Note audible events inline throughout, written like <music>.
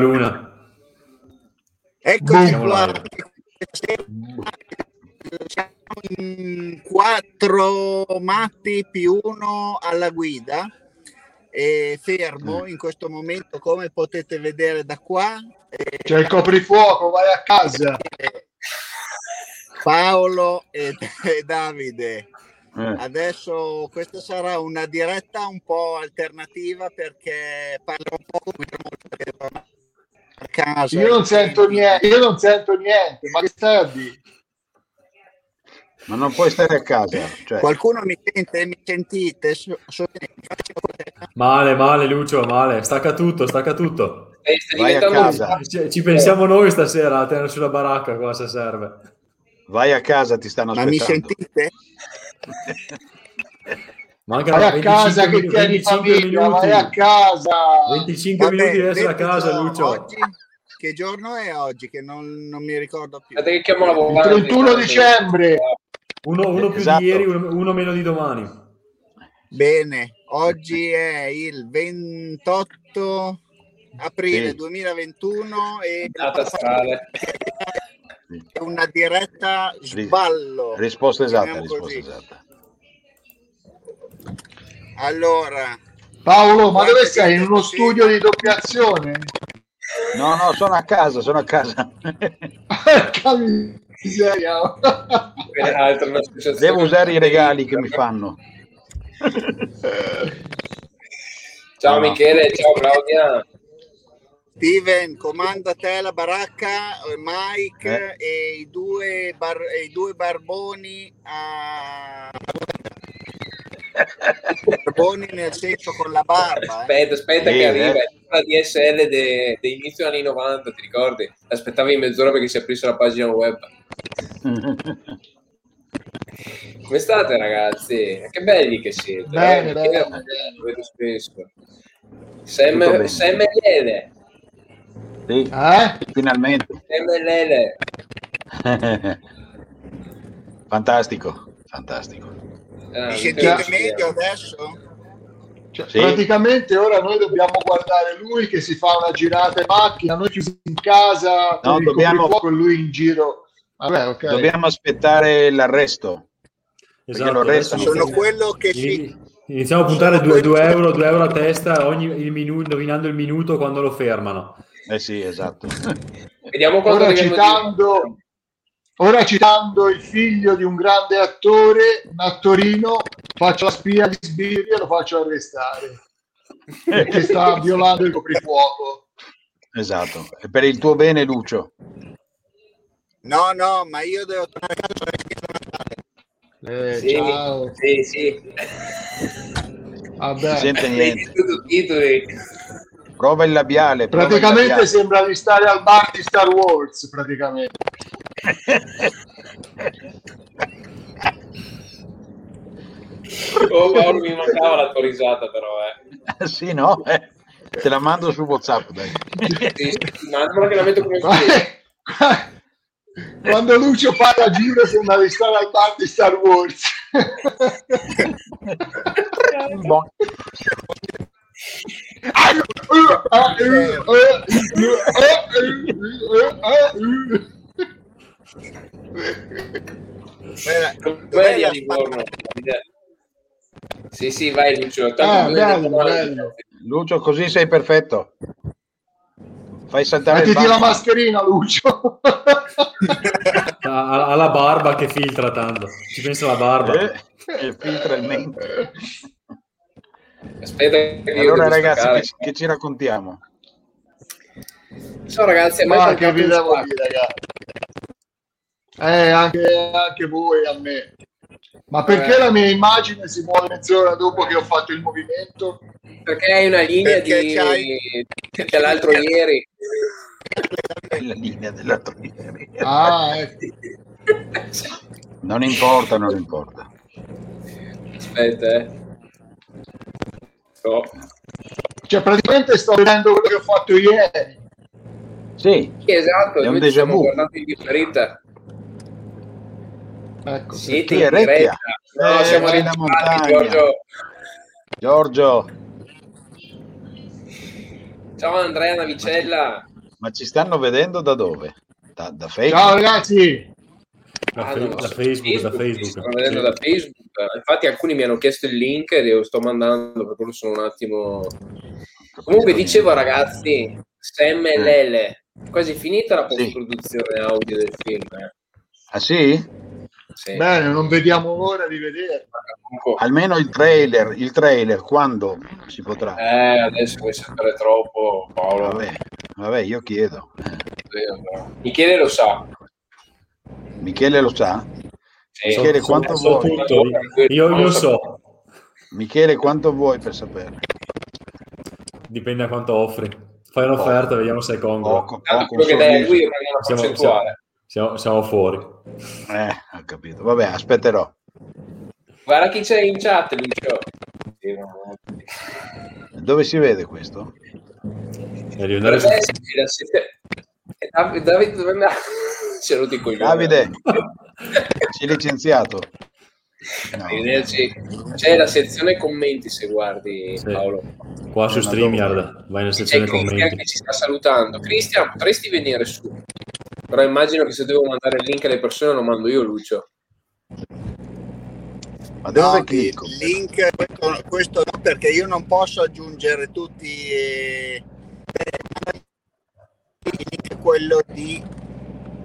Luna. Eccoci qua. Siamo in quattro matti più uno alla guida e fermo in questo momento come potete vedere da qua. C'è il coprifuoco, vai a casa. Paolo e, <laughs> e Davide. Eh. Adesso questa sarà una diretta un po' alternativa perché parlo un po' come a casa. Io non sento niente, io non sento niente, ma che stai a dire? Ma non puoi stare a casa. Cioè. Qualcuno mi sente, mi sentite? So, so, male, male Lucio, male. Stacca tutto, stacca tutto. Vai a casa. Ci, ci pensiamo noi stasera a tenere sulla baracca cosa serve. Vai a casa, ti stanno aspettando. Ma mi sentite? <laughs> Mancano vai a casa che tieni famiglia, minuti. vai a casa. 25 Vabbè, minuti adesso a casa, Lucio. Oggi, che giorno è oggi? Che non, non mi ricordo più. Il 31 dicembre. Uno, uno più esatto. di ieri, uno, uno meno di domani. Bene, oggi è il 28 aprile sì. 2021 e è una diretta sballo. Risposta esatta, risposta esatta. Allora, Paolo, ma dove sei? In uno studio di doppiazione? No, no, sono a casa, sono a casa. Devo usare i regali che mi fanno. Ciao Michele, ciao Claudia. Steven, comanda te la baracca, Mike eh. e, i due bar- e i due barboni a Barboni nel senso con la barba. Aspetta, eh. aspetta, che arriva. Eh. La DSL dei de inizio anni 90, ti ricordi? Aspettavi mezz'ora perché si aprisse la pagina web. Come state, ragazzi? Che belli che siete. Bene, eh? bene. Lo vedo spesso. Sam, Sam Lele. Sì, eh? finalmente. Sam Lele. <laughs> fantastico, fantastico. Eh, Mi sentite meglio adesso? Cioè, sì. Praticamente ora noi dobbiamo guardare lui che si fa una girata in macchina, noi chiusi in casa, no, dobbiamo... con lui in giro. Vabbè, okay. Dobbiamo aspettare l'arresto. Esatto, l'arresto sono quello che ci... Iniziamo a puntare 2 euro, euro, a testa ogni il minuto, indovinando il minuto quando lo fermano. Eh sì, esatto. Vediamo quando ora citando, Ora citando il figlio di un grande attore, un attorino, faccio la spia di Sbirri e lo faccio arrestare perché sta <laughs> violando il coprifuoco. Esatto, è per il tuo bene Lucio. No, no, ma io devo tornare a casa eh, sì, ciao. Sì, sì. Vabbè. Non sente niente. Prova il labiale. Prova praticamente il labiale. sembra di stare al bar di Star Wars, praticamente. oh, Mauro, mi mancava la tua risata, però. Eh. <laughs> sì, no? Eh. Te la mando su WhatsApp, dai. sì, mandamela che la metto come Quando Lucio parla a giro sembra di stare al bar di Star Wars. <laughs> bon. Di Livorno. Sì, sì, vai Lucio. Ah, bello, bello. Lucio, così sei perfetto. Fai saltare Mettiti la mascherina, Lucio. ha, la barba che filtra tanto. Ci pensa la barba. Eh, filtra il mento. Aspetta, allora, ragazzi, che, che, ci raccontiamo? Ciao, ragazzi. Ma che vi devo dire, ragazzi? Eh, anche, anche voi a me. Ma perché eh. la mia immagine si muove mezz'ora dopo che ho fatto il movimento? Perché hai una linea di... dell'altro ieri. La linea dell'altro ieri. Ah, <laughs> ecco. Non importa, non importa. Aspetta, eh. Oh. Cioè, praticamente sto vedendo quello che ho fatto ieri. Sì, esatto. È un déjà vu. in differita. Ecco, Siete in diretta. No, eh, siamo in montagna. Giorgio. Giorgio. Ciao Andrea Navicella. Ma ci stanno vedendo da dove? Da, da Facebook? Ciao ragazzi! Da, Ah, fe- no, da Facebook, da mi Facebook. stanno vedendo Sì. da Facebook. Infatti alcuni mi hanno chiesto il link e lo sto mandando, per quello sono un attimo... Comunque dicevo ragazzi, Sam e Lele, quasi finita la Sì. post-produzione audio del film. eh. Ah sì? Sì. Bene, non vediamo l'ora di vedere. Comunque, Almeno il trailer, il trailer, quando si potrà? Eh, adesso vuoi sapere troppo, Paolo. Vabbè, vabbè, io chiedo. Michele lo sa. Michele lo sa? Sì. Michele, so- quanto so vuoi? tutto. Io, io so, Michele, quanto vuoi per sapere? dipende da quanto offri. Fai un'offerta, vediamo se è congrua. Poco, poco, Siamo-. Siamo, siamo fuori. Eh, ho capito. Vabbè, aspetterò. Guarda chi c'è in chat, Lucio. Dove si vede questo? Devi andare Dav- <laughs> Davide dove andare? C'è rotto i coglioni. Davide, sei licenziato. No. C'è la sezione commenti se guardi Sì. Paolo. Qua su StreamYard, vai nella C'è sezione Cristian commenti. che ci sta salutando. Cristian, potresti venire su. Però immagino che se devo mandare il link alle persone lo mando io, Lucio. Ma dove No, clicco? il link, questo, questo no, perché io non posso aggiungere tutti eh, il link quello di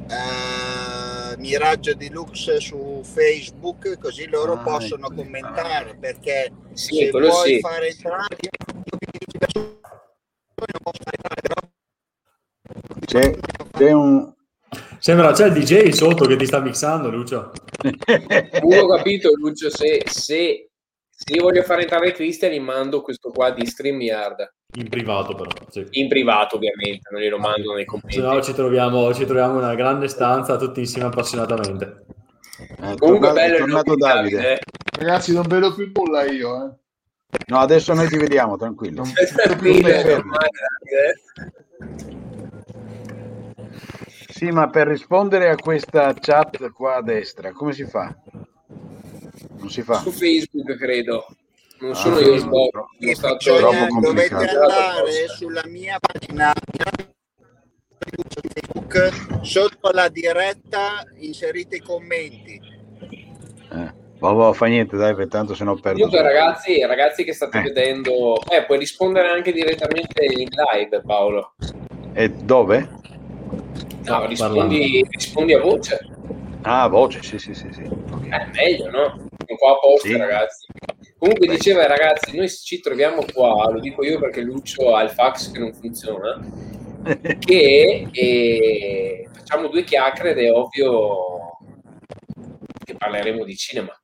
eh, Miraggio Deluxe su Facebook, così loro Ah, possono ecco. commentare. Perché Sì, se vuoi sì. fare entrare, C'è, c'è un... Sembra c'è il DJ sotto che ti sta mixando, Lucio. <laughs> Non ho capito, Lucio, se, se, se io voglio fare entrare Cristian, gli mando questo qua di StreamYard. In privato però. Sì. In privato, ovviamente, non glielo mando nei commenti. Se no ci troviamo, ci troviamo in una grande stanza tutti insieme appassionatamente. È Comunque tornato, bello è tornato Davide. Davide. Ragazzi, non vedo più nulla io. Eh. No, adesso noi ti vediamo, tranquillo. Tranquillo. Sì, ma per rispondere a questa chat qua a destra, come si fa? Non si fa. Su Facebook, credo. Non Ah, sono io stato- bisogna- troppo dovete andare sulla mia pagina su Facebook sotto la diretta inserite i commenti Eh. Boh, fa niente, dai, per tanto se no perdo. Comunque, ragazzi, ragazzi che state Eh. vedendo, eh, puoi rispondere anche direttamente in live, Paolo. E dove? No, rispondi, rispondi a voce. Ah, voce, sì, sì, sì. sì. Ok. È meglio, no? Sono qua apposta, Sì. ragazzi. Comunque diceva, ragazzi, noi ci troviamo qua, lo dico io perché Lucio ha il fax che non funziona, <laughs> che eh, facciamo due chiacchiere ed è ovvio che parleremo di cinema.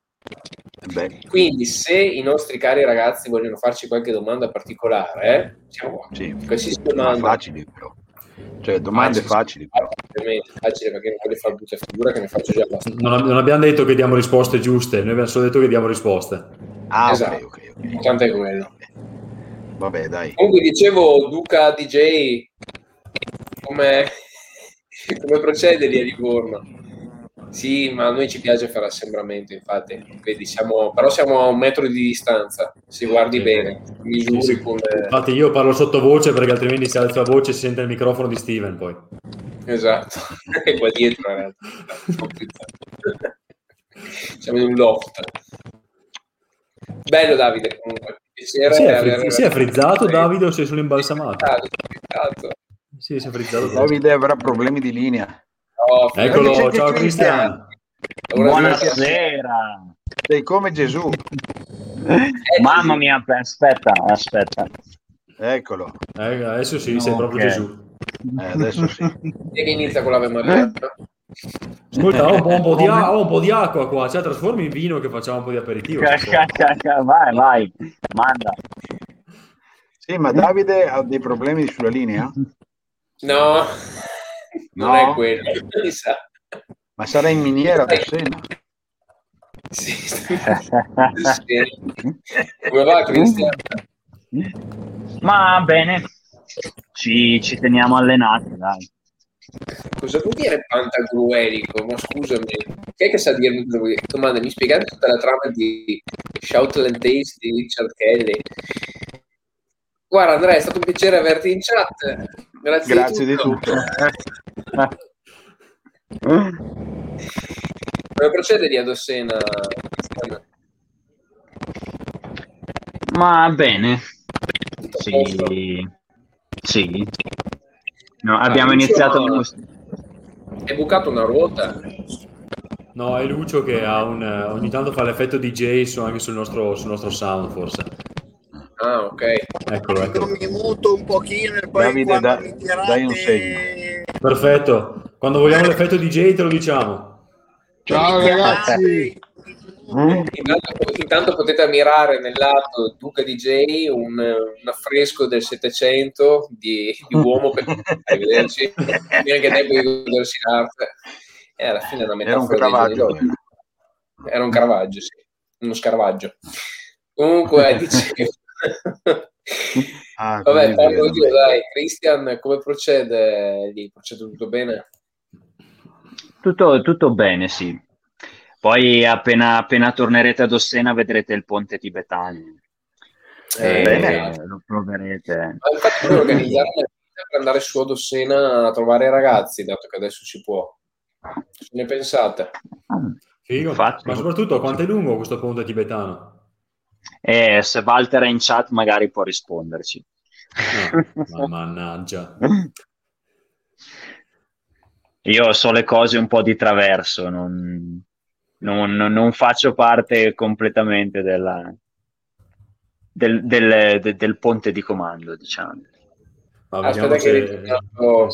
Beh, Quindi, se i nostri cari ragazzi vogliono farci qualche domanda particolare, eh, siamo qua. sì, Qualsiasi ma domanda. facili però. Cioè, domande facili però. Ovviamente, facile perché non voglio fare brutta figura che ne faccio già abbastanza. Non, non abbiamo detto che diamo risposte giuste, noi abbiamo solo detto che diamo risposte. Ah, Esatto. ok, ok, ok. L'importante è quello. Vabbè, dai. Comunque dicevo, Duca DJ, come, <laughs> come procede lì a Livorno? Sì, ma a noi ci piace fare assembramento, infatti, vedi, siamo, però siamo a un metro di distanza, se guardi Sì. bene, misuri Sì, sì. con... Infatti io parlo sottovoce perché altrimenti se alzo la voce si sente il microfono di Steven poi. Esatto, <laughs> è qua dietro in realtà. Siamo in un loft. Bello Davide comunque, piacere Si è, aver- frizz- si è frizzato Davide o sei solo imbalsamato? Frizzato, frizzato. Sì, si è frizzato. Davide avrà problemi di linea. No, Eccolo, ciao che Cristian. Ora Buonasera. Sei come Gesù. Eh, Mamma mia, aspetta, aspetta. Eccolo. Eh, adesso sì, sei Ok. proprio Gesù. Eh, adesso sì. Chi è che inizia con l'Ave Maria? Ascolta, ho un, po', un po' di, <laughs> a- ho un po' di acqua qua, cioè trasformi in vino che facciamo un po' di aperitivo. vai, vai, manda. Sì, ma Davide ha dei problemi sulla linea? No, non No? è quello. Sa. Ma sarà in miniera per Sena? Sì. Sì. <laughs> Come va Cristian? Ma bene, ci, ci teniamo allenati, dai. Cosa vuol dire pantagruelico? Ma scusami, chi è che sa dirmi cosa vuol dire? Domanda, mi spiegate tutta la trama di Shoutland Days di Richard Kelly? Guarda Andrea, è stato un piacere averti in chat. Grazie, Grazie di di tutto. Come procede lì ad Ossena? Ma bene, sì, sì. No, abbiamo Ah, iniziato... insomma- È bucato una ruota. No, è Lucio che ha un, ogni tanto fa l'effetto DJ su- anche sul nostro, sul nostro sound, forse. Ah, ok. Eccolo, eccolo. mi muto un pochino e poi Davide, da- tirate... dai un segno. Perfetto. Quando vogliamo l'effetto DJ te lo diciamo. Ciao ragazzi. Intanto, intanto potete ammirare nel lato Duca DJ un, un affresco del Settecento di, di uomo per <laughs> arrivederci. Quindi anche te puoi godersi l'arte. E alla fine una Era un metafora Caravaggio. Era un Caravaggio, sì. Uno Scaravaggio. Comunque, <laughs> dicevo... Ah, Vabbè, parlo io, dai. Christian, come procede lì? Procede tutto bene? Tutto, tutto bene, sì. Poi appena, appena tornerete ad Ossena vedrete il ponte tibetano. Eh, E bene. lo proverete. Ma infatti per organizzare per andare su ad Ossena a trovare i ragazzi, dato che adesso si può. Ne pensate? Ah, Figo. Infatti. Ma soprattutto quanto è lungo questo ponte tibetano? E se Walter è in chat magari può risponderci. No, ma mannaggia. Io so le cose un po' di traverso, non, non- non- faccio parte completamente della- del, del- de- del ponte di comando, diciamo. Ma Aspetta vediamo che se... ritorniamo-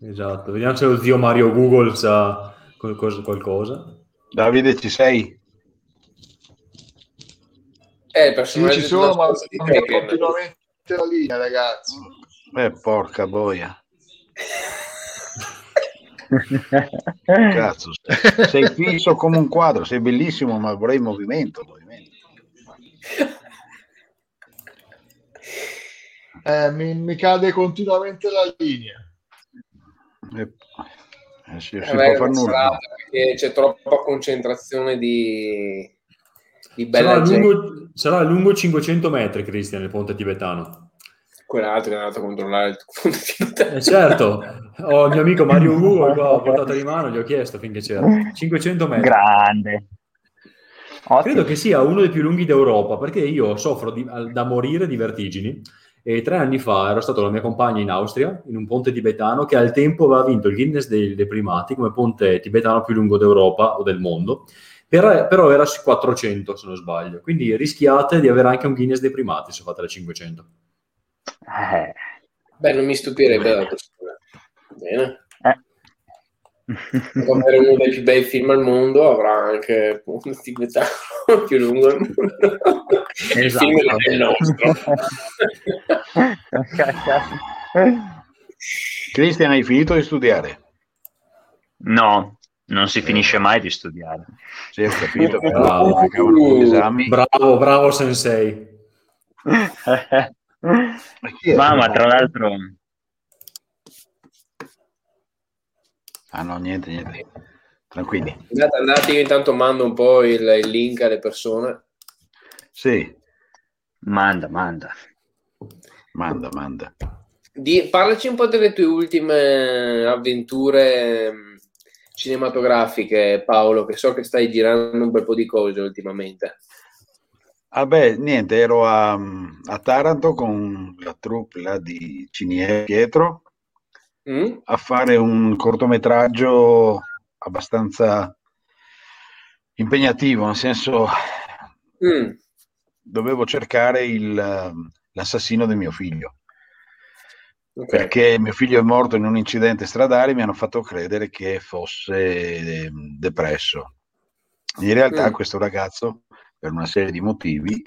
Esatto, vediamo se lo zio Mario Google sa qualcosa. Davide, ci sei? Eh, il Sì, personaggio ci sono, ma di Tekken. continuamente la linea, ragazzi. Eh, porca boia. <laughs> Cazzo, sei- fisso come un quadro, sei bellissimo, ma vorrei movimento. movimento. Eh, mi, mi cade continuamente la linea. Eh, eh, si, Eh, si beh, può far nulla. perché c'è troppa concentrazione di, di bella Sarà lungo, sarà lungo 500 metri, Cristian, il ponte tibetano. Quell'altro che è andato a controllare il <laughs> punto di Eh, certo, ho il mio amico Mario Google qua a portata di mano, gli ho chiesto finché c'era. 500 metri. Grande. Ottimo. Credo che sia uno dei più lunghi d'Europa perché io soffro di- da morire di vertigini e tre anni fa ero stato con la mia compagna in Austria in un ponte tibetano che al tempo aveva vinto il Guinness dei, dei primati come ponte tibetano più lungo d'Europa o del mondo, Per- però era su 400 se non sbaglio, quindi rischiate di avere anche un Guinness dei primati se fate le 500. Eh. Beh, non mi stupirebbe la persona. Bene. Eh. Dopo avere uno dei più bei film al mondo avrà anche il punto tibetano più lungo del mondo. Il Esatto. film è il nostro. <laughs> Cristian, hai finito di studiare? No, non si finisce mai di studiare. Sì, ho capito, <laughs> però due esami. Bravo, bravo sensei. Ma tra l'altro, Ah no, niente, niente. Tranquilli. Andate, andate, io intanto mando un po' il, il link alle persone. Sì, manda, manda. manda, manda. Di- parlaci un po' delle tue ultime avventure mh, cinematografiche, Paolo, che so che stai girando un bel po' di cose ultimamente. Vabbè, niente, ero a, a Taranto con la troupe là di Cinier Pietro Mm? a fare un cortometraggio abbastanza impegnativo, nel senso Mm. dovevo cercare il, l'assassino di mio figlio, Ok. perché mio figlio è morto in un incidente stradale e mi hanno fatto credere che fosse eh, depresso. In realtà Mm. questo ragazzo, per una serie di motivi,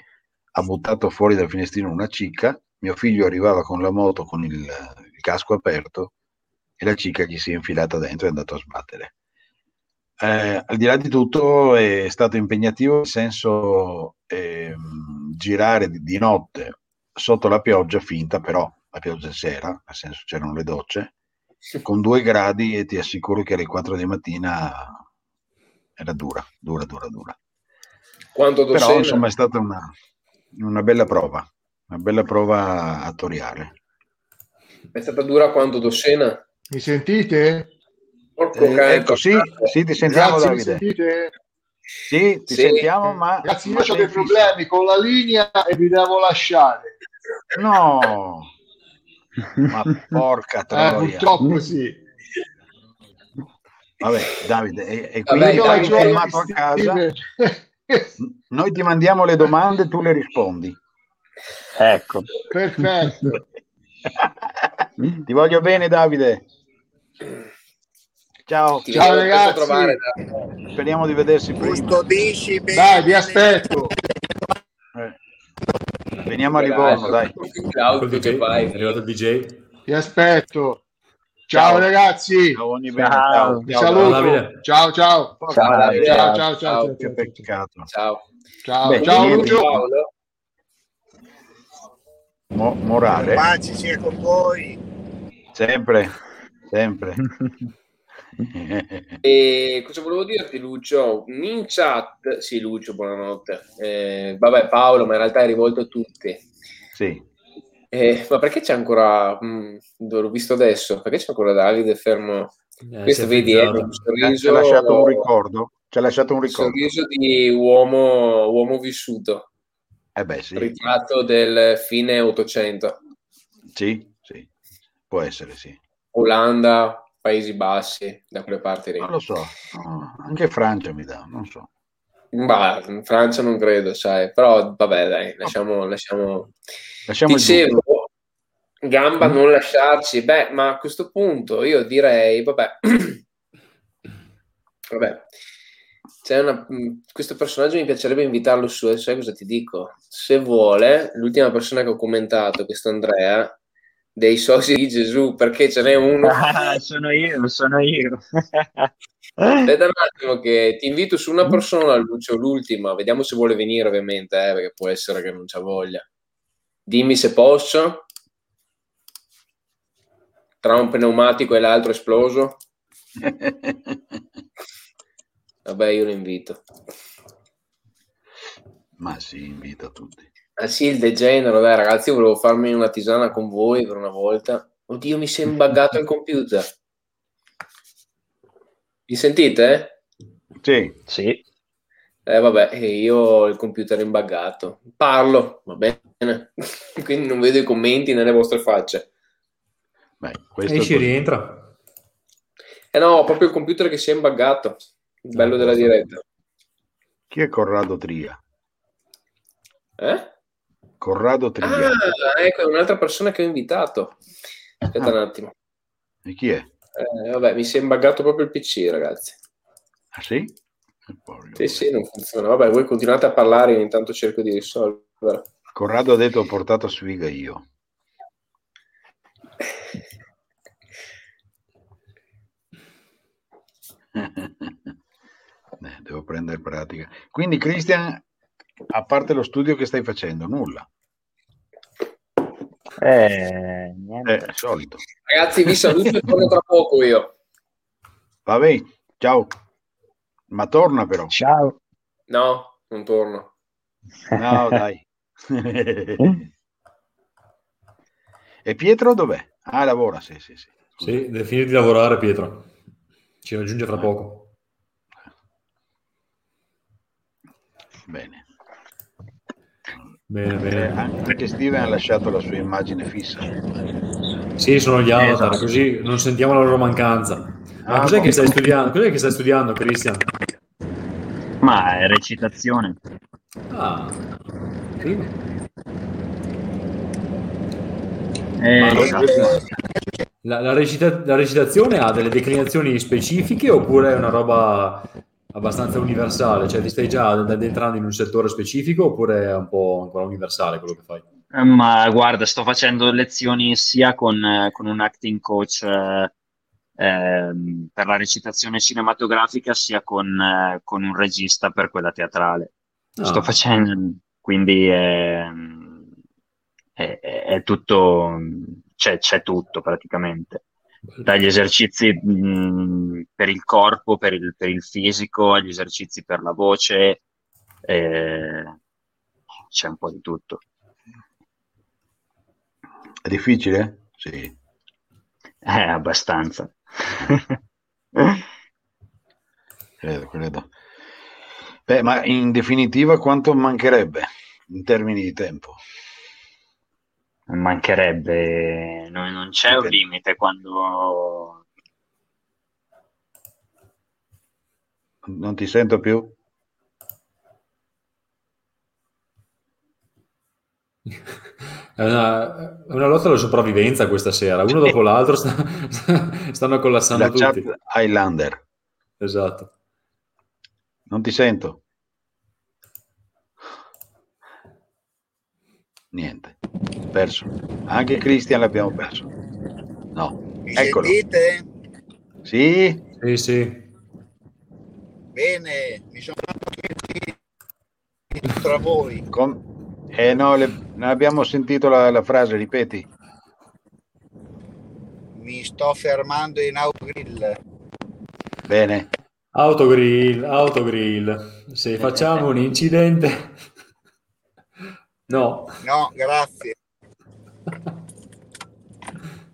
ha buttato fuori dal finestrino una cicca, mio figlio arrivava con la moto con il, il casco aperto e la cicca gli si è infilata dentro e è andato a sbattere. Eh, al di là di tutto è stato impegnativo nel senso ehm, girare di, di notte sotto la pioggia finta, però la pioggia c'era, nel senso c'erano le docce, con due gradi e ti assicuro che alle 4 di mattina era dura, dura, dura, dura. Quanto Però Dossena? insomma è stata una, una bella prova. Una bella prova attoriale. È stata dura quanto Dossena? Mi sentite? Porco Eh, ecco, sì, sì, ti sentiamo Ragazzi, mi Davide. sentite? Sì, ti Sì. sentiamo, ma... Ragazzi, io ho sei dei problemi con la linea e vi devo lasciare. No! Ma porca Eh, troia. purtroppo sì. Vabbè, Davide, e, e Vabbè, quindi sei di fermato a casa, noi ti mandiamo le domande, tu le rispondi. Ecco. Perfetto. Ti voglio bene, Davide. Ciao, Ti Ciao, presto ragazzi. trovare, speriamo di vedersi prima. Custodisci bene. Dai, vi aspetto. Veniamo a Livorno, dai. Col che DJ, fai. è arrivato il DJ. Vi aspetto. Ciao, Ciao. ragazzi. Ciao, bene. Ciao. Ciao, saluto. Ciao, ciao. Ciao, Ciao, ciao, ciao, Ciao. ciao, Che ciao. peccato. Ciao. Ciao, Beh, ciao. Lucio. Paolo. Mo- morale, Pace sia con voi. sempre, sempre. <laughs> E cosa volevo dirti, Lucio? In chat, sì, Lucio, buonanotte. Eh, vabbè, Paolo, ma in realtà è rivolto a tutti. sì, Eh, ma perché c'è ancora? mh, l'ho visto adesso. Perché c'è ancora Davide fermo? Eh, Questo vedi, è frizzato. un ci sorriso, ha lasciato un ricordo. Ci ha lasciato un un ricordo. sorriso di uomo, uomo vissuto, Eh beh, sì, ritratto del fine 800. sì, sì, può essere, sì. Olanda, Paesi Bassi, da quelle parti lì. Non lo so, anche Francia mi dà, non so. Bah, in Francia non credo, sai, però vabbè, dai, lasciamo, lasciamo. Lasciamo Dicevo. Gamba Mm. non lasciarci, beh, ma a questo punto io direi, vabbè, <clears throat> vabbè, c'è una, mh, questo personaggio mi piacerebbe invitarlo su, sai cosa ti dico? Se vuole, l'ultima persona che ho commentato, questo Andrea, dei soci di Gesù, perché ce n'è uno. Ah, sono io, sono io. Aspetta un attimo che ti invito su una persona, Lucio, l'ultima, vediamo se vuole venire ovviamente, eh, perché può essere che non c'ha voglia. Dimmi se posso. Tra un pneumatico e l'altro esploso. <laughs> Vabbè, io lo invito. Ma sì, invita tutti. Ah sì, il degenero, dai ragazzi, io volevo farmi una tisana con voi per una volta. Oddio, mi si è imbaggato il computer. Mi sentite? Sì, Sì. Eh vabbè, eh, io ho il computer imbaggato. Parlo, va bene. <laughs> Quindi non vedo i commenti nelle vostre facce. beh, Esci, così. rientra. Eh no, ho proprio il computer che si è imbaggato. Il bello della diretta. Chi è Corrado Tria? Eh? Corrado Tria. Ah, ecco, è un'altra persona che ho invitato. Aspetta Ah. un attimo. E chi è? Eh, vabbè, mi si è imbaggato proprio il PC, ragazzi. Ah sì? Eh, Sì, sì, non funziona. Vabbè, voi continuate a parlare, io intanto cerco di risolvere. Corrado ha detto ho portato sfiga io. <laughs> Eh, devo prendere pratica. Quindi, Christian, a parte lo studio che stai facendo, nulla. Eh, niente. Eh, solito. Ragazzi, vi saluto e torno tra poco io. Vabbè, ciao. Ma torna però. Ciao. No, non torno. No, dai. e Pietro dov'è? Ah, lavora, sì, sì, sì. Sì, deve finire di lavorare, Pietro. Ci raggiunge fra poco. Bene. Bene, Eh, bene. anche Steven ha lasciato la sua immagine fissa. Sì, sono gli avatar, Esatto. così non sentiamo la loro mancanza. Ma Ah, cos'è che stai studiando? Cos'è che stai studiando, Cristian? Ma è recitazione. Ah, figo. Eh, esatto. La, la recita- la recitazione ha delle declinazioni specifiche oppure è una roba abbastanza universale? Cioè ti stai già addentrando in un settore specifico oppure è un po' ancora universale quello che fai? Eh, Ma guarda, sto facendo lezioni sia con, eh, con un acting coach eh, ehm, per la recitazione cinematografica, sia con, eh, con un regista per quella teatrale. Sto Ah. facendo, quindi è, è- è tutto, c'è, c'è tutto praticamente. Dagli esercizi mh, per il corpo, per il, per il fisico, agli esercizi per la voce, eh, c'è un po' di tutto. È difficile? Sì. Eh, abbastanza. <laughs> credo, credo. Beh, ma in definitiva quanto mancherebbe in termini di tempo? Mancherebbe, non, non c'è un Ok. limite quando... Non ti sento più? <laughs> È una, è una lotta alla sopravvivenza questa sera, uno dopo l'altro sta- <laughs> stanno collassando La tutti. Highlander. Esatto. Non ti sento. Niente. Perso. Anche Christian l'abbiamo perso. No. Mi Eccolo. sentite? Sì? Sì, sì. Bene, mi sono tra voi. Com- eh no, le- non abbiamo sentito la, la frase, ripeti. Mi sto fermando in autogrill. Bene. Autogrill, autogrill. Se facciamo un incidente... <laughs> No. No, grazie.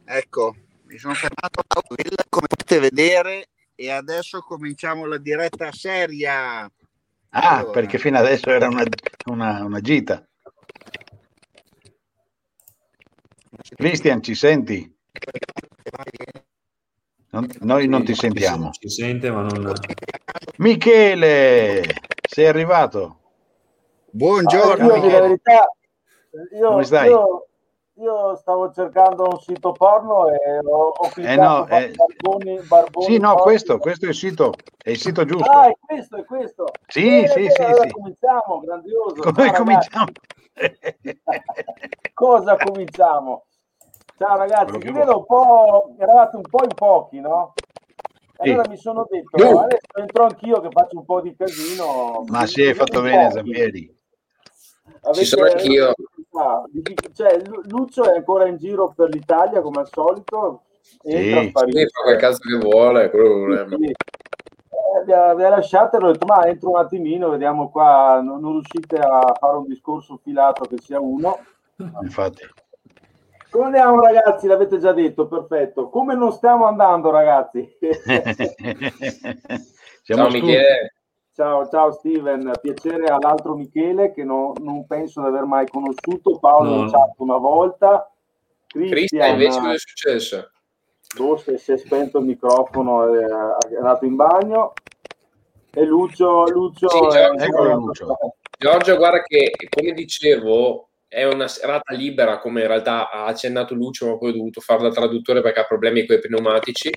Ecco, mi sono fermato all'autogrill come potete vedere e adesso cominciamo la diretta seria. Ah, Allora. perché fino adesso era una, una- una gita. Cristian, ci senti? Non- noi non ti sentiamo. Si sente, ma non... Michele, sei arrivato? Buongiorno. io, di la verità, io, Come stai? io- io stavo cercando un sito porno e ho, ho cliccato Eh no, eh, barboni, barboni Sì, no, porno. questo, questo è il sito, è il sito giusto. Ah, è questo, è questo. Sì, Bene, sì, bene, sì, allora sì. cominciamo, grandioso. Come Ciao, cominciamo? <laughs> Cosa cominciamo? Ciao ragazzi, vi vedo un po', eravate un po' in pochi, no? Sì. Allora mi sono detto, No. adesso entro anch'io che faccio un po' di casino. Ma sì, hai vedo fatto bene. Zampieri. Ci sono anch'io. Diffic- cioè, Lu- Lucio è ancora in giro per l'Italia come al solito. Entra, Sì. Lui fa quel cazzo che vuole, quello. Sì. Eh, vi ha, vi ha lasciato e ho detto ma entro un attimino vediamo qua non, non riuscite a fare un discorso filato che sia uno Infatti. come andiamo ragazzi l'avete già detto perfetto come non stiamo andando ragazzi <laughs> <laughs> Siamo Ciao. Michele. Ciao ciao Steven piacere all'altro Michele che no- non penso di aver mai conosciuto Paolo No. in chat una volta Cristian, invece cosa è successo? boh, si è spento il microfono è, è andato in bagno e Lucio Lucio Sì, Giorgio. Eccolo, Lucio. Giorgio, guarda che, come dicevo, è una serata libera, come in realtà ha accennato Lucio, ma poi ho dovuto fare da traduttore perché ha problemi con i pneumatici.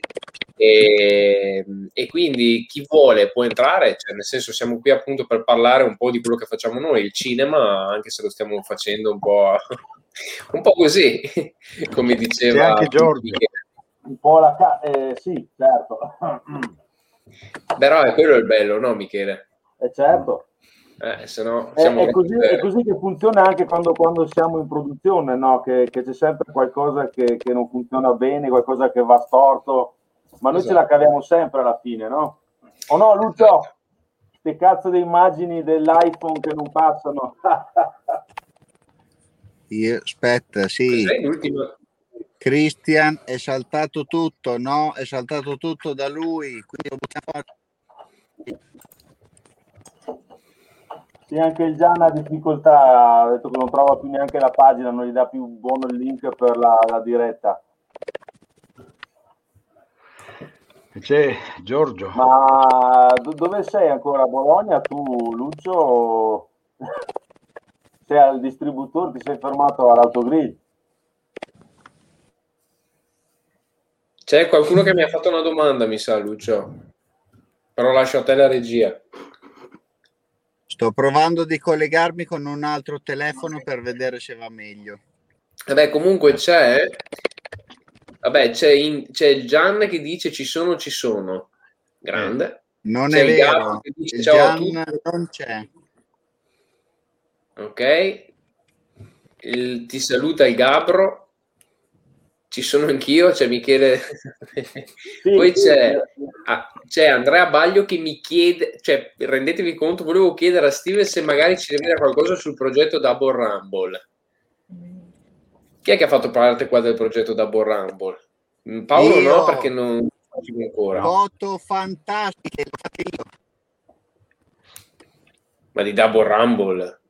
E, e quindi chi vuole può entrare, cioè, nel senso siamo qui appunto per parlare un po' di quello che facciamo noi, il cinema, anche se lo stiamo facendo un po', <laughs> un po' così, <laughs> come diceva C'è anche Giorgio. Un po' la ca- eh, sì certo <laughs> Però è quello il bello, no Michele? Eh, certo Eh, se no È, siamo è così, è così che funziona anche quando, quando siamo in produzione, no? che, che c'è sempre qualcosa che, che non funziona bene, qualcosa che va storto, ma noi ce la Esatto. caviamo sempre alla fine, no? O no, Lucio? Ste cazzo di immagini dell'iPhone che non passano. <laughs> Io, aspetta, sì. Christian è saltato tutto, no? È saltato tutto da lui, quindi lo buttiamo sì, anche il Gian ha difficoltà, ha detto che non trova più neanche la pagina, non gli dà più buono il link per la, la diretta. C'è Giorgio. Ma do- dove sei ancora? A Bologna tu, Lucio? <laughs> Sei al distributore, ti sei fermato all'autogrill? C'è qualcuno che mi ha fatto una domanda, mi sa, Lucio. Però lascio a te la regia. Sto provando di collegarmi con un altro telefono per vedere se va meglio. Vabbè, comunque c'è. Vabbè, c'è, in- c'è il Gian che dice ci sono, ci sono. Grande. Non C'è è il Gabro vero, che dice il ciao a Gian tutti. non c'è. Ok. Il- ti saluta il Gabro. Ci sono anch'io, c'è Michele. Poi c'è, ah, c'è Andrea Baglio che mi chiede, cioè rendetevi conto, volevo chiedere a Steven se magari ci dire qualcosa sul progetto Double Rumble. Chi è che ha fatto parte qua del progetto Double Rumble? Mm, Paolo Io. no, perché non faccio ancora. Foto fantastiche, io. Ma di Double Rumble.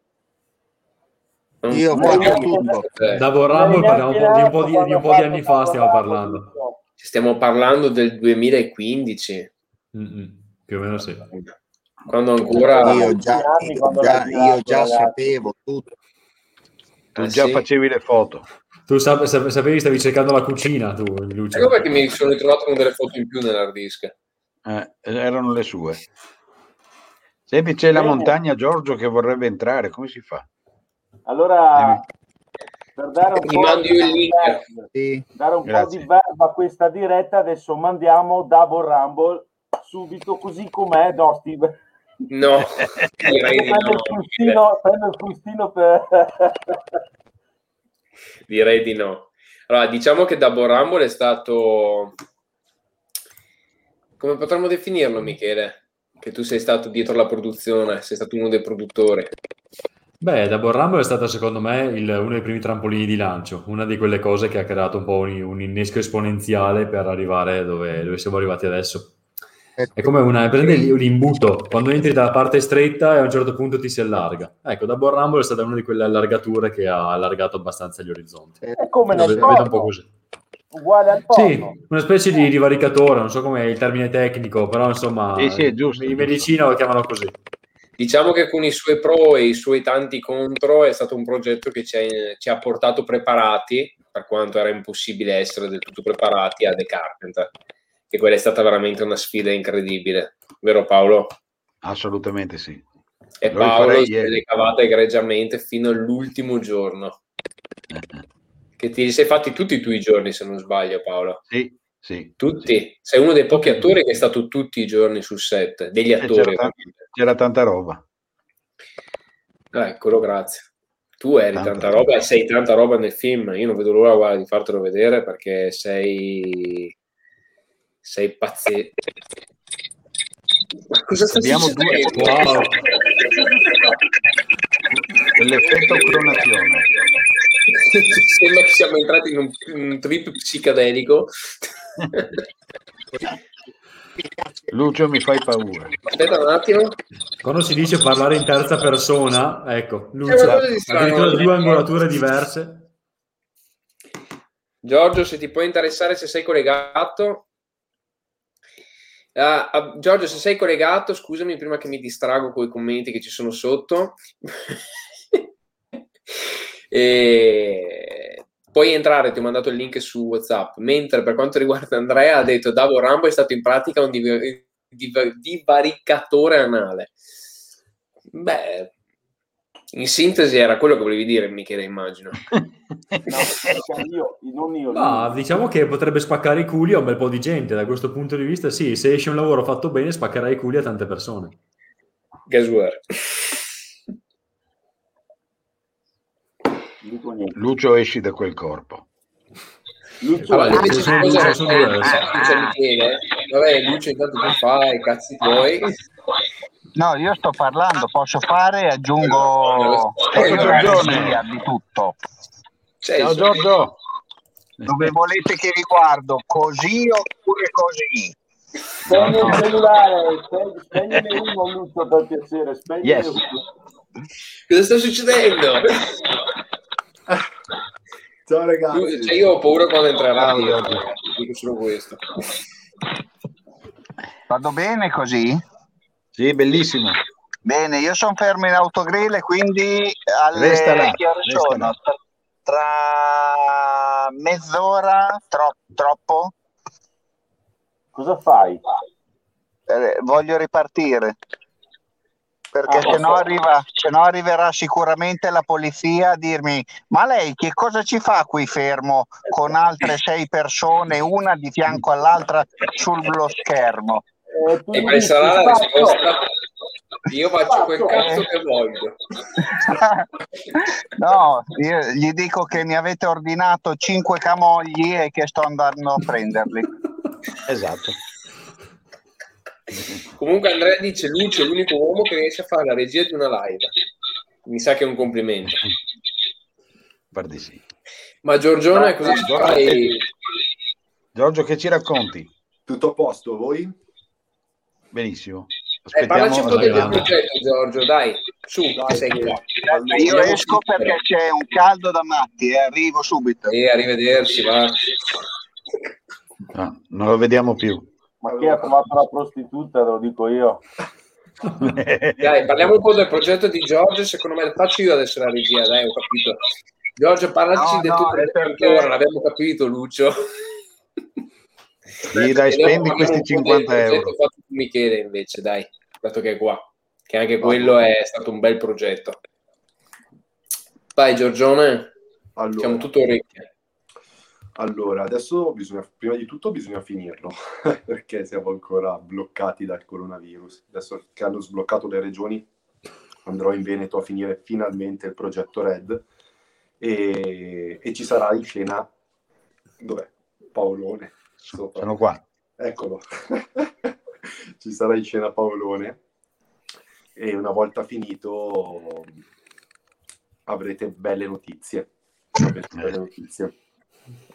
Non- Io abbiamo- tutto. eh, Da Vorrambo parliamo di un po' di, di un po' di anni fa stiamo parlando. Stiamo parlando del 2015, Mm-mm, più o meno sì. quando ancora... Io già, quando già- io già sapevo tutto. Tu Ah, già sì? facevi le foto. Tu sap- sap- sapevi stavi cercando la cucina tu, Lucio. Ecco perché mi sono ritrovato con delle foto in più nell'hard disk. Eh, erano le sue. Senti, c'è la montagna Giorgio che vorrebbe entrare, come si fa? Allora, per dare un Ti po' mando io il di link. verve, Sì. dare un po' di verba a questa diretta, adesso mandiamo Double Rumble subito così com'è. No, Steve. No, <laughs> direi di prendo, no. il frustino, prendo il frustino per... <laughs> <laughs> Direi di no. Allora, diciamo che Double Rumble è stato... Come potremmo definirlo, Michele? Che tu sei stato dietro la produzione, sei stato uno dei produttori. Beh, Double Rumble è stata secondo me il- uno dei primi trampolini di lancio, una di quelle cose che ha creato un po' un, un innesco esponenziale per arrivare dove, dove siamo arrivati adesso. È come una, prende un imbuto, quando entri dalla parte stretta e a un certo punto ti si allarga. Ecco, Double Rumble è stata una di quelle allargature che ha allargato abbastanza gli orizzonti. È come Lo nel vedo un po' porno, così. uguale al Sì, porno. una specie di divaricatore, non so com'è il termine tecnico, però insomma, Sì, sì, è giusto, in medicina lo chiamano così. Diciamo che con i suoi pro e i suoi tanti contro è stato un progetto che ci ha, ci ha portato preparati, per quanto era impossibile essere del tutto preparati, a The Carpenter. E quella è stata veramente una sfida incredibile, vero Paolo? Assolutamente sì. E Lo Paolo si è ieri. cavata egregiamente fino all'ultimo giorno. Che ti sei fatti tutti i tuoi giorni, se non sbaglio, Paolo. Sì, sì. Tutti. Sei uno dei pochi attori che è stato tutti i giorni sul set, degli Eh, attori. c'era, ovviamente. c'era tanta roba. Ah, eccolo, grazie. Tu eri Tanta tanta roba. roba e sei tanta roba nel film. Io non vedo l'ora guarda, di fartelo vedere perché sei. Sei pazzesco. Ma cosa sta Abbiamo due-? Wow. Quell'effetto cronazione. Sembra che siamo entrati in un, un trip psicadelico. Lucio mi fai paura. Aspetta un attimo. Quando si dice parlare in terza persona, ecco, Lucio, addirittura due angolature diverse. Giorgio, se ti può interessare, se sei collegato. Ah, Giorgio, se sei collegato, scusami prima che mi distrago con i commenti che ci sono sotto. <laughs> E Puoi entrare, ti ho mandato il link su WhatsApp. Mentre per quanto riguarda Andrea, ha detto Davo Rambo è stato in pratica un div- div- divaricatore anale. Beh, in sintesi era quello che volevi dire, Michele, immagino. <laughs> No, cioè io, non io. Ma lui. diciamo che potrebbe spaccare i culi a un bel po' di gente. Da questo punto di vista, sì, se esce un lavoro fatto bene, spaccherai i culi a tante persone. Niente. Lucio esci da quel corpo. Lucio, Allora, invece sono cosa due- sono dice Michele? Vabbè, Lucio, intanto tu fai i cazzi tuoi. No, io sto parlando, posso fare e aggiungo Giorgione. di tutto. Cioè, Ciao Giorgio. Dove volete che riguardo, così oppure così? spegni il cellulare, spegni- spegnine uno, Lucio, per piacere. Spegnine Yes. uno. Cosa sta succedendo? Ciao ragazzi. Cioè, io ho paura quando entrerà Giorgio. dico solo questo. Vado bene così? Sì, bellissimo. Bene, io sono fermo in autogrill e quindi alle Resta là, che ore sono? là. Tra mezz'ora, tro- troppo? Cosa fai? Eh, voglio ripartire. Perché Ah, se no, arriva, se no arriverà sicuramente la polizia a dirmi: Ma lei che cosa ci fa qui fermo con altre sei persone, una di fianco all'altra sullo schermo? Eh, E dici, sarà la risposta? Io faccio quel cazzo che voglio. <laughs> no, io gli dico che mi avete ordinato cinque camogli e che sto andando a prenderli. Esatto. <laughs> Comunque Andrea dice Lucio è l'unico uomo che riesce a fare la regia di una live. Mi sa che è un complimento. Par di sì. Ma Giorgione, cosa ci Giorgio, fai? Giorgio, che ci racconti? Tutto a posto, voi? Benissimo. Eh, parlaci un po' del progetto, Giorgio, dai, su, che sei qua. Io esco perché c'è un caldo da matti, eh, arrivo subito. E arrivederci, va. No, non lo vediamo più. Ma chi ha trovato la prostituta, te lo dico io. <laughs> Dai, parliamo un po' del progetto di Giorgio, secondo me faccio io adesso la regia, dai, ho capito. Giorgio, parlaci No, del no, progetto perché- ancora, l'abbiamo capito, Lucio. Sì, dai, spendi questi un po' del 50 progetto euro. fatto da Michele invece, dai, dato che è qua, che anche quello è stato un bel progetto. Vai Giorgione, Allora, siamo tutto orecchie. Allora, adesso bisogna, prima di tutto bisogna finirlo, <laughs> perché siamo ancora bloccati dal coronavirus. Adesso che hanno sbloccato le regioni, andrò in Veneto a finire finalmente il progetto Red e, e ci sarà in scena, dov'è? Paolone. sopra. Sono qua. Eccolo. <laughs> Ci sarà in scena Paolone e una volta finito avrete belle notizie. Avrete belle notizie.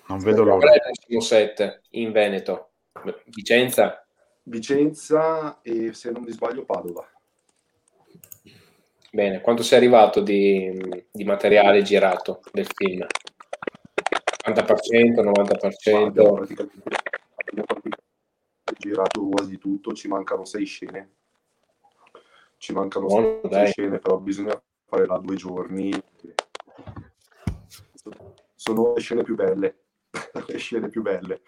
Non vedo l'ora. Prossimo set in Veneto? Vicenza? Vicenza e se non mi sbaglio Padova. Bene, quanto sei arrivato di, di materiale girato del film? 80%, 90%? Abbiamo praticamente, abbiamo praticamente girato quasi tutto, ci mancano sei scene. Ci mancano Buono, sei dai. scene, però bisogna fare là due giorni. Sono le scene più belle, <laughs> le scene più belle.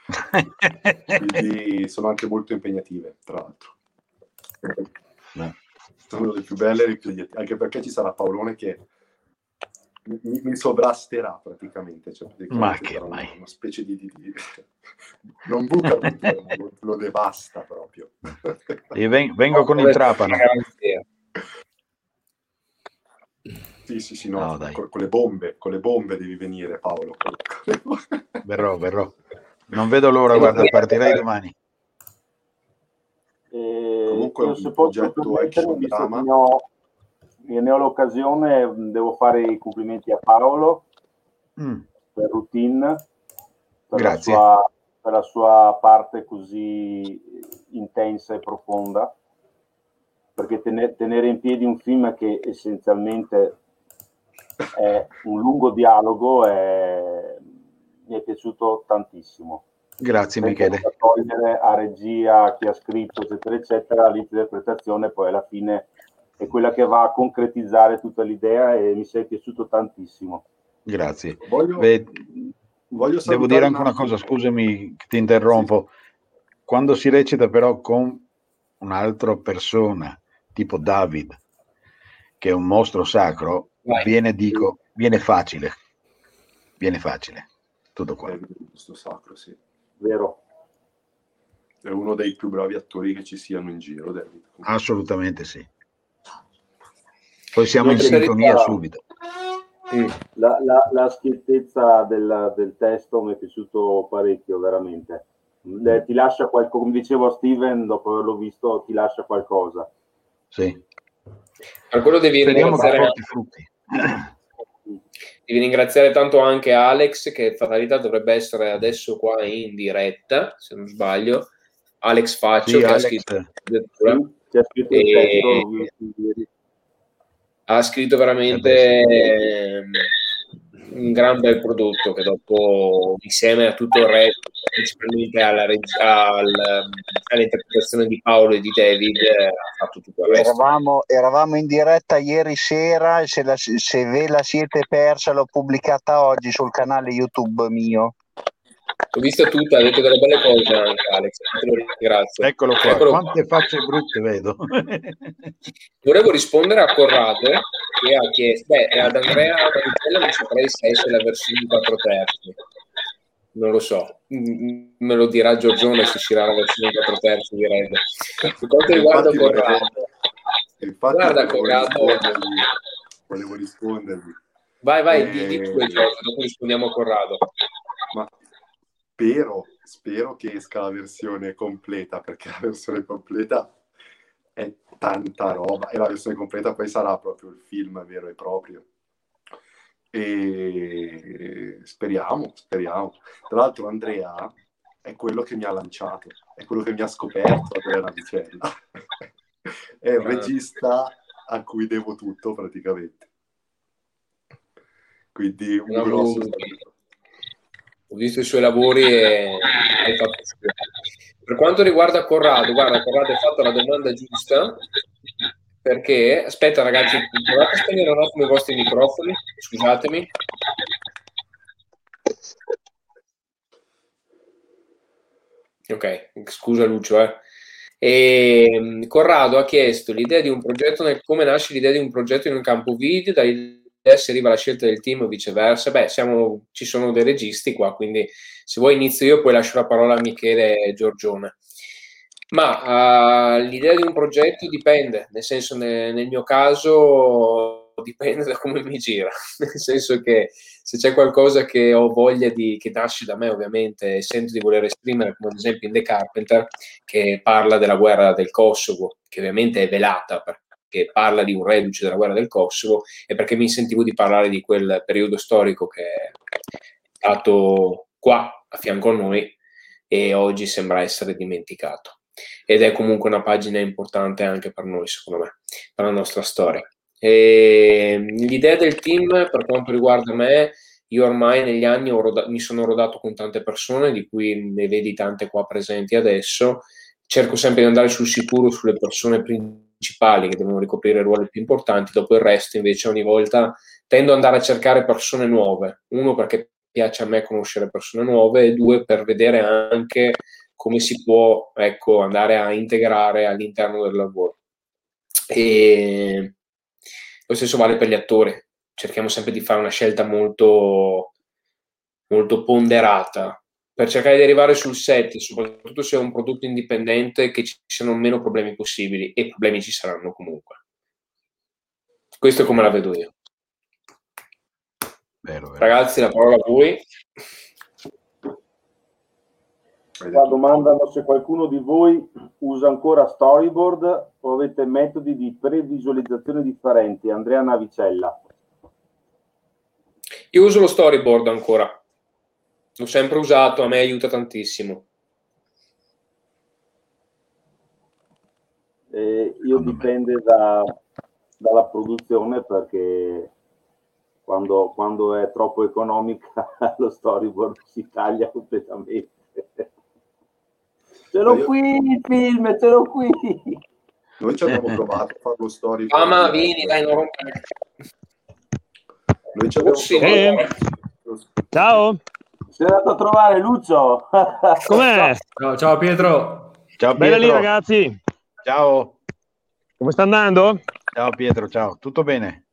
Quindi sono anche molto impegnative, tra l'altro. Beh. Sono le più belle, e le più impegnative, anche perché ci sarà Paolone che mi, mi sovrasterà praticamente. Cioè, praticamente Ma che una, mai? una specie di... di- di- <laughs> non buca tutto, lo, lo devasta proprio. Io ven- vengo con il trapano. Garanzia. Sì, sì, sì, no, No, dai. con, con le bombe, con le bombe devi venire Paolo. <laughs> Verrò, verrò. Non vedo l'ora, guarda, partirei domani. E Comunque è io un se posso progetto permettermi, action drama. ne ho, ne ho l'occasione, mh, devo fare i complimenti a Paolo Mm, per routine, per la, sua, per la sua parte così intensa e profonda, perché tene- tenere in piedi un film che essenzialmente è un lungo dialogo è- mi è piaciuto tantissimo. Grazie senza Michele. togliere a regia, a chi ha scritto, eccetera, eccetera, l'interpretazione poi alla fine è quella che va a concretizzare tutta l'idea e mi sei piaciuto tantissimo. Grazie. Voglio, Beh, voglio devo dire anche una cosa, scusami che ti interrompo. Quando si recita però con un'altra persona, tipo David, che è un mostro sacro, Vai. viene, dico, viene facile. Viene facile. Tutto qua. È questo sacro, sì. Vero? È uno dei più bravi attori che ci siano in giro, David. Assolutamente sì. Poi siamo in sintonia subito. Mm. La, la, la schiettezza del, del testo mi è piaciuto parecchio, veramente. Eh, ti lascia qualcosa, come dicevo a Steven, dopo averlo visto, ti lascia qualcosa. Sì. Per quello devi Speriamo ringraziare, frutti. Devi ringraziare tanto anche Alex, che fatalità dovrebbe essere adesso qua in diretta, se non sbaglio. Alex Faccio, Sì, che ha Alex, ha scritto il E- ha scritto veramente ehm, un gran bel prodotto che dopo insieme a tutto il resto principalmente alla al- all'interpretazione di Paolo e di David eh, ha fatto tutto il resto Eravamo, eravamo in diretta ieri sera e se, la- se ve la siete persa l'ho pubblicata oggi sul canale YouTube mio. l'ho vista tutta, ha detto delle belle cose anche Alex te lo ringrazio Eccolo qua, Eccolo quante facce brutte vedo. <laughs> volevo rispondere a Corrado che ha chiesto beh ad Andrea Manitella non saprei se esce la versione in 4 terzi non lo so, me lo dirà Giorgione se uscirà la versione in 4 terzi di Red. Per quanto riguarda Infatti volevo- Corrado, Infatti Guarda, volevo Corrado. Volevo rispondergli. vai, vai, Eh, di, di dopo rispondiamo a Corrado. Ma spero, spero che esca la versione completa, perché la versione completa è tanta roba e la versione completa poi sarà proprio il film vero e proprio. E speriamo, speriamo. Tra l'altro Andrea è quello che mi ha lanciato, è quello che mi ha scoperto Andrea Navicella. <laughs> è il regista a cui devo tutto praticamente. Quindi un grosso saluto. Ho visto i suoi lavori e Per quanto riguarda Corrado, guarda, Corrado hai fatto la domanda giusta perché, aspetta ragazzi, provate a spegnere un attimo i vostri microfoni, scusatemi. Ok, scusa Lucio, eh. E, Corrado ha chiesto l'idea di un progetto, nel- come nasce l'idea di un progetto in un campo video, dall'idea si arriva alla scelta del team o viceversa. Beh, siamo, ci sono dei registi qua, quindi se vuoi inizio io, poi lascio la parola a Michele e Giorgione. Ma eh, l'idea di un progetto dipende, nel senso ne- nel mio caso dipende da come mi gira, <laughs> nel senso che se c'è qualcosa che ho voglia di, che nasce da me ovviamente e sento di voler esprimere, come ad esempio in The Carpenter, che parla della guerra del Kosovo, che ovviamente è velata perché parla di un reduce della guerra del Kosovo e perché mi sentivo di parlare di quel periodo storico che è stato qua a fianco a noi e oggi sembra essere dimenticato. Ed è comunque una pagina importante anche per noi, secondo me, per la nostra storia. E l'idea del team, per quanto riguarda me, io ormai negli anni ho roda- mi sono rodato con tante persone, di cui ne vedi tante qua presenti adesso. Cerco sempre di andare sul sicuro sulle persone principali che devono ricoprire ruoli più importanti, dopo il resto invece ogni volta tendo ad andare a cercare persone nuove. Uno perché piace a me conoscere persone nuove e due per vedere anche come si può ecco, andare a integrare all'interno del lavoro. E lo stesso vale per gli attori. Cerchiamo sempre di fare una scelta molto, molto ponderata per cercare di arrivare sul set, soprattutto se è un prodotto indipendente, che ci siano meno problemi possibili e problemi ci saranno comunque. Questo è come la vedo io. Vero, vero. Ragazzi, la parola a voi. Qua domandano se qualcuno di voi usa ancora storyboard o avete metodi di previsualizzazione differenti. Andrea Navicella. Io uso lo storyboard ancora. L'ho sempre usato, a me aiuta tantissimo. Eh, io dipende da- dalla produzione perché quando, quando è troppo economica <laughs> lo storyboard si taglia completamente. Ce l'ho Io- qui il film, ce l'ho qui. Noi ci abbiamo provato a fare lo story. Mamma, vieni, dai, non rompere. Noi ci abbiamo provato. Ciao, Sei andato a trovare Lucio. <laughs> com'è? Ciao, ciao Pietro. Ciao Bella lì Pietro. ragazzi, Ciao. come sta andando? Ciao Pietro, ciao. Tutto bene?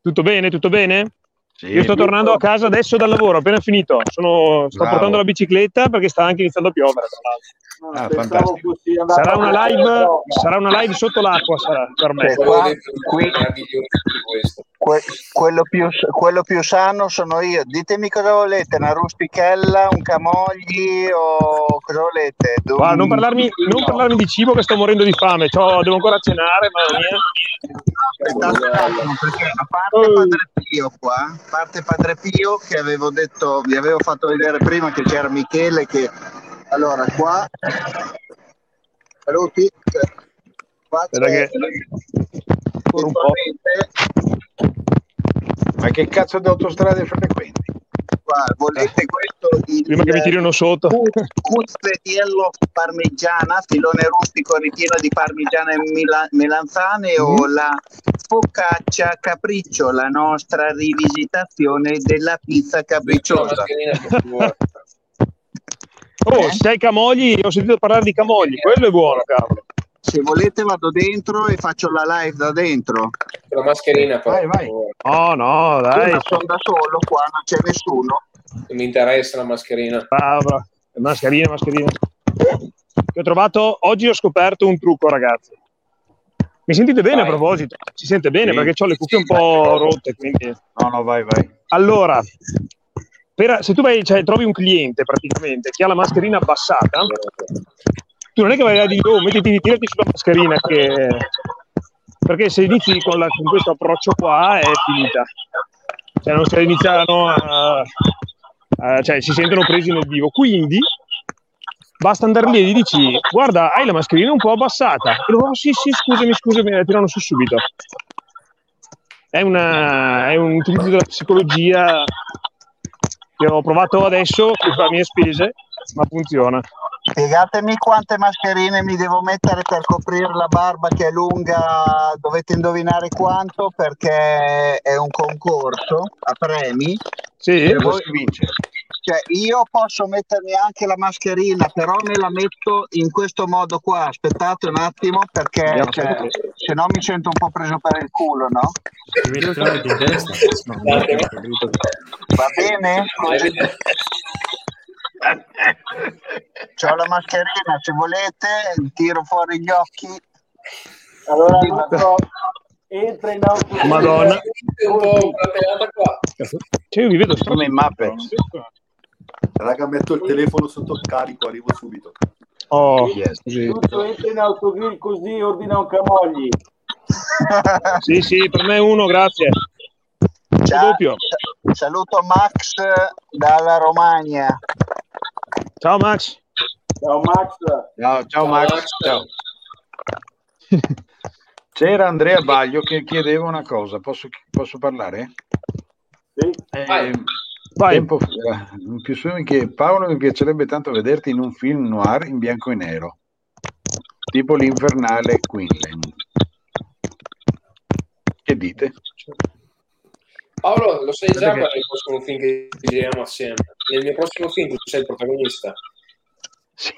Tutto bene, tutto bene? Sì. Io sto tornando a casa adesso dal lavoro, appena finito. Sono, sto Bravo. portando la bicicletta perché sta anche iniziando a piovere. tra l'altro. Ah, Sarà una live, sarà una live sotto l'acqua sarà, per me. Qua- qui- meraviglioso di questo. Que- quello, più, quello più sano sono io. Ditemi cosa volete, una rustichella, un camogli o cosa volete? Du- Guarda, non, parlarmi, non parlarmi di cibo che sto morendo di fame, C'ho- devo ancora cenare, mamma mia. Aspettate un attimo, perché a parte Padre Pio qua, a parte Padre Pio che avevo detto, vi avevo fatto vedere prima che c'era Michele che allora qua saluti qua c'è che- un po'. Ma che cazzo di autostrade frequenti? qua, volete questo il Prima che mi tirino sotto. cuzzetiello parmigiana, filone rustico ripieno di parmigiana e mila- melanzane Mm. o la focaccia capriccio, la nostra rivisitazione della pizza capricciosa. <laughs> Oh, se hai camogli, ho sentito parlare di camogli, quello è buono, cavolo. Se volete vado dentro e faccio la live da dentro. La mascherina, per Vai, vai. Oh no, dai. Io sono da solo qua, non c'è nessuno. Non mi interessa la mascherina. Bravo. Mascherina, mascherina. Che ho trovato, oggi ho scoperto un trucco, ragazzi. Mi sentite bene a Vai. proposito? Si sente bene Sì. perché ho le cuffie un po' vai. rotte, quindi... No, no, vai, vai. Allora, per- se tu vai, cioè, trovi un cliente praticamente che ha la mascherina abbassata, tu non è che vai a dire, oh, mettiti, tirati sulla mascherina, che... perché se inizi con, la- con questo approccio qua è finita. cioè non si iniziano a, a- cioè si sentono presi nel vivo. Quindi basta andare lì e gli dici guarda hai la mascherina un po' abbassata e loro "Oh, sì sì scusami scusami la tirano su subito è, una, è un utilizzo della psicologia che ho provato adesso a mie spese ma funziona Spiegatemi quante mascherine mi devo mettere per coprire la barba che è lunga, dovete indovinare quanto perché è un concorso a premi. Sì, E voi- cioè, io posso mettermi anche la mascherina, però me la metto in questo modo qua. Aspettate un attimo perché cioè, se no mi sento un po' preso per il culo, no? Va bene? C'ho la mascherina, se volete, tiro fuori gli occhi. Allora, so, entra in auto. Madonna. Un po' qua. Cioè, io vi vedo come in mappe Raga, metto il telefono sotto carico, arrivo subito. Oh, Giusto, entra in autogrill così, ordina un camogli. <laughs> sì, sì, per me uno, grazie. Ciao, saluto Max dalla Romagna. Ciao Max. Ciao Max. Ciao, ciao Max. Ciao. <laughs> C'era Andrea Baglio che chiedeva una cosa, posso, posso parlare? Eh, tempo fa, più su che Paolo mi piacerebbe tanto vederti in un film noir in bianco e nero, tipo l'infernale Quinlan. Che dite? Paolo, lo sai già è il prossimo film che giriamo assieme? Nel mio prossimo film tu sei il protagonista.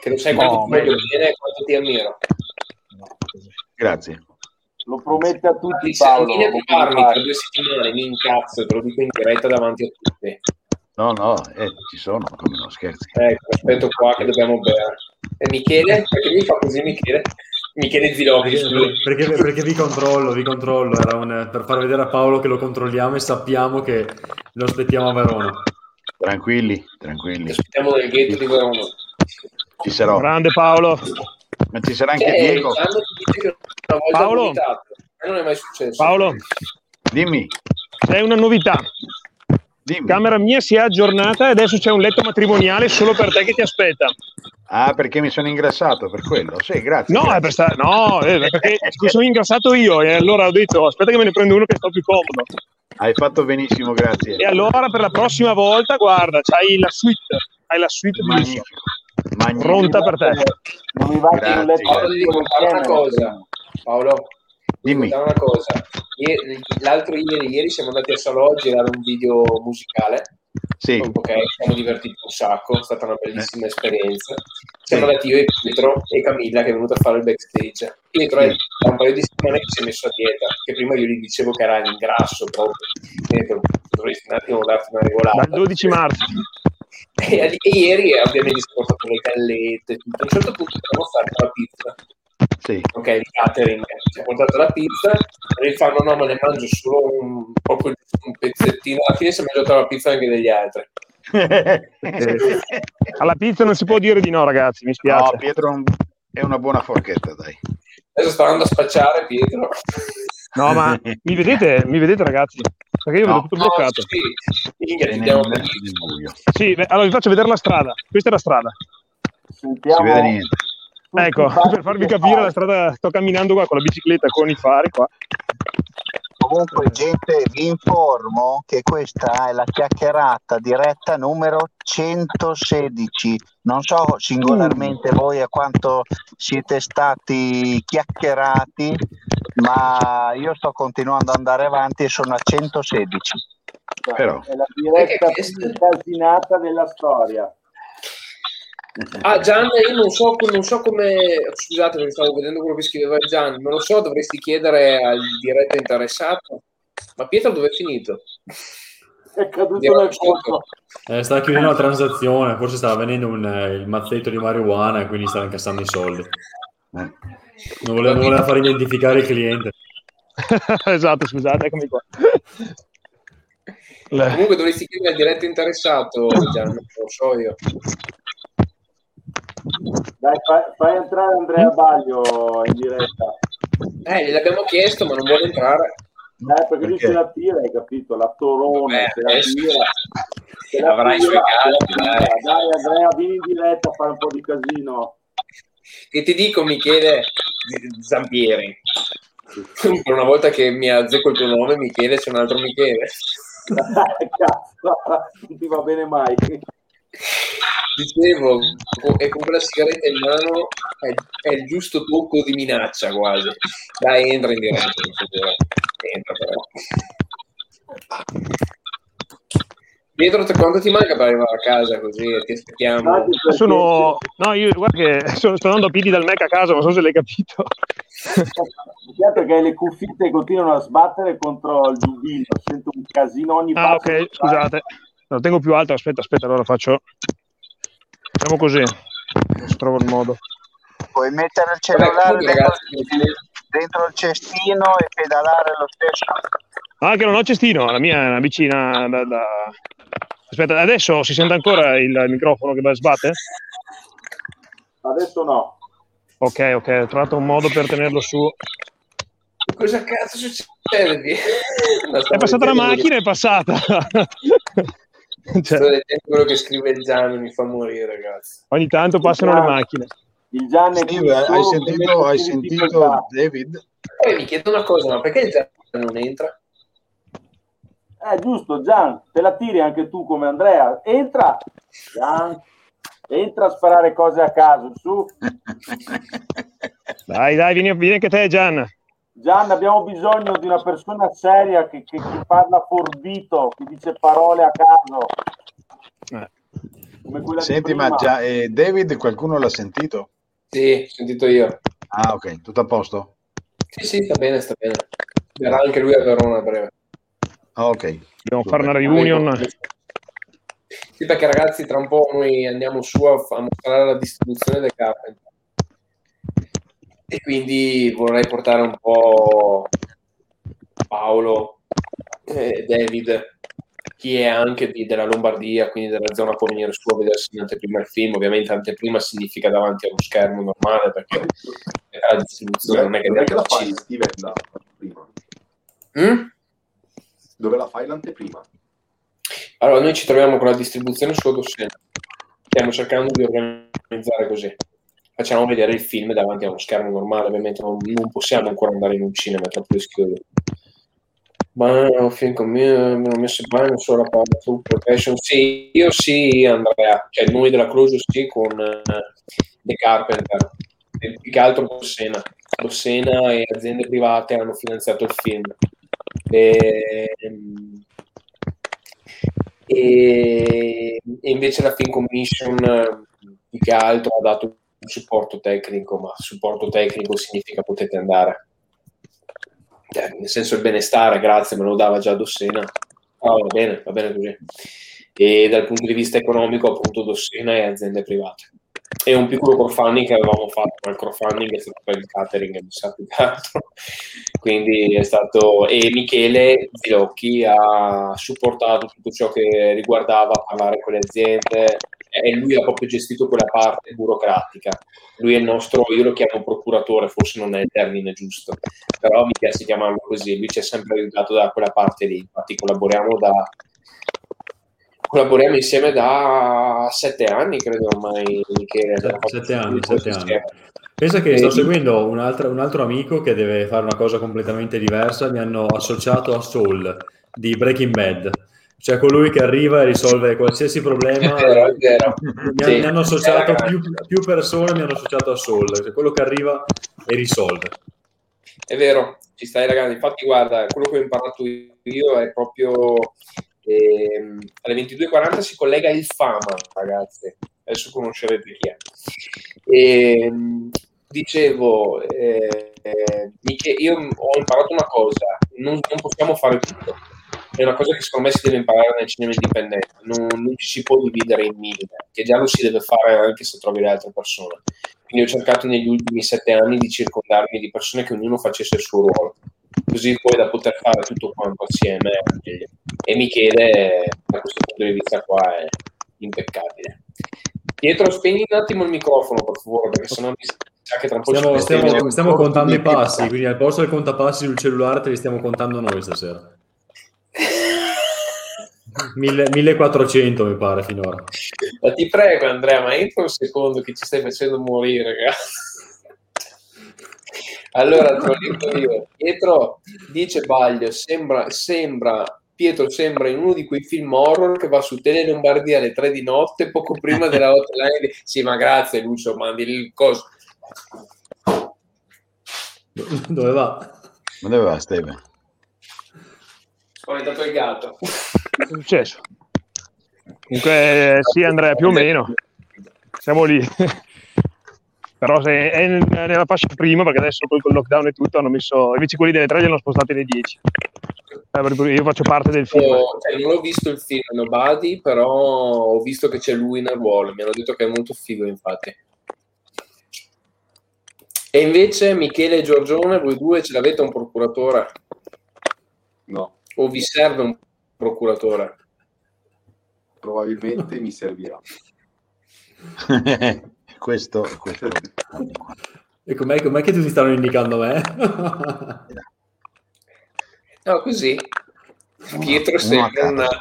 Che non sai No, quanto ti voglio meglio. bene e quanto ti ammiro. Grazie. Lo promette a tutti Se Paolo. vieni a lo tra due settimane, mi incazzo, te lo dico in diretta davanti a tutti. No, no, eh, ci sono, come no, scherzi. Ecco, aspetto qua che dobbiamo bere. E Michele? Perché mi fa così Michele? Michele Zilocchi. Perché, perché- perché vi controllo, vi controllo, era un- per far vedere a Paolo che lo controlliamo e sappiamo che lo aspettiamo a Verona. Tranquilli, tranquilli. Siamo nel ghetto di Verona. Ci sarò. Grande Paolo. Ma ci sarà anche Che Diego. Paolo? me non è mai successo. Paolo, Dimmi. c'è una novità. Camera mia si è aggiornata e adesso c'è un letto matrimoniale solo per te che ti aspetta. Ah, perché mi sono ingrassato per quello. Sì, grazie. No, è per sta- no, eh, perché <laughs> sono ingrassato io e allora ho detto aspetta che me ne prendo uno che sto più comodo. Hai fatto benissimo, grazie. E allora per la prossima volta, guarda, c'hai la suite, hai la suite bellissima. Magnifico. pronta per te. Non mi va che Grazie. un letto Paolo. Paolo, Dimmi. una cosa. Ieri- l'altro ieri, ieri siamo andati a Salò a girare un video musicale. Sì. Ok, ci siamo divertiti un sacco, è stata una bellissima esperienza. Siamo andati io e Pietro e Camilla che è venuta a fare il backstage. Pietro è da un paio di settimane che si è messo a dieta, che prima io gli dicevo che era in grasso proprio. Detto, dovresti un attimo darti una regolata. Dal 12 marzo. E, e ieri eh, ovviamente si è portato le gallette, tutto. A un certo punto abbiamo fatto la pizza. Sì. Ok, il catering ci ha portato la pizza, e gli fanno no, ma ne mangio solo un, proprio un pezzettino. Alla fine si è mangiato la pizza anche degli altri. <laughs> Alla pizza non si può dire di no, ragazzi, mi spiace. No, Pietro è un- è una buona forchetta, dai. Adesso sta andando a spacciare Pietro. No, ma mi vedete, mi vedete, ragazzi? Perché io No. vedo tutto bloccato. Sì, buio. Sì, beh, allora vi faccio vedere la strada. Questa è la strada. Sentiamo Si vede niente. Ecco, per farvi capire la strada, sto camminando qua con la bicicletta con i fari qua. Comunque, gente, vi informo che questa è la chiacchierata diretta numero 116. Non so singolarmente voi a quanto siete stati chiacchierati, ma io sto continuando ad andare avanti e sono a 116. Però. è la diretta più incasinata della storia. Ah, Gian, io non so, non so come. Scusate, perché stavo vedendo quello che scriveva Gian. Non lo so, dovresti chiedere al diretto interessato. Ma Pietro dove è finito? È caduto nel colpo. Eh, stava chiudendo la transazione, forse stava venendo un, eh, il mazzetto di marijuana e quindi stava incassando i soldi. Non voleva, non voleva far identificare il cliente. <laughs> esatto, scusate, eccomi qua. Le- Comunque dovresti chiedere al diretto interessato, Gian, non lo so io. Dai, fai, fai entrare Andrea Baglio in diretta. Eh, gliel'abbiamo chiesto, ma non vuole entrare. Eh, perché lui se la tira, hai capito? La torona, se la tira. Se la avrai i tira, suoi tira. dai. Dai Andrea, vieni in diretta a fare un po' di casino. Che ti dico, Michele Zampieri. Per una volta che mi azzecco il tuo nome, Michele, c'è un altro Michele. <laughs> Cazzo, non ti va bene mai. Dicevo, e con quella sigaretta in mano è, è il giusto tocco di minaccia quasi. Dai, entra in diretta. Entra però. Pietro, te- quanto ti manca per arrivare a casa così? Ti aspettiamo. Perché Sono, no, io guarda che sono, sto andando a piedi dal Mac a casa, non so se l'hai capito. Perché perché le cuffiette continuano a sbattere contro il giubbino, sento un casino ogni Ah, passo ok, che fai. Lo tengo più alto, aspetta, aspetta, allora faccio... Facciamo così. Adesso trovo il modo. Puoi mettere il Vabbè, cellulare comunque, dentro, dentro il cestino e pedalare lo stesso. Ah, che non ho cestino, la mia è una vicina da, da- Aspetta, adesso si sente ancora il microfono che sbatte? Adesso no. Ok, ok, ho trovato un modo per tenerlo su. Cosa cazzo succede? È passata la macchina, è passata. <laughs> quello- <laughs> Cioè, Sto leggendo quello che scrive il Gianni, mi fa morire, ragazzi. ogni tanto passano le macchine. Il Gianni Steve, hai sentito, hai sentito. David? Poi mi chiedo una cosa, ma perché il Gianni non entra? Eh, giusto, Gian, te la tiri anche tu come Andrea. Entra, Gian, entra a sparare cose a caso, su. Dai, dai, vieni, vieni anche te, Gian. Gian, abbiamo bisogno di una persona seria che, che- che parla forbito, che dice parole a caso. Eh. Come quella di Senti, ma già, eh, David qualcuno l'ha sentito? Sì, ho sentito io. Ah, ok, tutto a posto? Sì, sì, sta bene, sta bene. Verrà anche lui a Verona a breve. Ah, ok. Dobbiamo fare una reunion. Sì, perché ragazzi, tra un po' noi andiamo su a, a mostrare la distribuzione del Carpenter. E quindi vorrei portare un po' Paolo, eh, David, chi è anche di- della Lombardia, quindi della zona può venire su a vedersi in anteprima il film. Ovviamente anteprima significa davanti a uno schermo normale perché la distribuzione non è che Dove deve che la fai. Steven, la prima? Mm? Dove la fai l'anteprima? Allora, noi ci troviamo con la distribuzione su Odossena. Stiamo cercando di organizzare così. Facciamo vedere il film davanti a uno schermo normale, ovviamente non, non possiamo ancora andare in un cinema, è troppo rischioso. Un film con me, mi messo in bagno solo la parte su profession. Sì, io sì, Andrea, cioè noi della Closure sì con eh, The Carpenter, e più che altro Dossena. Dossena e aziende private hanno finanziato il film. E, e, e invece la Film Commission eh, più che altro ha dato supporto tecnico, ma supporto tecnico significa potete andare. Cioè, nel senso il benestare, grazie, me lo dava già Dossena. Ah, va bene, va bene così. E dal punto di vista economico, appunto, Dossena e aziende private. E un piccolo crowdfunding che avevamo fatto, ma il crowdfunding è stato per il catering mi sa più che altro. Quindi è stato... E Michele Zilocchi ha supportato tutto ciò che riguardava parlare con le aziende e lui ha proprio gestito quella parte burocratica. Lui è il nostro, io lo chiamo procuratore, forse non è il termine giusto, però mi piace chiamarlo così. Lui ci ha sempre aiutato da quella parte lì. Infatti, collaboriamo da. Collaboriamo insieme da sette anni, credo ormai, Michele. Se- Sette anni, sette anni. Pensa che E- sto seguendo un altro, un altro amico che deve fare una cosa completamente diversa. Mi hanno associato a Soul di Breaking Bad, cioè colui che arriva e risolve qualsiasi problema. È <laughs> vero, è vero. Mi, Sì, mi hanno associato è più, più persone, mi hanno associato a Soul, cioè quello che arriva e risolve. È vero, ci stai ragazzi. Infatti, guarda, quello che ho imparato io è proprio ehm, alle 22.40 si collega il Fama, ragazzi. Adesso conoscerete chi è. Ehm, dicevo, eh, eh, io ho imparato una cosa: non, non possiamo fare tutto. È una cosa che secondo me si deve imparare nel cinema indipendente, non, non ci si può dividere in mille, che già lo si deve fare anche se trovi le altre persone. Quindi ho cercato negli ultimi sette anni di circondarmi di persone che ognuno facesse il suo ruolo, così poi da poter fare tutto quanto assieme meglio. E Michele, da questo punto di vista qua, è impeccabile. Pietro, spegni un attimo il microfono, per favore, perché sennò mi, sa che tra un po' Stiamo, stiamo- stiamo contando i passi, quindi al posto del contapassi sul cellulare te li stiamo contando noi stasera. Mille- 1400 mi pare finora. Ma ti prego, Andrea, ma entra un secondo che ci stai facendo morire, ragazzi. Allora, te lo dico io. Pietro dice Baglio, sembra, sembra, Pietro sembra in uno di quei film horror che va su Tele Lombardia alle 3 di notte, poco prima della hotline. di- Sì, ma grazie Lucio, mandi il coso. Dove va? Dove va Steve? Spaventato il gatto. È successo? Comunque, sì, Andrea, più o meno. Siamo lì. <laughs> Però se è nel- nella fascia prima, perché adesso poi con il lockdown e tutto hanno messo, invece quelli delle 3 li hanno spostati alle 10. Eh, Io faccio parte del film. Io- cioè, non ho visto il film Nobody, però ho visto che c'è lui nel ruolo. Mi hanno detto che è molto figo, infatti. E invece Michele e Giorgione, voi due ce l'avete un procuratore? No, O vi serve un procuratore? probabilmente mi servirà. <laughs> questo, questo. E com'è, com'è che tutti stanno indicando me? No, così. Pietro uno a sembra una... <laughs>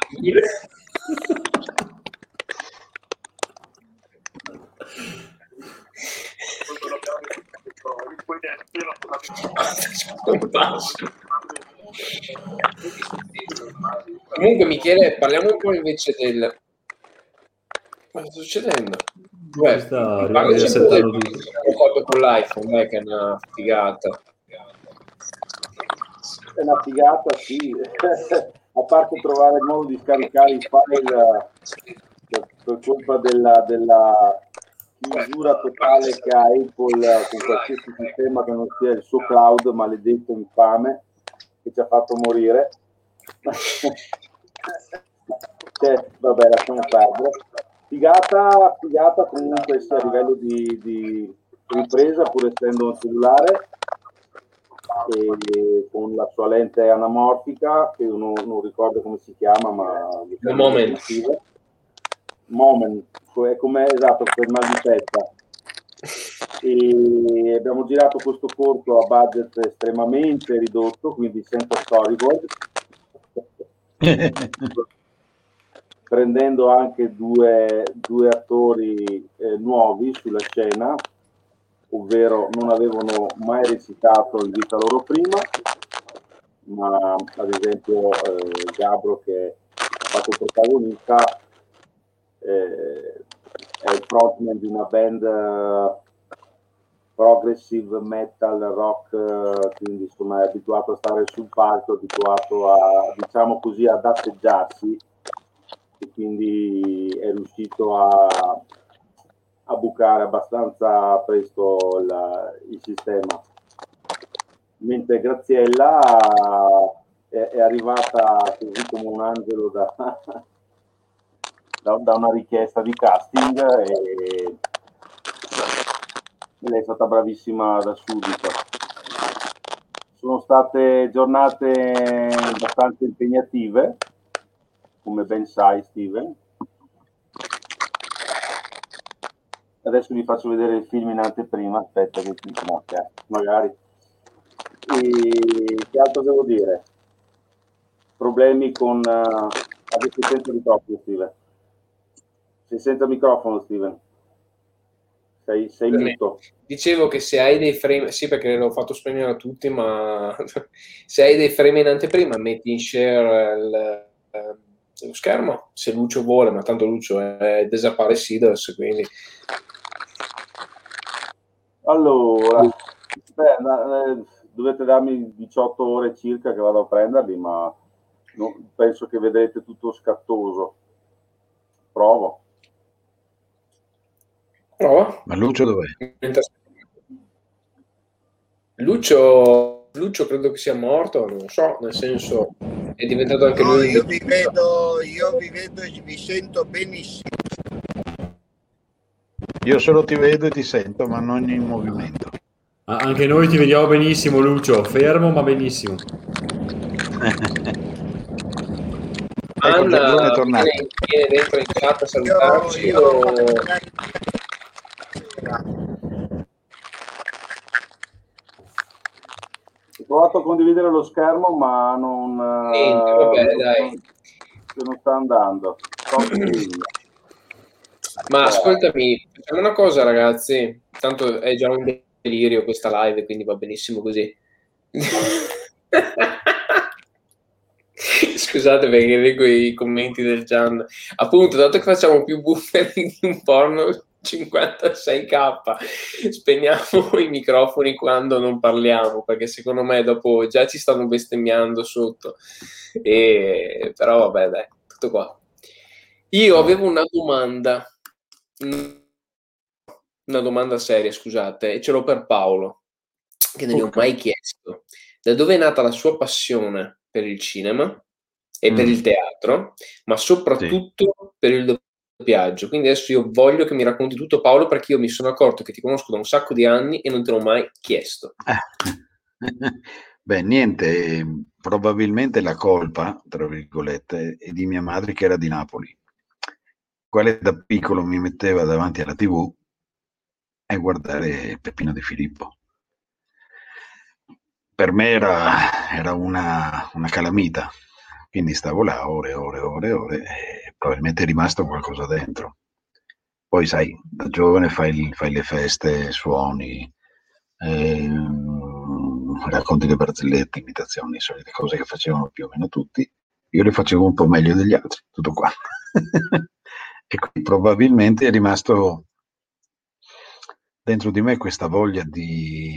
<laughs> Comunque, Michele, parliamo un po' invece del. Cosa sta succedendo? Beh, sta abbiamo fatto con l'iPhone, dai, che è una figata. È una figata, sì. <laughs> A parte trovare il modo di scaricare i file eh, per, colpa della, della chiusura totale che ha Apple eh, con qualsiasi sistema che non sia il suo cloud maledetto infame che ci ha fatto morire. <laughs> cioè, vabbè, lasciamo perdere. Figata, figata comunque sia a livello di, di ripresa, pur essendo un cellulare, e con la sua lente anamorfica, che non, non ricordo come si chiama, ma The Moment. Moment, è come esatto per mal di testa. E abbiamo girato questo corto a budget estremamente ridotto, quindi senza storyboard, <laughs> prendendo anche due, due attori eh, nuovi sulla scena, ovvero non avevano mai recitato in vita loro prima, ma ad esempio eh, Gabro che ha fatto il protagonista eh, è il frontman di una band progressive metal rock, eh, quindi insomma è abituato a stare sul palco, abituato a diciamo così ad atteggiarsi e quindi è riuscito a, a bucare abbastanza presto la- il sistema. Mentre Graziella è, è arrivata così come un angelo da, <laughs> da, da una richiesta di casting e lei è stata bravissima da subito. Sono state giornate abbastanza impegnative, come ben sai Steven. Adesso vi faccio vedere il film in anteprima, aspetta che no, ok, magari. E che altro devo dire? Problemi con... Uh, adesso senza microfono Steven. Sei senza microfono Steven. Sei, sei muto. Dicevo che se hai dei frame, sì perché l'ho fatto spegnere a tutti, ma <laughs> se hai dei frame in anteprima metti in share il, eh, lo schermo, se Lucio vuole, ma tanto Lucio è desaparecidos, quindi Allora, beh, na- eh, dovete darmi 18 ore circa che vado a prenderli, ma non- penso che vedrete tutto scattoso. Provo. Prova. Ma Lucio dov'è? Lucio, Lucio credo che sia morto, non so, nel senso è diventato anche No, lui io vi vedo, io vi vedo e vi sento benissimo. Io solo ti vedo e ti sento, ma non in movimento. Ah, Anche noi ti vediamo benissimo, Lucio. Fermo, ma benissimo. Ecco, Giorgione è tornato. viene, dentro in chat a salutarci Io- o... Ho provato a condividere lo schermo, ma non, eh, Niente, vabbè, non- dai. non sta andando. Ma ascoltami, facciamo una cosa, ragazzi. Tanto è già un delirio questa live, quindi va benissimo così. <laughs> Scusate perché leggo i commenti del Gian. Appunto, dato che facciamo più buffering di un porno 56k, spegniamo <laughs> i microfoni quando non parliamo, perché secondo me dopo già ci stanno bestemmiando sotto. E... Però vabbè, dai, tutto qua. Io avevo una domanda, una domanda seria, scusate, e ce l'ho per Paolo, che non gli ho mai chiesto. Da dove è nata la sua passione per il cinema e per Mm. il teatro, ma soprattutto per il doppiaggio? Quindi adesso io voglio che mi racconti tutto, Paolo, perché io mi sono accorto che ti conosco da un sacco di anni e non te l'ho mai chiesto. <laughs> Beh, niente, probabilmente la colpa, tra virgolette, è di mia madre che era di Napoli, quale da piccolo mi metteva davanti alla TV a guardare Peppino De Filippo. Per me era, era una, una calamita, quindi stavo là ore ore e ore e ore e probabilmente è rimasto qualcosa dentro. Poi sai, da giovane fai, fai le feste, suoni, ehm, racconti le barzellette, imitazioni, solite cose che facevano più o meno tutti. Io le facevo un po' meglio degli altri, tutto qua. <laughs> e quindi probabilmente è rimasto dentro di me questa voglia di,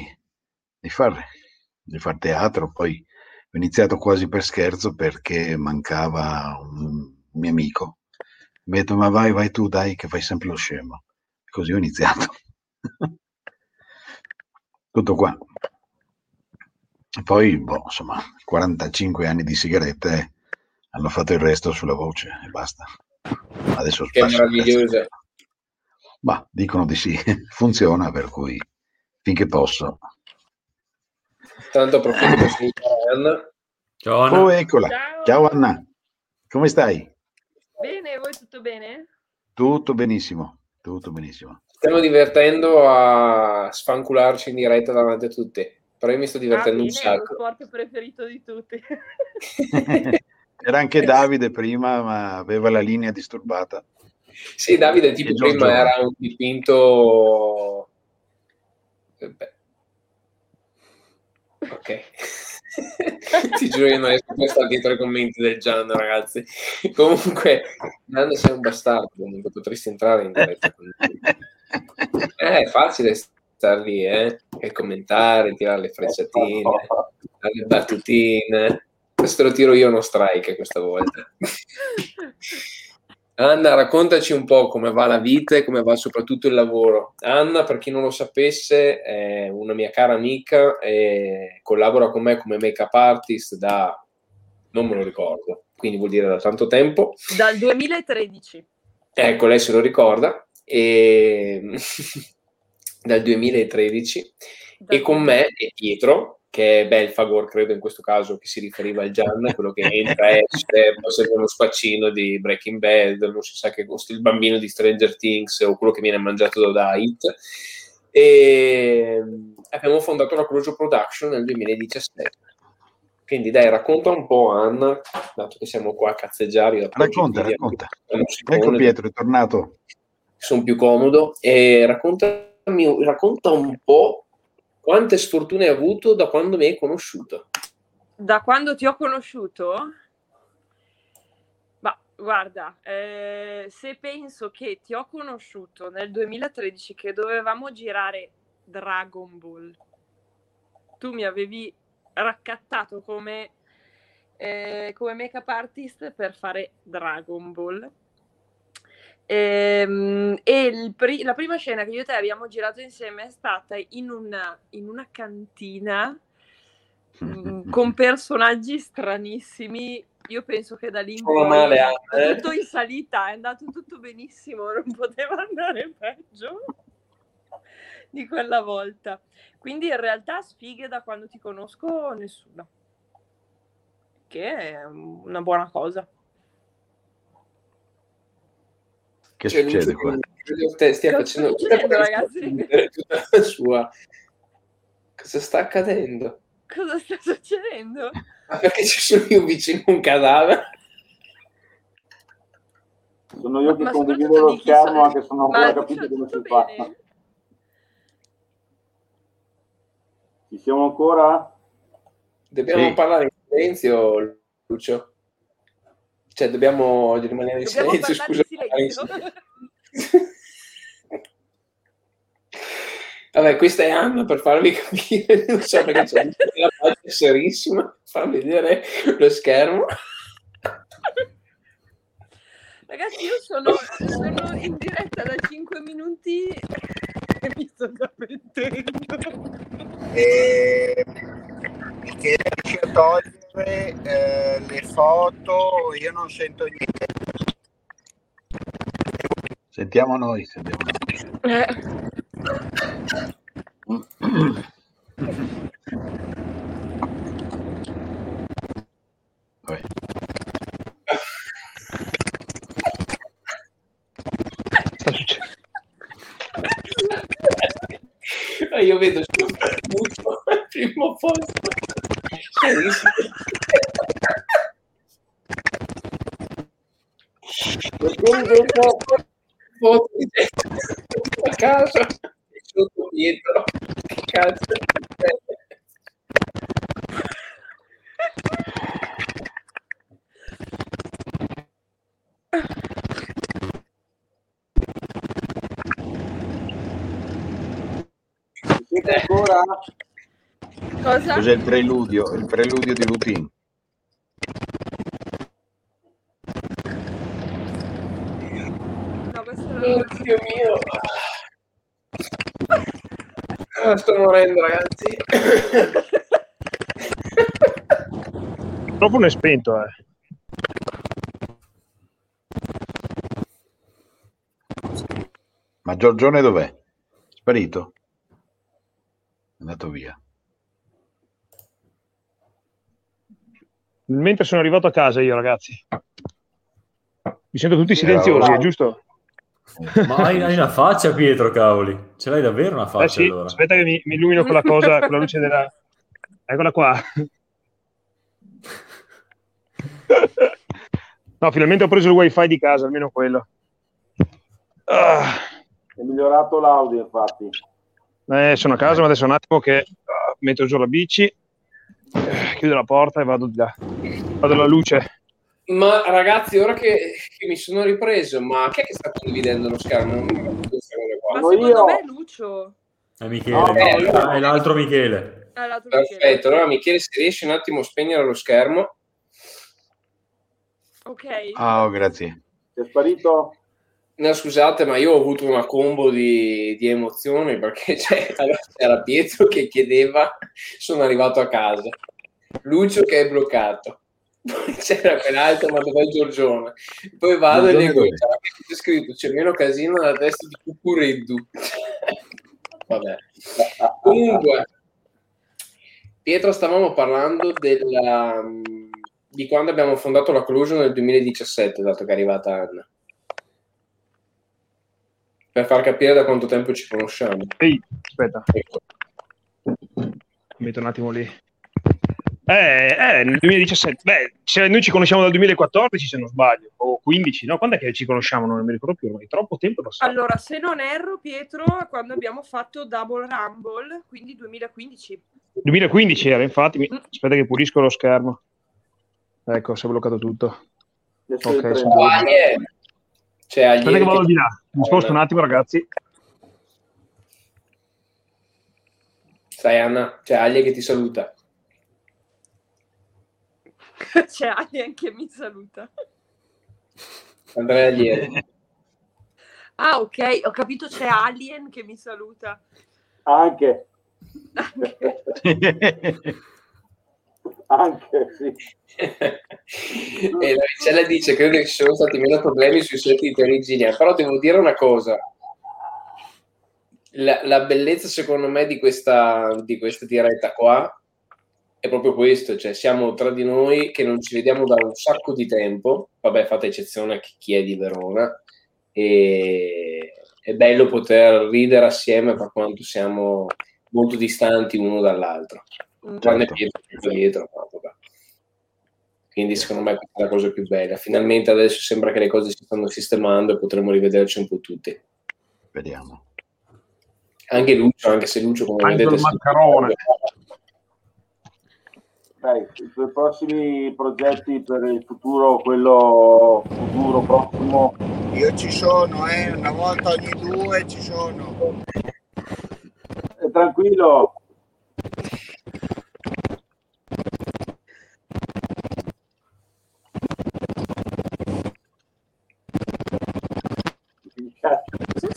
di fare, di far teatro. Poi ho iniziato quasi per scherzo perché mancava un mio amico. Mi ha detto, ma vai, vai tu, dai, che fai sempre lo scemo. E così ho iniziato. <laughs> Tutto qua. E poi, boh, insomma, 45 anni di sigarette hanno fatto il resto sulla voce e basta. Adesso Che meravigliosa. Ma dicono di sì, <laughs> funziona, per cui finché posso. Tanto approfitto per salutare Anna. Ciao Oh, eccola. Ciao Anna, come stai? Bene, voi tutto bene? Tutto benissimo, tutto benissimo. Stiamo divertendo a sfancularci in diretta davanti a tutti. Però io mi sto divertendo ah, un bene, è sacco. sport preferito di tutti. <laughs> Era anche Davide prima, ma aveva la linea disturbata. Sì, Davide, tipo E Giorgio. prima era un dipinto. Eh, beh. Ok. <laughs> Ti giuro, io non riesco più a stare dietro ai commenti del Gian, ragazzi. Comunque, Gian sei un bastardo, comunque potresti entrare in diretta. con lui. Eh, è facile star lì, eh? E commentare, tirare le frecciatine, fare le battutine. Questo lo tiro io uno strike questa volta. <laughs> Anna, raccontaci un po' come va la vita e come va soprattutto il lavoro. Anna, per chi non lo sapesse, è una mia cara amica e collabora con me come make-up artist da non me lo ricordo, quindi vuol dire da tanto tempo. Dal 2013. Ecco, lei se lo ricorda. E... <laughs> dal 2013 e con me è Pietro che è Belfagor credo in questo caso che si riferiva al Gian quello che entra esce <laughs> poi serve uno spaccino di Breaking Bad non si sa che costi il bambino di Stranger Things o quello che viene mangiato da Hit e abbiamo fondato la Crocio Production nel 2017 quindi dai racconta un po' Anna dato che siamo qua a cazzeggiare Racconta, racconta. Ecco Pietro, è tornato. sono più comodo e raccontami, racconta un po' quante sfortune hai avuto da quando mi hai conosciuto. Da quando ti ho conosciuto? Ma guarda, eh, se penso che ti ho conosciuto nel 2013 che dovevamo girare Dragon Ball, tu mi avevi raccattato come, eh, come make-up artist per fare Dragon Ball. Ehm, e il pri- la prima scena che io e te abbiamo girato insieme è stata in una, in una cantina mm, <laughs> con personaggi stranissimi. Io penso che da lì in poi male, eh? tutto in salita, è andato tutto benissimo, non poteva andare peggio di quella volta. Quindi in realtà sfighe da quando ti conosco nessuna, che è una buona cosa. Che Cioè, succede qua? Te stia facendo sta succedendo, ragazzi? Tutta la sua. Cosa sta accadendo? cosa sta succedendo? Ma perché ci sono io vicino a un cadavere? Sono io che Ma condivido lo schermo sono- anche se non ho ancora capito come si fa. Ci siamo ancora? Dobbiamo Sì. parlare in silenzio, Lucio. Cioè, dobbiamo rimanere in Dobbiamo silenzio, scusa. in silenzio. <laughs> Vabbè, questa è Anna per farvi capire, <laughs> non so perché c'è la faccia serissima, per far vedere lo schermo. Ragazzi, io sono, sono in diretta da 5 minuti e mi sto già pentendo. E Michele riesce a togliere eh, le foto, io non sento niente. Sentiamo noi, sentiamo noi. Eh, Io vedo Lucio al primo posto. Serissimo. Perché invece foto di te a casa e sotto Pietro. Che cazzo. Ci siete ancora? Cosa? Cos'è il preludio? Il preludio di routine. No, questo non Oh, Dio mio. Ah, sto morendo, ragazzi. Il microfono è spento, eh. Ma Giorgione dov'è? Sparito? È andato via. Mentre sono arrivato a casa io, ragazzi. Mi sento tutti silenziosi, è giusto? Ma hai, hai una faccia, Pietro, cavoli. Ce l'hai davvero una faccia Eh sì, allora? aspetta che mi, mi illumino con la cosa, con la luce della... Eccola qua. No, finalmente ho preso il wifi di casa, almeno quello. Ah, È migliorato l'audio, infatti. eh, sono a casa, ma adesso un attimo che ah, metto giù la bici, eh, chiudo la porta e vado di là. Vado alla luce. Ma ragazzi, ora che, che mi sono ripreso, ma chi è che sta condividendo lo schermo? Non mi qua. Ma Sono secondo io. me è Lucio. È Michele, No, no, eh, allora- è l'altro Michele. Ah, l'altro Michele. Perfetto, allora Michele, se riesci un attimo a spegnere lo schermo. Ok. Ah, oh, grazie. È sparito? No, scusate, ma io ho avuto una combo di, di emozioni perché <laughs> c'è- allora c'era Pietro che chiedeva, sono arrivato a casa, Lucio che è bloccato, poi <laughs> c'era quell'altro, ma dov'è Giorgione? Poi vado e leggo, c'è scritto, c'è meno casino nella testa di Cucureddu. <laughs> Vabbè. Comunque, Pietro, stavamo parlando della, di quando abbiamo fondato la Cluj nel 2017, dato che è arrivata Anna. Per far capire da quanto tempo ci conosciamo. Ehi, aspetta, Ecco. metto un attimo lì. Eh, eh, nel 2017, beh, cioè, noi ci conosciamo dal 2014 se non sbaglio, o 15, no? Quando è che ci conosciamo? Non mi ricordo più, ormai troppo tempo è passato. Allora, se non erro, Pietro, quando abbiamo fatto Double Rumble, quindi 2015. 2015 era, infatti, mi- aspetta che pulisco lo schermo. Ecco, si è bloccato tutto. Adesso Ok, sono- Aglie Aspetta che vado che- di là, mi sposto un attimo ragazzi. Sai Anna, c'è Aglie che ti saluta. <laughs> C'è Alien che mi saluta. Andrea Aglieri. <laughs> Ah, ok, ho capito, c'è Alien che mi saluta. Anche. <laughs> Anche, sì. e la Ricella dice credo che ci sono stati meno problemi sui siti di origine però devo dire una cosa. La, la bellezza secondo me di questa, di questa diretta qua è proprio questo. Cioè siamo tra di noi che non ci vediamo da un sacco di tempo. Vabbè fate eccezione a chi è di Verona. E è bello poter ridere assieme per quanto siamo molto distanti uno dall'altro tranne Certo. Pietro dietro. ma vabbè. Quindi secondo me questa è la cosa più bella. Finalmente adesso sembra che le cose si stanno sistemando e potremo rivederci un po' tutti. Vediamo. Anche Lucio, anche se Lucio come Anche vedete... il maccarone. Dai, i tuoi prossimi progetti per il futuro, quello futuro prossimo, Io ci sono, eh, una volta ogni due ci sono. eh, tranquillo.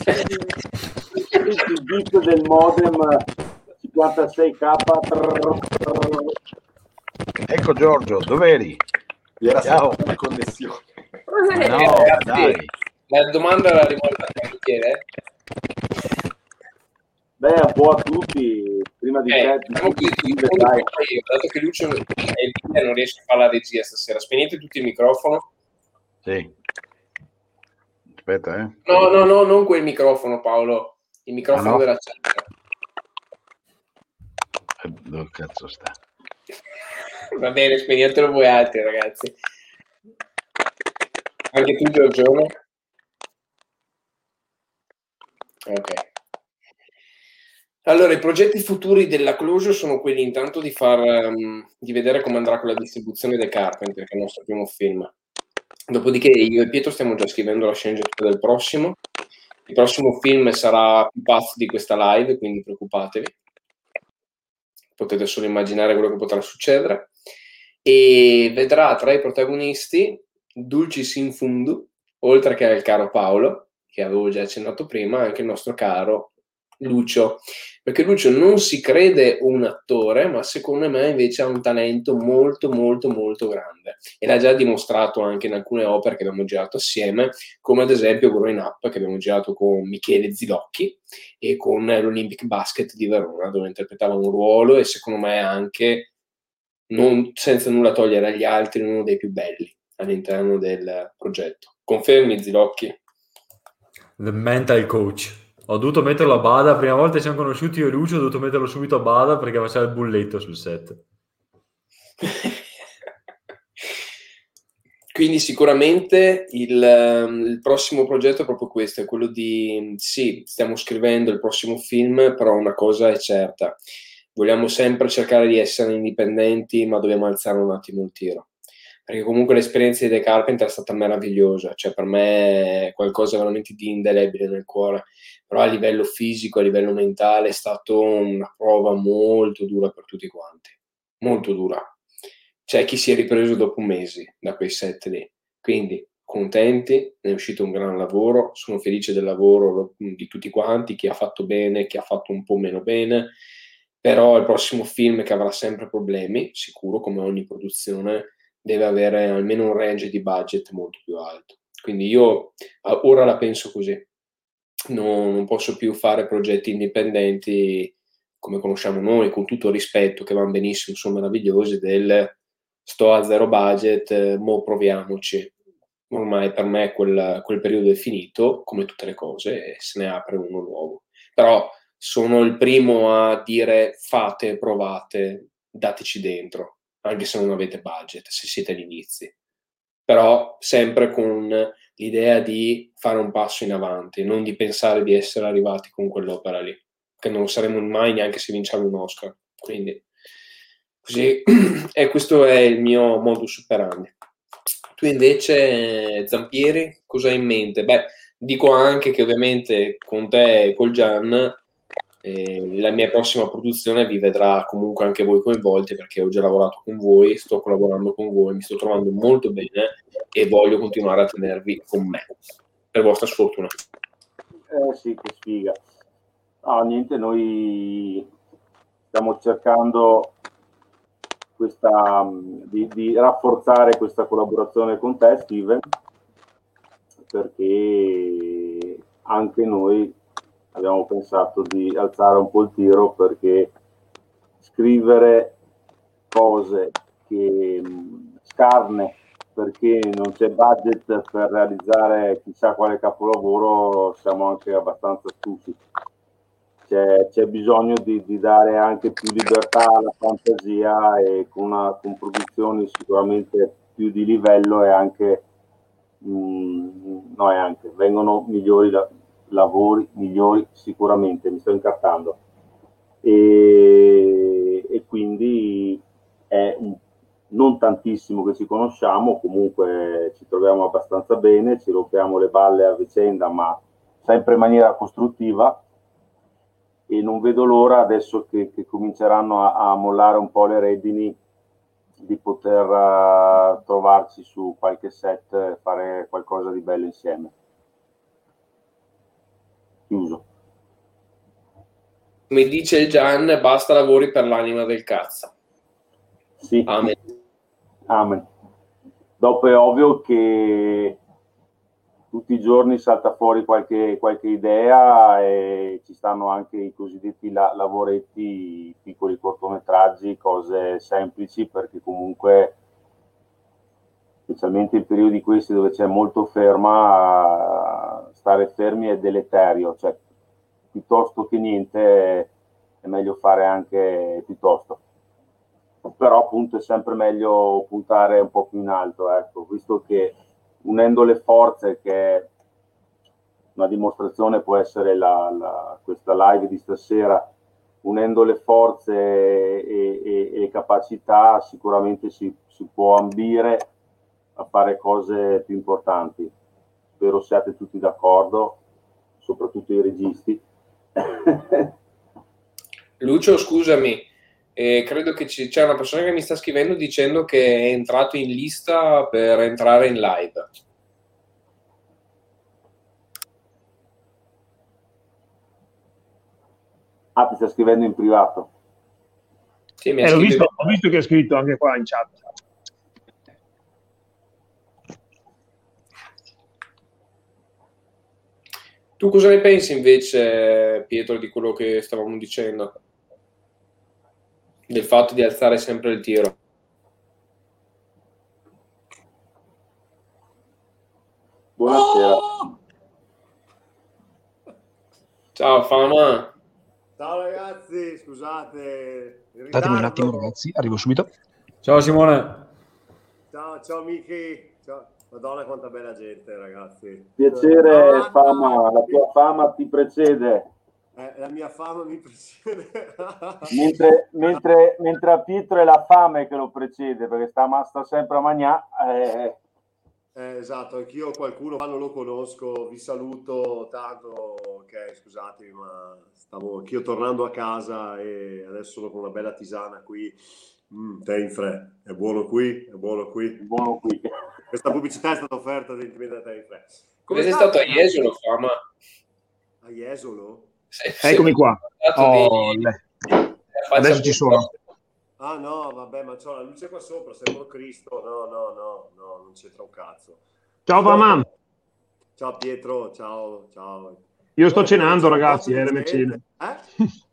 Il bit del modem 56k. Ecco Giorgio, dov'eri? Gli era Ciao. la connessione. No, Ragazzi, dai. La domanda l'ha rivolta a Michele. Beh, un po' a tutti, prima di Eh, te, diciamo ti dai. dato che Lucio è il e non riesce a fare la regia stasera, spegnete tutti il microfono. Sì. Aspetta, eh. No, no, no, non quel microfono, Paolo. Il microfono Ah, no? della chat. Eh, Dove cazzo sta? Va bene, spegnetelo voi altri, ragazzi. Anche tu, Giorgione? Ok. Allora, i progetti futuri della Closure sono quelli intanto di far ehm, di vedere come andrà con la distribuzione dei Carpenter, che è il nostro primo film. Dopodiché io e Pietro stiamo già scrivendo la sceneggiatura del prossimo. Il prossimo film sarà più pazzo di questa live, quindi preoccupatevi. Potete solo immaginare quello che potrà succedere. E vedrà tra i protagonisti Dulcis in Fundu, oltre che al caro Paolo, che avevo già accennato prima, anche il nostro caro Lucio, perché Lucio non si crede un attore, ma secondo me invece ha un talento molto molto molto grande e l'ha già dimostrato anche in alcune opere che abbiamo girato assieme, come ad esempio Growing Up che abbiamo girato con Michele Zilocchi e con l'Olympic Basket di Verona, dove interpretava un ruolo e secondo me anche non, senza nulla togliere agli altri uno dei più belli all'interno del progetto. Confermi Zilocchi? The mental coach. Ho dovuto metterlo a bada, prima volta che ci siamo conosciuti io e Lucio, ho dovuto metterlo subito a bada perché faceva il bulletto sul set. <laughs> Quindi sicuramente il, ehm, il prossimo progetto è proprio questo, è quello di, sì, stiamo scrivendo il prossimo film, però una cosa è certa, vogliamo sempre cercare di essere indipendenti, ma dobbiamo alzare un attimo il tiro. Perché comunque l'esperienza di The Carpenter è stata meravigliosa, cioè per me è qualcosa veramente di indelebile nel cuore, però a livello fisico, a livello mentale è stata una prova molto dura per tutti quanti, molto dura. C'è chi si è ripreso dopo mesi da quei set lì. Quindi contenti, ne è uscito un gran lavoro, sono felice del lavoro di tutti quanti, chi ha fatto bene, chi ha fatto un po' meno bene, però il prossimo film che avrà sempre problemi, sicuro come ogni produzione, deve avere almeno un range di budget molto più alto. Quindi io ora la penso così, non, non posso più fare progetti indipendenti come conosciamo noi, con tutto il rispetto, che vanno benissimo, sono meravigliosi, del sto a zero budget, mo proviamoci. Ormai per me quel, quel periodo è finito, come tutte le cose, e se ne apre uno nuovo. Però sono il primo a dire fate, provate, dateci dentro, anche se non avete budget, se siete agli inizi. Però sempre con l'idea di fare un passo in avanti, non di pensare di essere arrivati con quell'opera lì, che non lo saremo mai neanche se vinciamo un Oscar. Quindi Così, <clears throat> e questo è il mio modus operandi. Tu invece, Zampieri, cosa hai in mente? Beh, dico anche che ovviamente con te e col Gian eh, la mia prossima produzione vi vedrà comunque anche voi coinvolti perché ho già lavorato con voi, sto collaborando con voi, mi sto trovando molto bene e voglio continuare a tenervi con me, per vostra sfortuna. Eh sì, che sfiga. No, niente, noi stiamo cercando questa, di, di rafforzare questa collaborazione con te, Steven, perché anche noi abbiamo pensato di alzare un po' il tiro perché scrivere cose che mh, scarne perché non c'è budget per realizzare chissà quale capolavoro siamo anche abbastanza stufi. C'è, c'è bisogno di, di dare anche più libertà alla fantasia e con, una, con produzioni sicuramente più di livello e anche, mh, no, e anche vengono migliori la- lavori, migliori sicuramente, mi sto incartando. E, e quindi è un- non tantissimo che ci conosciamo, comunque ci troviamo abbastanza bene, ci rompiamo le balle a vicenda, ma sempre in maniera costruttiva e non vedo l'ora adesso che, che cominceranno a, a mollare un po' le redini di poter eh, trovarci su qualche set e fare qualcosa di bello insieme. Chiuso. Come dice il Gian, basta lavori per l'anima del cazzo. Sì. Amen. Amen. Dopo è ovvio che tutti i giorni salta fuori qualche, qualche idea e ci stanno anche i cosiddetti la- lavoretti, piccoli cortometraggi, cose semplici perché comunque specialmente in periodi questi dove c'è molto ferma, stare fermi è deleterio, cioè piuttosto che niente è meglio fare anche piuttosto. Però appunto è sempre meglio puntare un po' più in alto, ecco, visto che unendo le forze, che una dimostrazione può essere la- la- questa live di stasera, unendo le forze e, e- e capacità sicuramente si, si può ambire a fare cose più importanti. Spero siate tutti d'accordo, soprattutto i registi. <laughs> Lucio, scusami, eh, credo che ci- c'è una persona che mi sta scrivendo dicendo che è entrato in lista per entrare in live. Ah, ti sta scrivendo in privato. Sì, Eh, scritto- visto, ho visto che ha scritto anche qua in chat. Tu cosa ne pensi invece, Pietro, di quello che stavamo dicendo? Del fatto di alzare sempre il tiro. Buonasera. Ciao Fama. Ciao ragazzi, scusate. Datemi un attimo, ragazzi, arrivo subito. Ciao Simone. Ciao, ciao Miki. Ciao. Madonna quanta bella gente ragazzi. Piacere, Ah, fama, la tua fama ti precede. eh, la mia fama mi precede. <laughs> Mentre, mentre, mentre a Pietro è la fame che lo precede, perché sta, ma- sta sempre a mangiare. Eh, Eh, esatto, anch'io qualcuno qua non lo conosco, vi saluto tanto, ok, scusatemi, ma stavo anch'io tornando a casa e adesso sono con una bella tisana qui. Mm, tè in fre, è buono qui, è buono qui. buono qui. Questa pubblicità è stata offerta da tè in. Come sei stato a? Jesolo, Fama? A Jesolo? Eccomi qua. Di- Oh, faccia Adesso ci sono. Ah no, vabbè, ma c'ho la luce qua sopra, sembro Cristo. No, no, no, no, non c'entra un cazzo. Ciao Pamam. Ciao Pietro, ciao, ciao. Io sto cenando, ragazzi, eh, di mecine. Eh?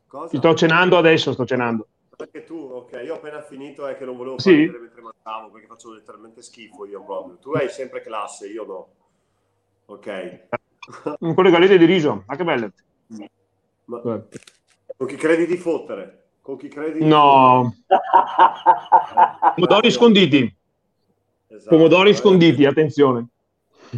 Cosa? Sto cenando adesso, sto cenando. Anche tu, ok, io ho appena finito è che non volevo Sì? vedere mentre mangiavo perché faccio letteralmente schifo io proprio. Tu hai sempre classe, io no. Ok. Con le galette di riso, ma che belle. Ma-. Con chi credi di fottere? Con chi credi di No, pomodori sconditi. Esatto, Pomodori eh. sconditi, attenzione.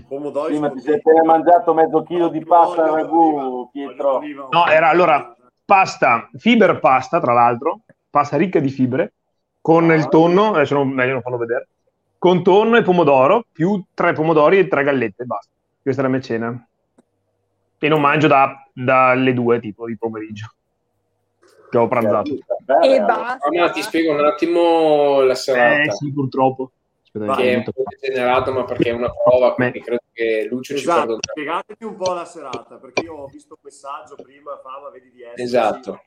Pomodori sì, ma ti sei appena mangiato mezzo chilo di pasta ragù, Pietro. No, era allora pasta, fiber pasta, tra l'altro, pasta ricca di fibre, con il tonno, adesso non, meglio non farlo vedere, con tonno e pomodoro, più tre pomodori e tre gallette, basta. Questa è la mia cena. E non mangio da- dalle due, tipo, di pomeriggio. Che ho pranzato. E basta. Fama, ti spiego un attimo la serata. Eh sì, purtroppo. Aspetta, che è un po' degenerato, ma perché è una prova, quindi credo che Lucio ci Esatto, perdonerà. spiegatemi un po' la serata, perché io ho visto un messaggio prima, fama, vedi di essere. Esatto.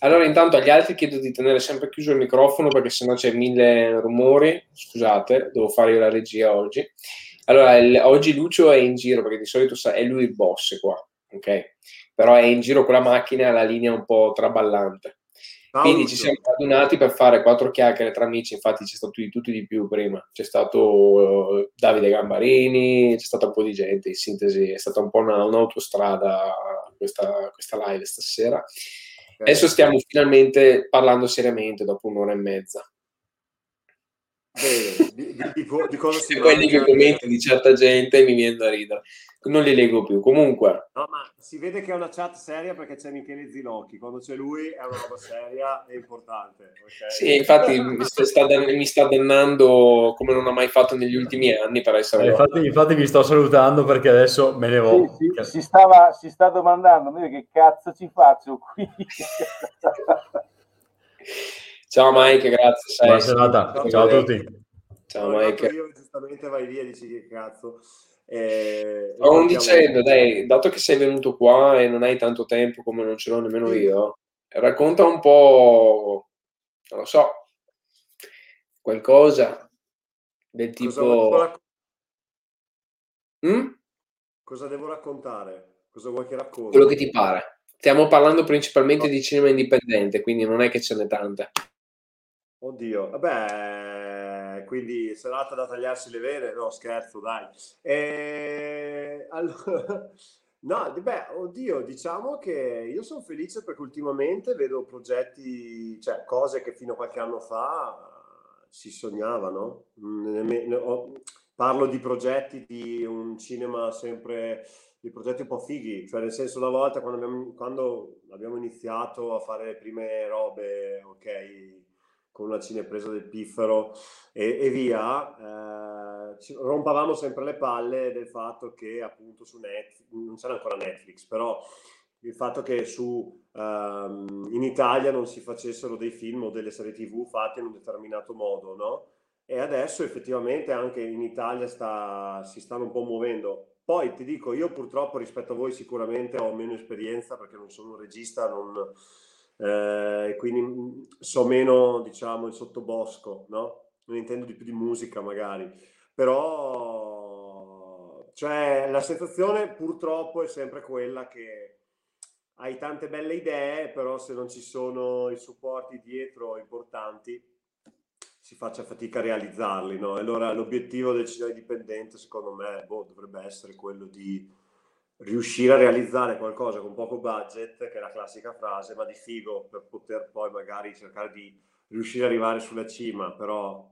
Allora, intanto agli altri chiedo di tenere sempre chiuso il microfono perché sennò c'è mille rumori. Scusate, devo fare io la regia oggi. Allora, il- oggi Lucio è in giro perché di solito sa- è lui il boss qua, ok? Però è in giro con la macchina la linea un po' traballante. Ciao, Quindi Lucio. ci siamo radunati per fare quattro chiacchiere tra amici, infatti c'è stato di tutti di più prima, c'è stato eh, Davide Gambarini, c'è stato un po' di gente, in sintesi è stata un po' una- un'autostrada questa, questa live stasera. Adesso stiamo finalmente parlando seriamente dopo un'ora e mezza. Bene, di, di- di co- di cosa si Se poi leggo i mangia? commenti di certa gente mi viene da ridere. Non li leggo più. Comunque, No, ma si vede che è una chat seria perché c'è Michele Zilocchi. Quando c'è lui è una roba seria e importante. ok? sì, infatti mi sta, mi dannando come non ha mai fatto negli ultimi anni per essere Eh, infatti, infatti vi sto salutando perché adesso me ne vo. Sì, sì, si, stava, si sta domandando io che cazzo ci faccio qui <laughs> Ciao Mike, grazie. Buona serata. Ciao a tutti. Ciao Mike. Io giustamente vai via e dici che cazzo. Eh, Stavo partiamo- dicendo, dai, dato che sei venuto qua e non hai tanto tempo come non ce l'ho nemmeno io, racconta un po', non lo so, qualcosa del Cosa devo, tipo... rac- Mm? cosa devo raccontare? Cosa vuoi che racconti? Quello che ti pare. Stiamo parlando principalmente di cinema indipendente, quindi non è che ce n'è tante. Oddio, vabbè, quindi serata da tagliarsi le vene? No, scherzo, dai. Eh, allora, <laughs> no, beh, oddio, diciamo che io sono felice perché ultimamente vedo progetti, cioè cose che fino a qualche anno fa si sognavano. Mm, Parlo di progetti di un cinema sempre, di progetti un po' fighi, cioè nel senso una volta quando abbiamo, quando abbiamo iniziato a fare le prime robe, ok, con una cinepresa del piffero e, e via, eh, rompavamo sempre le palle del fatto che appunto su Netflix, non c'era ancora Netflix, però il fatto che su, ehm, in Italia non si facessero dei film o delle serie TV fatte in un determinato modo, no? E adesso effettivamente anche in Italia sta- si stanno un po' muovendo. Poi ti dico, io purtroppo rispetto a voi sicuramente ho meno esperienza perché non sono un regista, non, eh, quindi mh, so meno, diciamo, il sottobosco, no? Non intendo di più di musica magari, però, cioè, la sensazione purtroppo è sempre quella che hai tante belle idee, però se non ci sono i supporti dietro importanti, si faccia fatica a realizzarli, no? Allora l'obiettivo del cinema indipendente, secondo me, boh, dovrebbe essere quello di riuscire a realizzare qualcosa con poco budget, che è la classica frase, ma di figo per poter poi magari cercare di riuscire ad arrivare sulla cima, però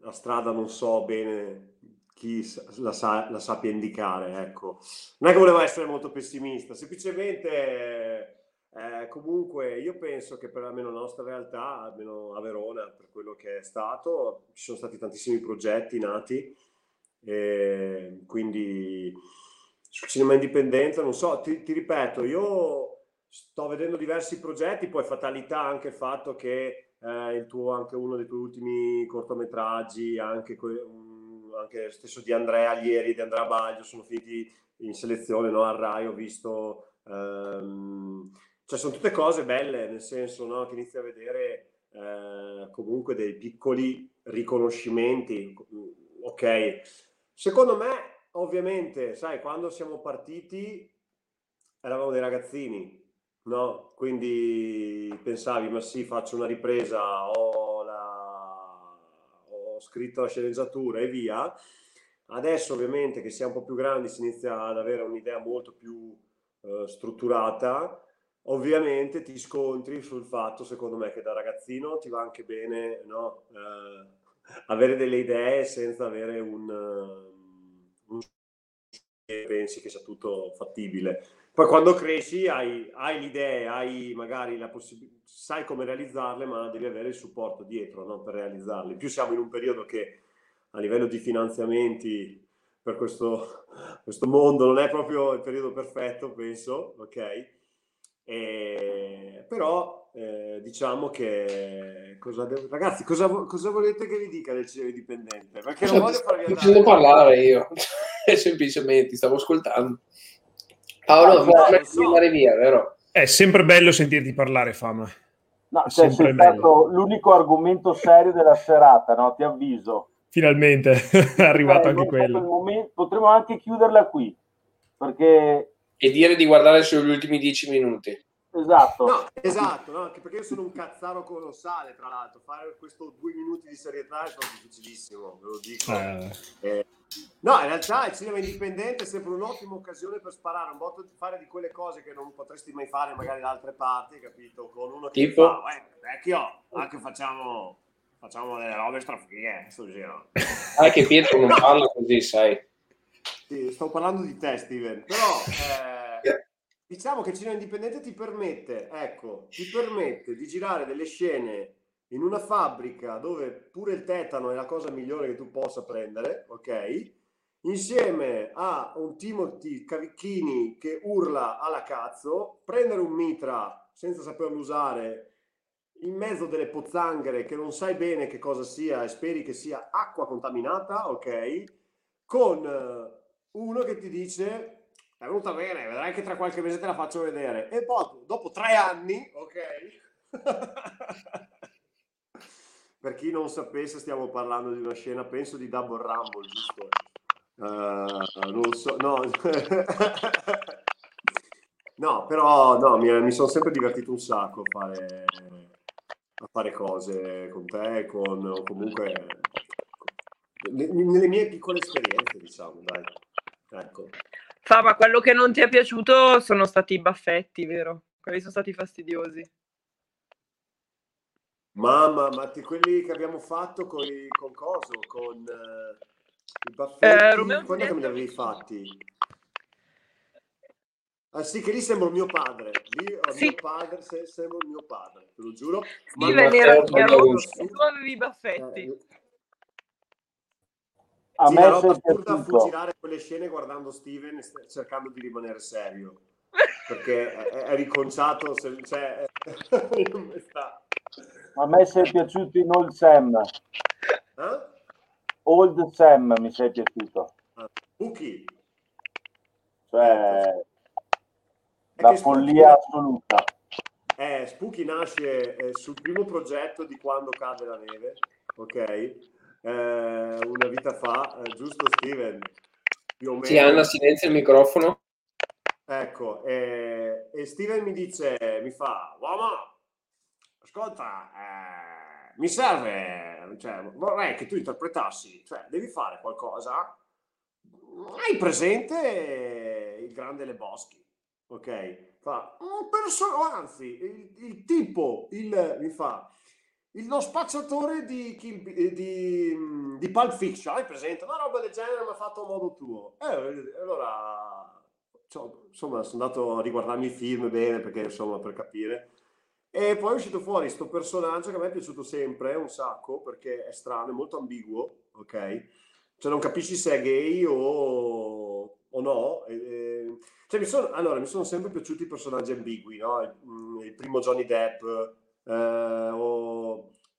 la strada non so bene chi la, sa- la sappia indicare, ecco. Non è che volevo essere molto pessimista, semplicemente eh, comunque io penso che per almeno la nostra realtà, almeno a Verona, per quello che è stato, ci sono stati tantissimi progetti nati, e quindi sul cinema indipendente, non so, ti, ti ripeto, io sto vedendo diversi progetti, poi fatalità anche il fatto che eh, il tuo, anche uno dei tuoi ultimi cortometraggi, anche, un- anche stesso di Andrea ieri, di Andrea Baglio, sono finiti in selezione no, al Rai, ho visto, ehm, cioè sono tutte cose belle, nel senso no, che inizi a vedere eh, comunque dei piccoli riconoscimenti, ok. Secondo me, ovviamente, sai, quando siamo partiti eravamo dei ragazzini, no? Quindi pensavi, ma sì, faccio una ripresa, ho, la- ho scritto la sceneggiatura e via. Adesso, ovviamente, che siamo un po' più grandi, si inizia ad avere un'idea molto più eh, strutturata. Ovviamente ti scontri sul fatto, secondo me, che da ragazzino ti va anche bene, no? Eh, avere delle idee senza avere un, e pensi che sia tutto fattibile. Poi quando cresci hai, hai l'idea, hai magari la possibilità, sai come realizzarle, ma devi avere il supporto dietro no? per realizzarle. In più siamo in un periodo che a livello di finanziamenti per questo, questo mondo non è proprio il periodo perfetto, penso, ok? E- però eh, diciamo che cosa devo- ragazzi, cosa, cosa volete che vi dica del cinema indipendente? Perché non Cosa voglio farvi andare. parlare io? <laughs> Semplicemente, ti stavo ascoltando. Paolo, Ah, permetti di andare via, vero? È sempre bello sentirti parlare, Fama. No, È cioè, sempre sei bello. stato l'unico argomento serio della serata, no? Ti avviso. Finalmente <laughs> è arrivato Eh, anche quello. momento- Potremmo anche chiuderla qui, perché E dire di guardare solo gli ultimi dieci minuti. Esatto. No, esatto, no, anche perché io sono un cazzaro colossale, tra l'altro. Fare questo due minuti di serietà è stato difficilissimo, ve lo dico. Eh, Eh, no, in realtà il cinema indipendente è sempre un'ottima occasione per sparare un botto di fare di quelle cose che non potresti mai fare magari da altre parti, capito? Con uno che Tipo? fa, eh, vecchio, anche facciamo, facciamo delle robe strafighe, sto giro. <laughs> Ah, che Pietro non parla così, sai. Sì, sto parlando di te, Steven, però eh, diciamo che il cinema indipendente ti permette, ecco, ti permette di girare delle scene in una fabbrica dove pure il tetano è la cosa migliore che tu possa prendere, ok? Insieme a un Timothy Cavicchini che urla alla cazzo, prendere un mitra senza saperlo usare in mezzo delle pozzanghere che non sai bene che cosa sia e speri che sia acqua contaminata, ok? Con eh, uno che ti dice è venuta bene, vedrai che tra qualche mese te la faccio vedere. E poi, dopo tre anni, ok? <laughs> per chi non sapesse, stiamo parlando di una scena, penso di Double Rumble, giusto? Eh, non so, no. <laughs> no, però no, mi, mi sono sempre divertito un sacco a fare, a fare cose con te, con comunque ne- nelle mie piccole esperienze, diciamo, dai. Ecco. Fa, ma quello che non ti è piaciuto sono stati i baffetti, vero? Quelli sono stati fastidiosi. Mamma, ma ti- quelli che abbiamo fatto con, i- con coso, con eh, i Eh, baffetti, Romeo e quando che me li avevi fatti? Ah sì, che lì sembra il mio padre, lì ho il Sì. mio padre, se- sembra il mio padre, te lo giuro. Ma chiaro Pagliarusso. e tu avevi i baffetti. eh, A sì, me roba assurda fu girare quelle scene guardando Steven st- cercando di rimanere serio, perché è, è riconciato, se, cioè, <laughs> sta? A me sei piaciuto in Old Sam. Eh? Old Sam mi sei piaciuto. Ah, Buchi, Cioè, è la che Spooky, follia assoluta. eh, Spooky nasce eh, sul primo progetto di quando cade la neve, ok? Eh, una vita fa, eh, giusto Steven? Più o Sì, meno. Anna, silenzia il microfono. Ecco, eh, e Steven mi dice, mi fa, uomo, ascolta, eh, mi serve, cioè, vorrei che tu interpretassi, cioè, devi fare qualcosa. Hai presente il grande Leboschi? Ok? Fa, un perso- anzi, il, il tipo, il, mi fa, lo spacciatore di, eh, di, mm, di Pulp Fiction, hai presente? Una roba del genere, ma fatto a modo tuo. E allora, cioè, insomma, sono andato a riguardarmi i film bene, perché, insomma, per capire. E poi è uscito fuori questo personaggio che a me è piaciuto sempre un sacco, perché è strano, è molto ambiguo, ok? Cioè non capisci se è gay o, o no. E- e- cioè, mi sono, allora, mi sono sempre piaciuti i personaggi ambigui, no? Il, mm, il primo Johnny Depp, eh, o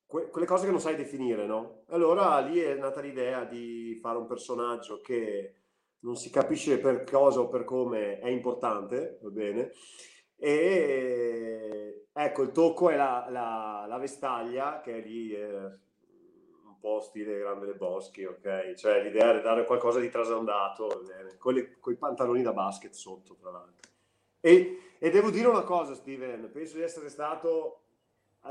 que- quelle cose che non sai definire, no? Allora lì è nata l'idea di fare un personaggio che non si capisce per cosa o per come è importante, va bene? E ecco, il tocco è la, la- la vestaglia, che è lì eh, un po' stile Grande dei Boschi, ok? Cioè l'idea è dare qualcosa di trasandato, va bene? Con i pantaloni da basket sotto, tra l'altro. E, e devo dire una cosa, Steven, penso di essere stato,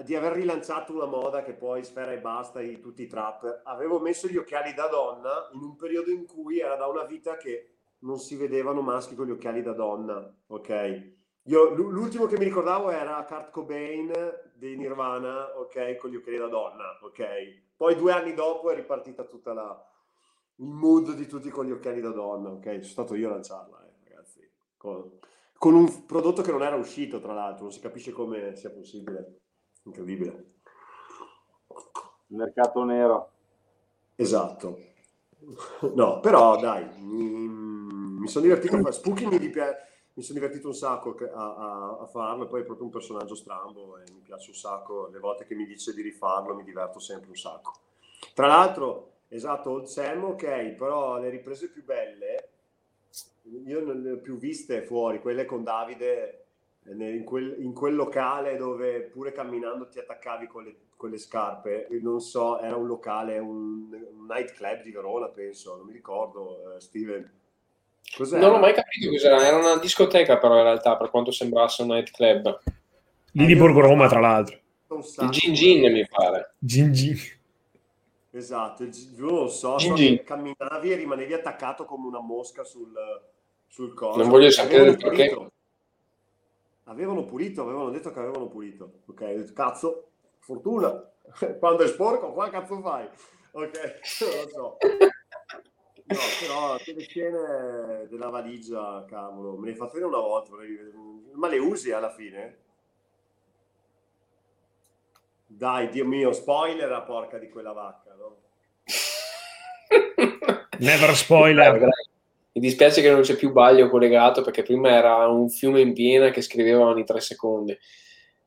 di aver rilanciato una moda che poi sfera e basta di tutti i trap. Avevo messo gli occhiali da donna in un periodo in cui era da una vita che non si vedevano maschi con gli occhiali da donna, ok? Io, l'ultimo che mi ricordavo era Kurt Cobain dei Nirvana, ok, con gli occhiali da donna, ok? Poi due anni dopo è ripartita tutta la, il mood di tutti con gli occhiali da donna, ok? Sono stato io a lanciarla, eh, ragazzi, con, con un prodotto che non era uscito, tra l'altro, non si capisce come sia possibile, incredibile. Mercato nero. Esatto. No, però dai, mi, mi sono divertito a fare Spooky, mi, mi sono divertito un sacco a, a- a farlo, e poi è proprio un personaggio strambo e mi piace un sacco, le volte che mi dice di rifarlo mi diverto sempre un sacco. Tra l'altro, esatto, Old Sam, ok, però le riprese più belle, io non le ho più viste fuori, quelle con Davide in quel, in quel locale dove pure camminando ti attaccavi con le, con le scarpe, non so, era un locale, un, un nightclub di Verona, penso, non mi ricordo, eh, Steven. Cos'era? Non ho mai capito cos'era, era una discoteca però in realtà, per quanto sembrasse un nightclub. Lì di Borgo Roma, tra l'altro. Il. Gin Gin mi pare. Gin Gin. Esatto, il io non lo so, so Gigi. che camminavi e rimanevi attaccato come una mosca sul, sul coso. Non voglio sapere perché. pulito. Avevano pulito, avevano detto che avevano pulito. Ok, ho detto, cazzo, fortuna. <laughs> Quando è sporco, qua cazzo fai? Ok, <laughs> non lo so. No, però quelle scene della valigia, cavolo, me le hai fatte vedere una volta, ma le usi alla fine? Dai, Dio mio, spoiler a porca di quella vacca, no? Never spoiler. Mi dispiace che non c'è più Baglio collegato perché prima era un fiume in piena che scriveva ogni tre secondi.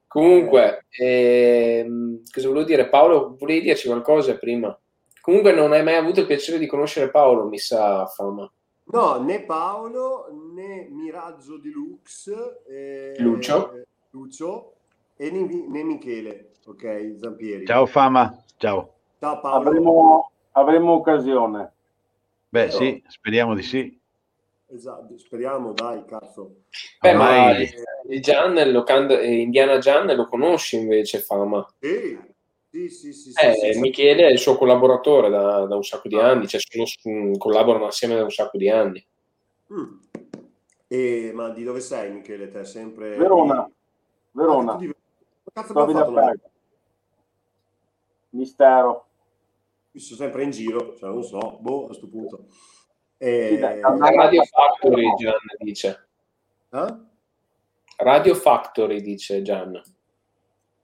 Comunque, ehm, cosa volevo dire? Paolo, volevi dirci qualcosa prima? Comunque non hai mai avuto il piacere di conoscere Paolo, mi sa, Fama. No, né Paolo né Miraggio di Lux, eh, Lucio. Lucio e né, né Michele, ok, Zampieri. Ciao Fama, ciao. Ciao Paolo. Avremo, avremo occasione. Beh sì, speriamo di sì. Esatto, speriamo, dai, cazzo. Beh, ma Gian, Locand- eh, Indiana Gian lo conosci invece, Fama. Sì, sì, sì, sì, sì, Eh, sì, sì. Michele è il suo collaboratore da, da un sacco di anni, cioè sono, collaborano assieme da un sacco di anni. Mm. E, ma di dove sei, Michele? Te sempre Verona. di- Verona. Ah, di- cazzo. Mistero. Io sono sempre in giro, cioè non so, boh, a questo punto. E... Sì, dai, Radio Factory, Gian dice. Eh? Radio Factory, dice Gian.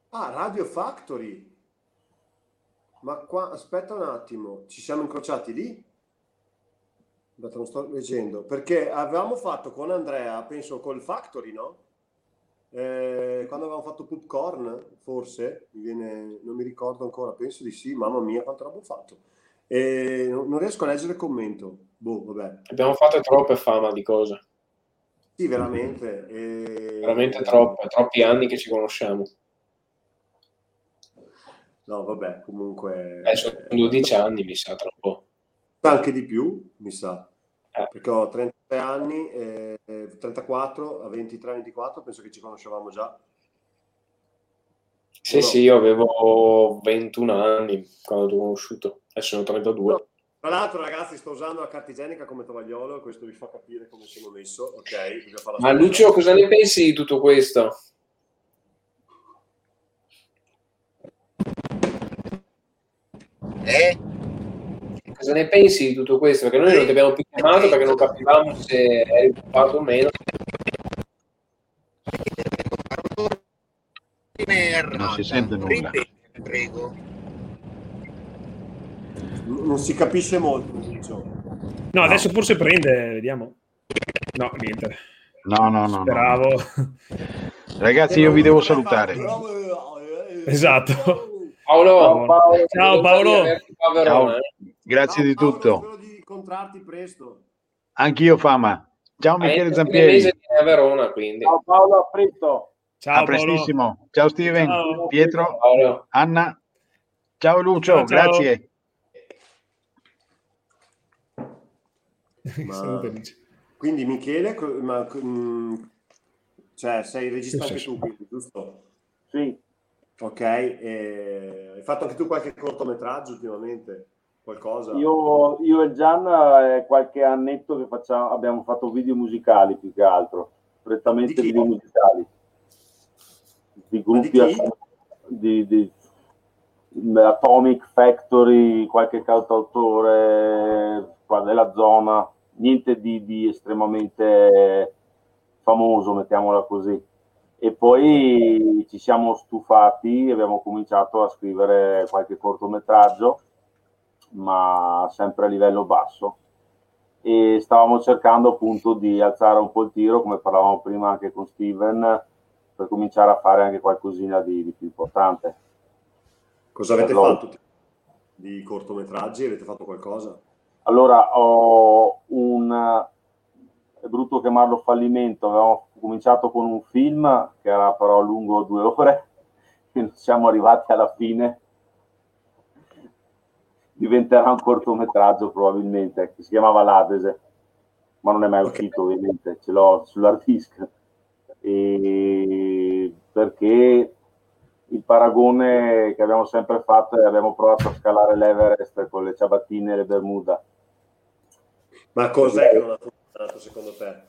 Ah, Radio Factory. Ma qua, aspetta un attimo, ci siamo incrociati lì? Aspetta, non sto leggendo, perché avevamo fatto con Andrea, penso col Factory, no? Eh, quando avevamo fatto Popcorn, forse, mi viene, non mi ricordo ancora, penso di sì, mamma mia, quanto abbiamo fatto. E non, riesco a leggere il commento. Boh, vabbè. Abbiamo fatto troppe fama di cose, Sì, veramente. e- veramente troppe, troppi anni che ci conosciamo. No, vabbè, comunque... Eh, sono 12 anni, mi sa, tra un po'. Anche di più, mi sa. Eh. Perché ho 33 anni, eh, 34, a 23-24, penso che ci conoscevamo già. Sì, No. sì, io avevo 21 anni quando ti ho conosciuto, adesso ne ho 32. Tra l'altro, ragazzi, sto usando la carta igienica come tovagliolo, questo vi fa capire come sono messo, ok? Ma. Lucio, cosa ne pensi di tutto questo? Eh? Cosa ne pensi di tutto questo? Perché noi non ti abbiamo più chiamato perché non capivamo se eri occupato o meno. Non si sente nulla. Prego. Non si capisce molto. No, adesso forse prende, vediamo. No, niente. No, no, no. no. Speravo. Ragazzi, io vi devo salutare. Esatto. Paolo, Ciao, Paolo. Ciao, Paolo. averti Verona, Ciao. eh. Grazie di tutto. Spero di incontrarti presto. Anch'io Fama. Ciao Ma Michele fine Zampieri. a Verona, quindi. Ciao Paolo, a presto. Ciao, A Paolo. prestissimo. Ciao Steven, Ciao. Pietro, Paolo. Anna. Ciao Lucio, Ciao, ciao. grazie. <laughs> Ma-. Quindi Michele, ma, mm, cioè, sei regista Sì, anche sì, tu, quindi, giusto? Sì. Ok, e hai fatto anche tu qualche cortometraggio ultimamente? Qualcosa? Io, io e Gian è qualche annetto che facciamo, abbiamo fatto video musicali più che altro, prettamente video musicali. Di gruppi di di, di- Atomic Factory, qualche cantautore qua della zona, niente di, di estremamente famoso, mettiamola così. E poi ci siamo stufati e abbiamo cominciato a scrivere qualche cortometraggio, ma sempre a livello basso. E stavamo cercando appunto di alzare un po' il tiro, come parlavamo prima anche con Steven, per cominciare a fare anche qualcosina di, di più importante. Cosa avete loro. fatto? Di cortometraggi? Avete fatto qualcosa? Allora, ho un è brutto chiamarlo fallimento. Avevamo cominciato con un film che era però lungo due ore <laughs> e non siamo arrivati alla fine. Diventerà un cortometraggio probabilmente, che si chiamava L'Adese. ma non è mai uscito ovviamente, ce l'ho sull'hard disk. E perché il paragone che abbiamo sempre fatto è abbiamo provato a scalare l'Everest con le ciabattine e le Bermuda. Ma cos'è che non ha funzionato secondo te?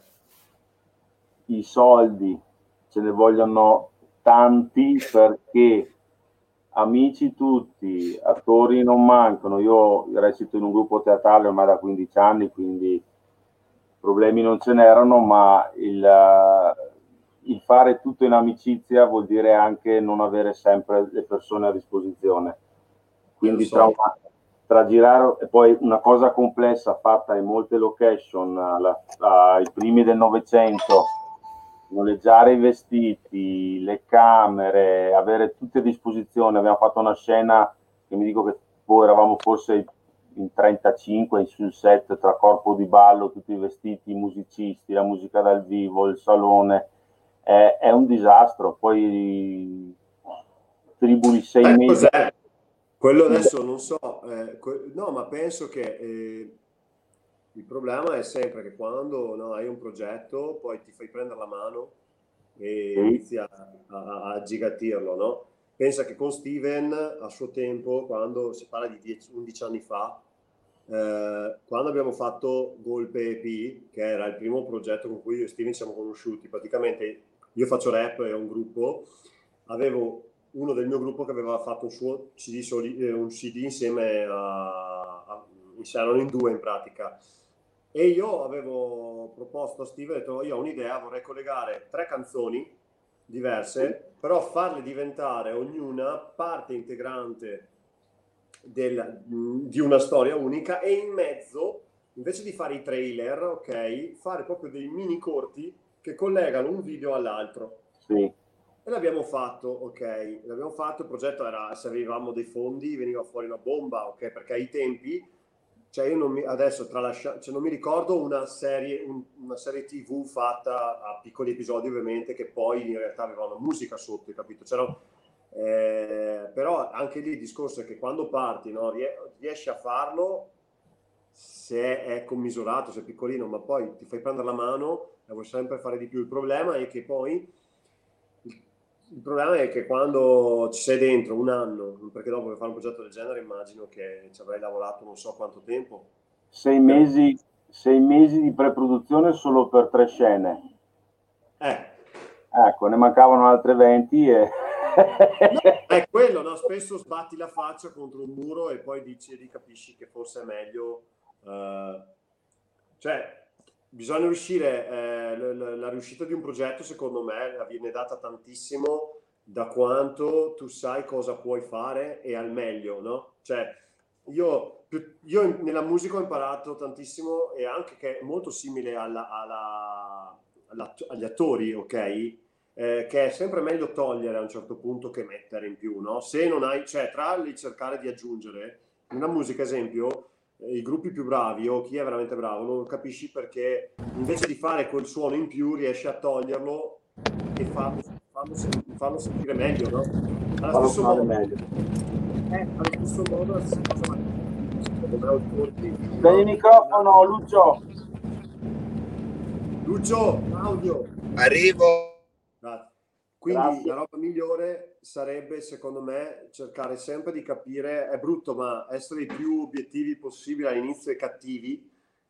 I soldi ce ne vogliono tanti perché amici tutti, attori non mancano. Io recito in un gruppo teatrale ormai da 15 anni, quindi problemi non ce n'erano, ma il, il fare tutto in amicizia vuol dire anche non avere sempre le persone a disposizione. Quindi so. tra, tra girare e poi una cosa complessa fatta in molte location alla- ai primi del Novecento, noleggiare i vestiti, le camere, avere tutte a disposizione. Abbiamo fatto una scena che mi dico che poi eravamo forse in 35 sul set tra corpo di ballo, tutti i vestiti, i musicisti, la musica dal vivo, il salone. È, è un disastro. Poi tribuli sei Eh, mesi. cos'è? Quello adesso non so, eh, que- no, ma penso che eh, il problema è sempre che quando no, hai un progetto, poi ti fai prendere la mano e inizi a, a, a gigattirlo, no? Pensa che con Steven a suo tempo, quando si parla di 10 11 anni fa, eh, quando abbiamo fatto Golpe EP, che era il primo progetto con cui io e Steven siamo conosciuti, praticamente io faccio rap e ho un gruppo, avevo uno del mio gruppo che aveva fatto un suo CD, soli- eh, un CD insieme a, a erano in due in pratica. E io avevo proposto a Steve, ho detto, io ho un'idea, vorrei collegare tre canzoni diverse, però farle diventare ognuna parte integrante del- di una storia unica e in mezzo, invece di fare i trailer, ok, fare proprio dei mini corti che collegano un video all'altro. Sì. E l'abbiamo fatto, ok, l'abbiamo fatto, il progetto era, se avevamo dei fondi veniva fuori una bomba, ok, perché ai tempi, cioè io non mi, adesso tralascia, cioè non mi ricordo una serie, un- una serie tv fatta a piccoli episodi ovviamente, che poi in realtà avevano musica sotto, capito? C'erano, eh, però anche lì il discorso è che quando parti, no, rie- riesci a farlo se è commisurato, se è piccolino, ma poi ti fai prendere la mano e vuoi sempre fare di più. Il problema è che poi il, problema è che quando ci sei dentro un anno, perché dopo per fare un progetto del genere immagino che ci avrai lavorato non so quanto tempo. Sei mesi, sei mesi di preproduzione solo per tre scene. Eh, Ecco, ne mancavano altre 20 e... <laughs> è quello, no? Spesso sbatti la faccia contro un muro e poi dici, ricapisci che forse è meglio. eh, cioè, bisogna riuscire, eh, l- l- la riuscita di un progetto, secondo me, viene data tantissimo da quanto tu sai cosa puoi fare e al meglio, no? Cioè, io, io nella musica ho imparato tantissimo e anche che è molto simile alla- alla- alla- agli attori, ok? Eh, che è sempre meglio togliere a un certo punto che mettere in più, no? Se non hai, cioè, tra il cercare di aggiungere, nella musica, esempio, i gruppi più bravi o chi è veramente bravo, non capisci perché invece di fare quel suono in più riesci a toglierlo e farlo, farlo, farlo sentire meglio, no? Allo stesso suonare modo, meglio. eh, allo stesso modo, la stessa cosa. Dai il microfono, Lucio. Lucio, audio. Arrivo. Quindi Grazie. la roba migliore sarebbe, secondo me, cercare sempre di capire, è brutto, ma essere i più obiettivi possibili all'inizio e cattivi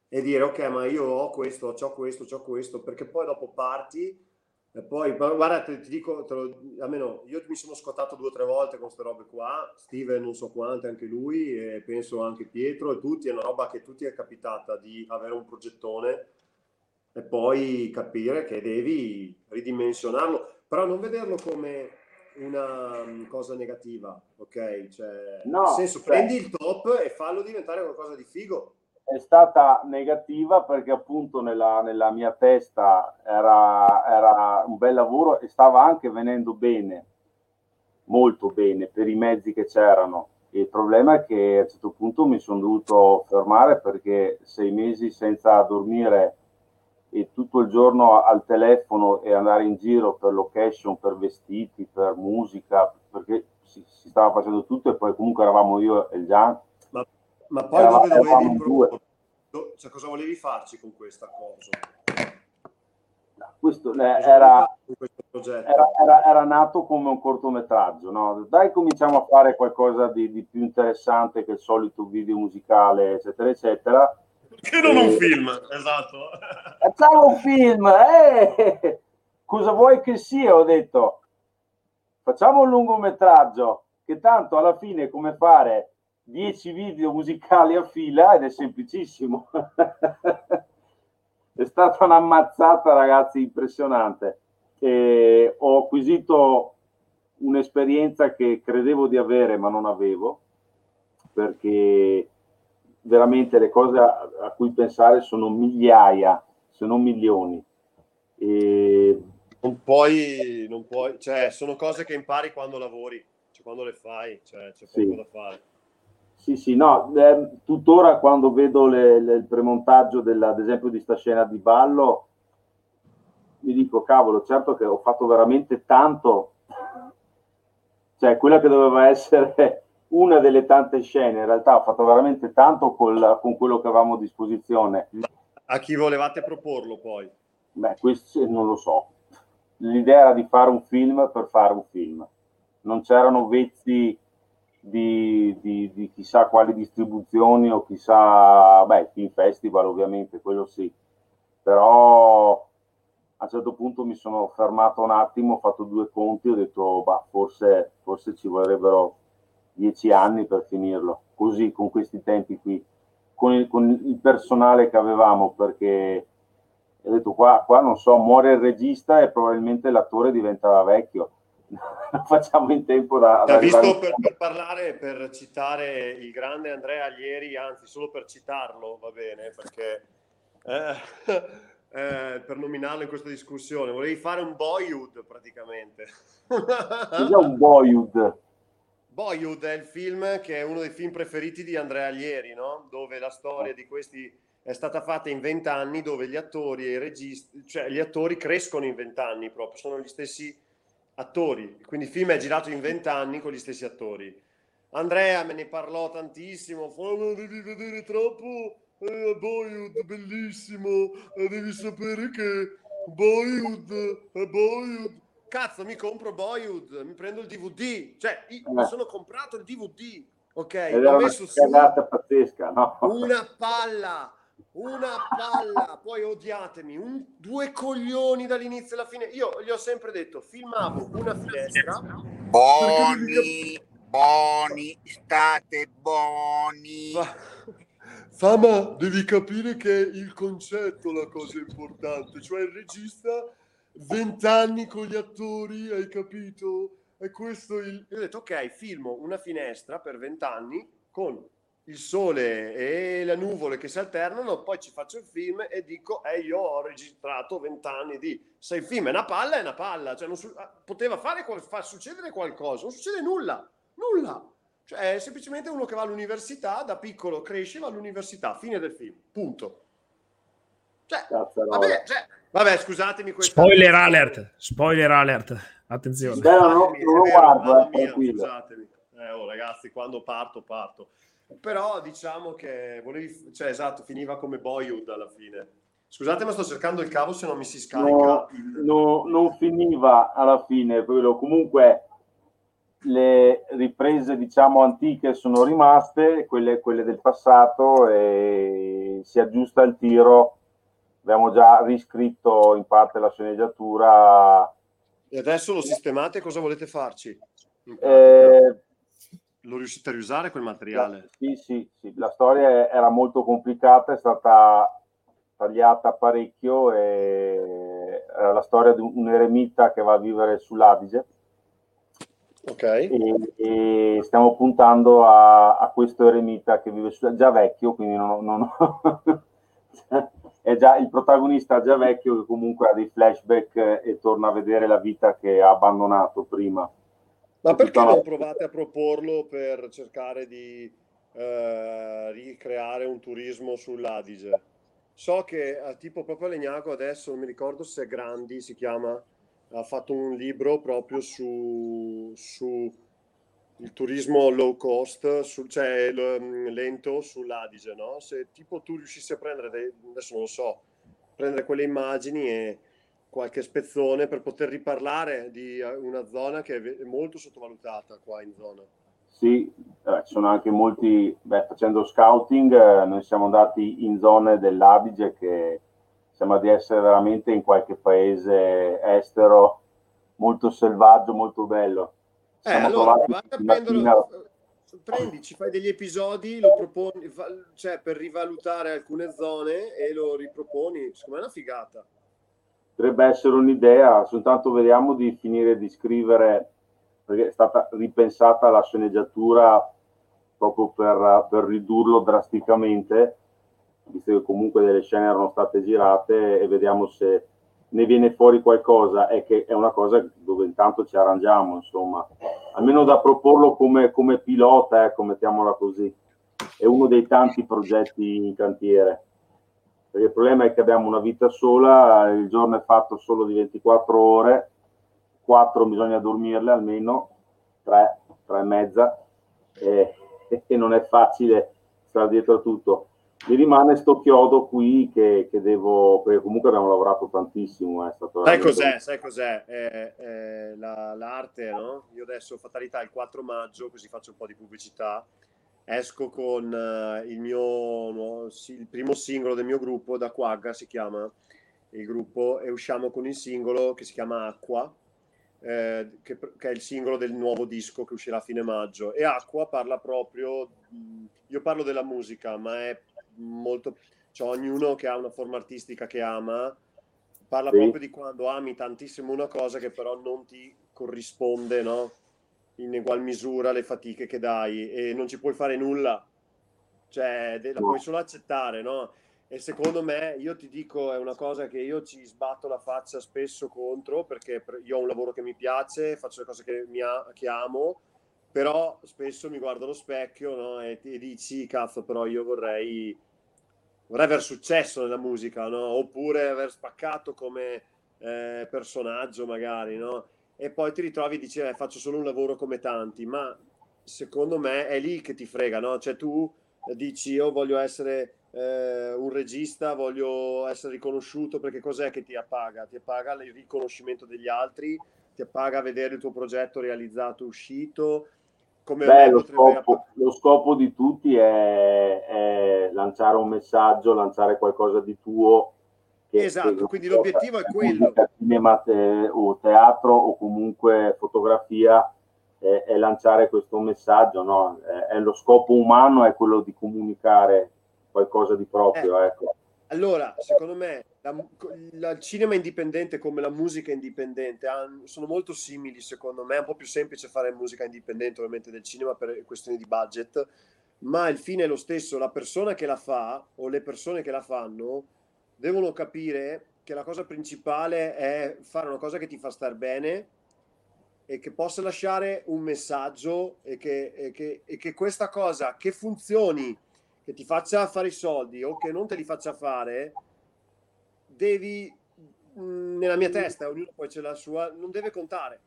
e dire ok, ma io ho questo, ho questo, ho questo, perché poi dopo parti e poi, guarda, te- ti dico, te lo- almeno io mi sono scottato due o tre volte con queste robe qua, Steven non so quante, anche lui, e penso anche Pietro e tutti, è una roba che tutti è capitata di avere un progettone e poi capire che devi ridimensionarlo, però non vederlo come una mm, cosa negativa, ok? Cioè, No, nel senso, cioè- prendi il top e fallo diventare qualcosa di figo. È stata negativa perché appunto nella, nella mia testa era, era un bel lavoro e stava anche venendo bene, molto bene per i mezzi che c'erano. Il problema è che a un certo punto mi sono dovuto fermare perché sei mesi senza dormire e tutto il giorno al telefono e andare in giro per location, per vestiti, per musica, perché si, si stava facendo tutto e poi comunque eravamo io e il Gian. Ma, ma poi Eravamo- dove lo vedi eravamo il in due. prodotto? do- cioè, cosa volevi farci con questa cosa? Questo eh, era, era, era- era nato come un cortometraggio, no? Dai, cominciamo a fare qualcosa di, di più interessante che il solito video musicale, eccetera, eccetera. Che non un film, esatto. Facciamo un film, eh! Cosa vuoi che sia? Ho detto, facciamo un lungometraggio, che tanto alla fine come fare 10 video musicali a fila ed è semplicissimo. <laughs> è stata un'ammazzata, ragazzi, impressionante. E ho acquisito un'esperienza che credevo di avere, ma non avevo, perché veramente le cose a, a cui pensare sono migliaia, se non milioni. E Non puoi, non puoi, cioè, sono cose che impari quando lavori, cioè, quando le fai, cioè, c'è Sì. poco da fare. Sì, sì, no, eh, tuttora quando vedo le- le- il premontaggio della- ad esempio di sta scena di ballo, mi dico, cavolo, certo che ho fatto veramente tanto, cioè quella che doveva essere una delle tante scene, in realtà ho fatto veramente tanto col- con quello che avevamo a disposizione. A chi volevate proporlo poi? Beh, questo non lo so. L'idea era di fare un film per fare un film. Non c'erano vezzi di, di- di chissà quali distribuzioni o chissà, beh, film festival ovviamente, quello sì. Però a un certo punto mi sono fermato un attimo, ho fatto due conti, ho detto, bah, forse, forse ci vorrebbero dieci anni per finirlo, così, con questi tempi qui, con il, con il personale che avevamo, perché ho detto qua, qua non so, muore il regista e probabilmente l'attore diventa vecchio. <laughs> facciamo in tempo da, da visto per, per parlare, per citare il grande Andrea Aglieri, anzi solo per citarlo va bene, perché eh, <laughs> eh, per nominarlo in questa discussione, volevi fare un boyhood praticamente. Cos'è un boyhood? Boyhood è il film che è uno dei film preferiti di Andrea Aglieri, no? dove la storia di questi è stata fatta in vent'anni, dove gli attori e i registi, cioè gli attori crescono in vent'anni proprio, sono gli stessi attori, quindi il film è girato in vent'anni con gli stessi attori. Andrea me ne parlò tantissimo, "Ma devi vedere troppo eh, Boyhood, bellissimo, eh, devi sapere che Boyhood, eh, Boyhood, cazzo mi compro Boyhood, mi prendo il DVD, cioè io mi Eh. sono comprato il DVD, ok, Ed una messo su pazzesca, no? una palla, una palla, poi odiatemi, un- due coglioni dall'inizio alla fine. Io gli ho sempre detto, filmavo una finestra. Boni, boni, state buoni. Fama, devi capire che è il concetto la cosa importante, cioè il regista, 20 anni con gli attori, hai capito? E questo il... Io ho detto, ok, filmo una finestra per 20 anni con il sole e le nuvole che si alternano, poi ci faccio il film e dico, eh, io ho registrato 20 anni di... Se il film è una palla, è una palla, cioè non su- ah, poteva fare, qual- far succedere qualcosa, non succede nulla, nulla. Cioè, è semplicemente uno che va all'università, da piccolo cresce, va all'università, fine del film, punto. Cioè, vabbè, cioè, vabbè, scusatemi questa... Spoiler alert, spoiler alert, attenzione. Beh, no, no, Scusatemi, non lo guardo, mamma eh, scusatemi. Eh, oh, ragazzi, quando parto, parto. Però diciamo che volevi, cioè esatto, finiva come Boyhood alla fine. Scusate, ma sto cercando il cavo se non mi si scarica. No, no- non finiva alla fine quello. Comunque le riprese, diciamo, antiche sono rimaste, quelle, quelle del passato, e si aggiusta il tiro. Abbiamo già riscritto in parte la sceneggiatura. E adesso lo sistemate, cosa volete farci? Eh, Lo riuscite a riusare quel materiale? Sì, sì, sì, la storia era molto complicata, è stata tagliata parecchio e era la storia di un eremita che va a vivere sull'Adige Ok. e, e stiamo puntando a, a questo eremita che vive su, già vecchio, quindi non, non- <laughs> è già il protagonista già vecchio che comunque ha dei flashback e torna a vedere la vita che ha abbandonato prima. Ma perché non provate a proporlo per cercare di eh, ricreare un turismo sull'Adige? So che eh, tipo proprio Legnago adesso, non mi ricordo se è Grandi, si chiama, ha fatto un libro proprio su, su il turismo low cost, sul- cioè mm, lento sull'Adige, no? Se tipo tu riuscissi a prendere, dei- adesso non lo so, prendere quelle immagini e qualche spezzone per poter riparlare di eh, una zona che è molto sottovalutata qua in zona. Sì, eh, ci sono anche molti, beh, facendo scouting, eh, noi siamo andati in zone dell'Adige che sembra di essere veramente in qualche paese estero molto selvaggio, molto bello. Eh, allora eh, prendi, ci fai degli episodi, lo proponi, cioè per rivalutare alcune zone e lo riproponi, secondo me è una figata. Potrebbe essere un'idea, soltanto vediamo di finire di scrivere, perché è stata ripensata la sceneggiatura proprio per, per ridurlo drasticamente, visto che comunque delle scene erano state girate e vediamo se ne viene fuori qualcosa e che è una cosa dove intanto ci arrangiamo, insomma, almeno da proporlo come, come pilota, ecco, mettiamola così. È uno dei tanti progetti in cantiere perché il problema è che abbiamo una vita sola, il giorno è fatto solo di 24 ore, 4 bisogna dormirle almeno, 3, 3 e mezza, e, <laughs> e non è facile stare dietro a tutto. Mi rimane sto chiodo qui che, che devo, perché comunque abbiamo lavorato tantissimo. È stato Sai cos'è? Sai cos'è? È- è la- l'arte, no? Io adesso fatalità il 4 maggio, così faccio un po' di pubblicità. Esco con eh, il mio il primo singolo del mio gruppo, da Quagga si chiama il gruppo, e usciamo con il singolo che si chiama Acqua, eh, che, che è il singolo del nuovo disco che uscirà a fine maggio. E Acqua parla proprio, mh, io parlo della musica, ma è molto, cioè ognuno che ha una forma artistica che ama, parla Sì. proprio di quando ami tantissimo una cosa che però non ti corrisponde, no? In egual misura le fatiche che dai e non ci puoi fare nulla, cioè la puoi solo accettare, no? E secondo me, io ti dico, è una cosa che io ci sbatto la faccia spesso contro perché per- io ho un lavoro che mi piace, faccio le cose che, mi a- che amo, però spesso mi guardo allo specchio no? e, e dici, cazzo, però io vorrei, vorrei aver successo nella musica, no? Oppure aver spaccato come eh, personaggio magari, no? E poi ti ritrovi e dici, eh, faccio solo un lavoro come tanti, ma secondo me è lì che ti frega, no? Cioè tu dici, io voglio essere eh, un regista, voglio essere riconosciuto perché cos'è che ti appaga? Ti appaga il riconoscimento degli altri, ti appaga vedere il tuo progetto realizzato, uscito, come Beh, lo scopo, lo scopo di tutti è, è lanciare un messaggio, lanciare qualcosa di tuo. Che, Esatto, che- quindi l'obiettivo è quello. cinema te- o teatro o comunque fotografia è, è lanciare questo messaggio, no? È, è lo scopo umano è quello di comunicare qualcosa di proprio, Eh. ecco. Allora, secondo me, il cinema indipendente come la musica indipendente han- sono molto simili, secondo me. È un po' più semplice fare musica indipendente, ovviamente, del cinema per questioni di budget, ma il fine è lo stesso. La persona che la fa o le persone che la fanno devono capire che la cosa principale è fare una cosa che ti fa star bene e che possa lasciare un messaggio e che, e che- e che questa cosa che funzioni, che ti faccia fare i soldi o che non te li faccia fare, devi, mh, nella mia testa, ognuno poi c'è la sua, non deve contare.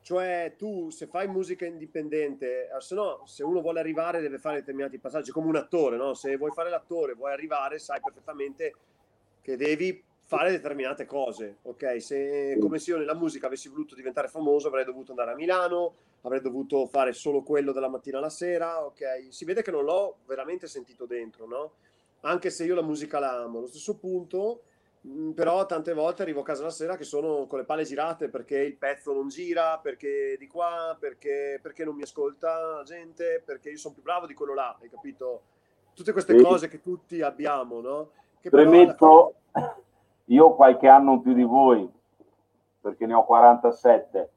Cioè tu se fai musica indipendente, eh, se no se uno vuole arrivare deve fare determinati passaggi, come un attore, no? Se vuoi fare l'attore, vuoi arrivare, sai perfettamente che devi fare determinate cose, ok? Se come se io nella musica avessi voluto diventare famoso, avrei dovuto andare a Milano, avrei dovuto fare solo quello dalla mattina alla sera, ok? Si vede che non l'ho veramente sentito dentro, no? Anche se io la musica la amo, allo stesso punto, mh, però tante volte arrivo a casa la sera che sono con le palle girate perché il pezzo non gira, perché di qua, perché, perché non mi ascolta la gente, perché io sono più bravo di quello là, hai capito? Tutte queste Sì. cose che tutti abbiamo, no? Che però alla Premetto, io ho qualche anno in più di voi, perché ne ho 47.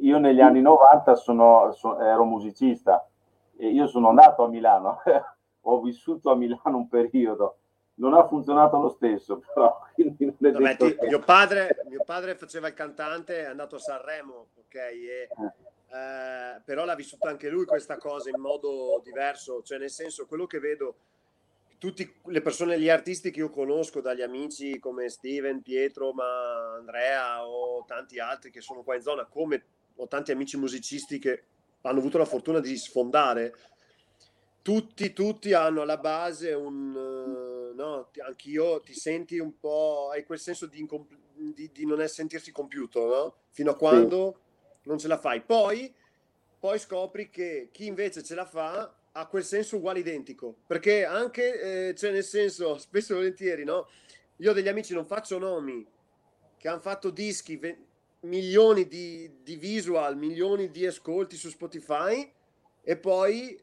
Io negli anni 90 sono- so- ero musicista e io sono andato a Milano, <laughs> ho vissuto a Milano un periodo. Non ha funzionato lo stesso, <laughs> però quindi non è Vabbè, ti- mio, padre, mio padre faceva il cantante, è andato a Sanremo, ok? E, eh, però l'ha vissuta anche lui questa cosa in modo diverso, cioè nel senso quello che vedo, tutte le persone, gli artisti che io conosco, dagli amici come Steven, Pietro, ma Andrea o tanti altri che sono qua in zona, come ho tanti amici musicisti che hanno avuto la fortuna di sfondare. Tutti, tutti hanno alla base un... eh, no, anch'io ti senti un po'... hai quel senso di, incom- di, di non sentirsi compiuto, no? Fino a quando non ce la fai. Poi, poi scopri che chi invece ce la fa ha quel senso uguale identico. Perché anche, eh, cioè nel senso, <laughs> spesso e volentieri, no? Io ho degli amici, non faccio nomi, che hanno fatto dischi, ve- milioni di, di visual, milioni di ascolti su Spotify e poi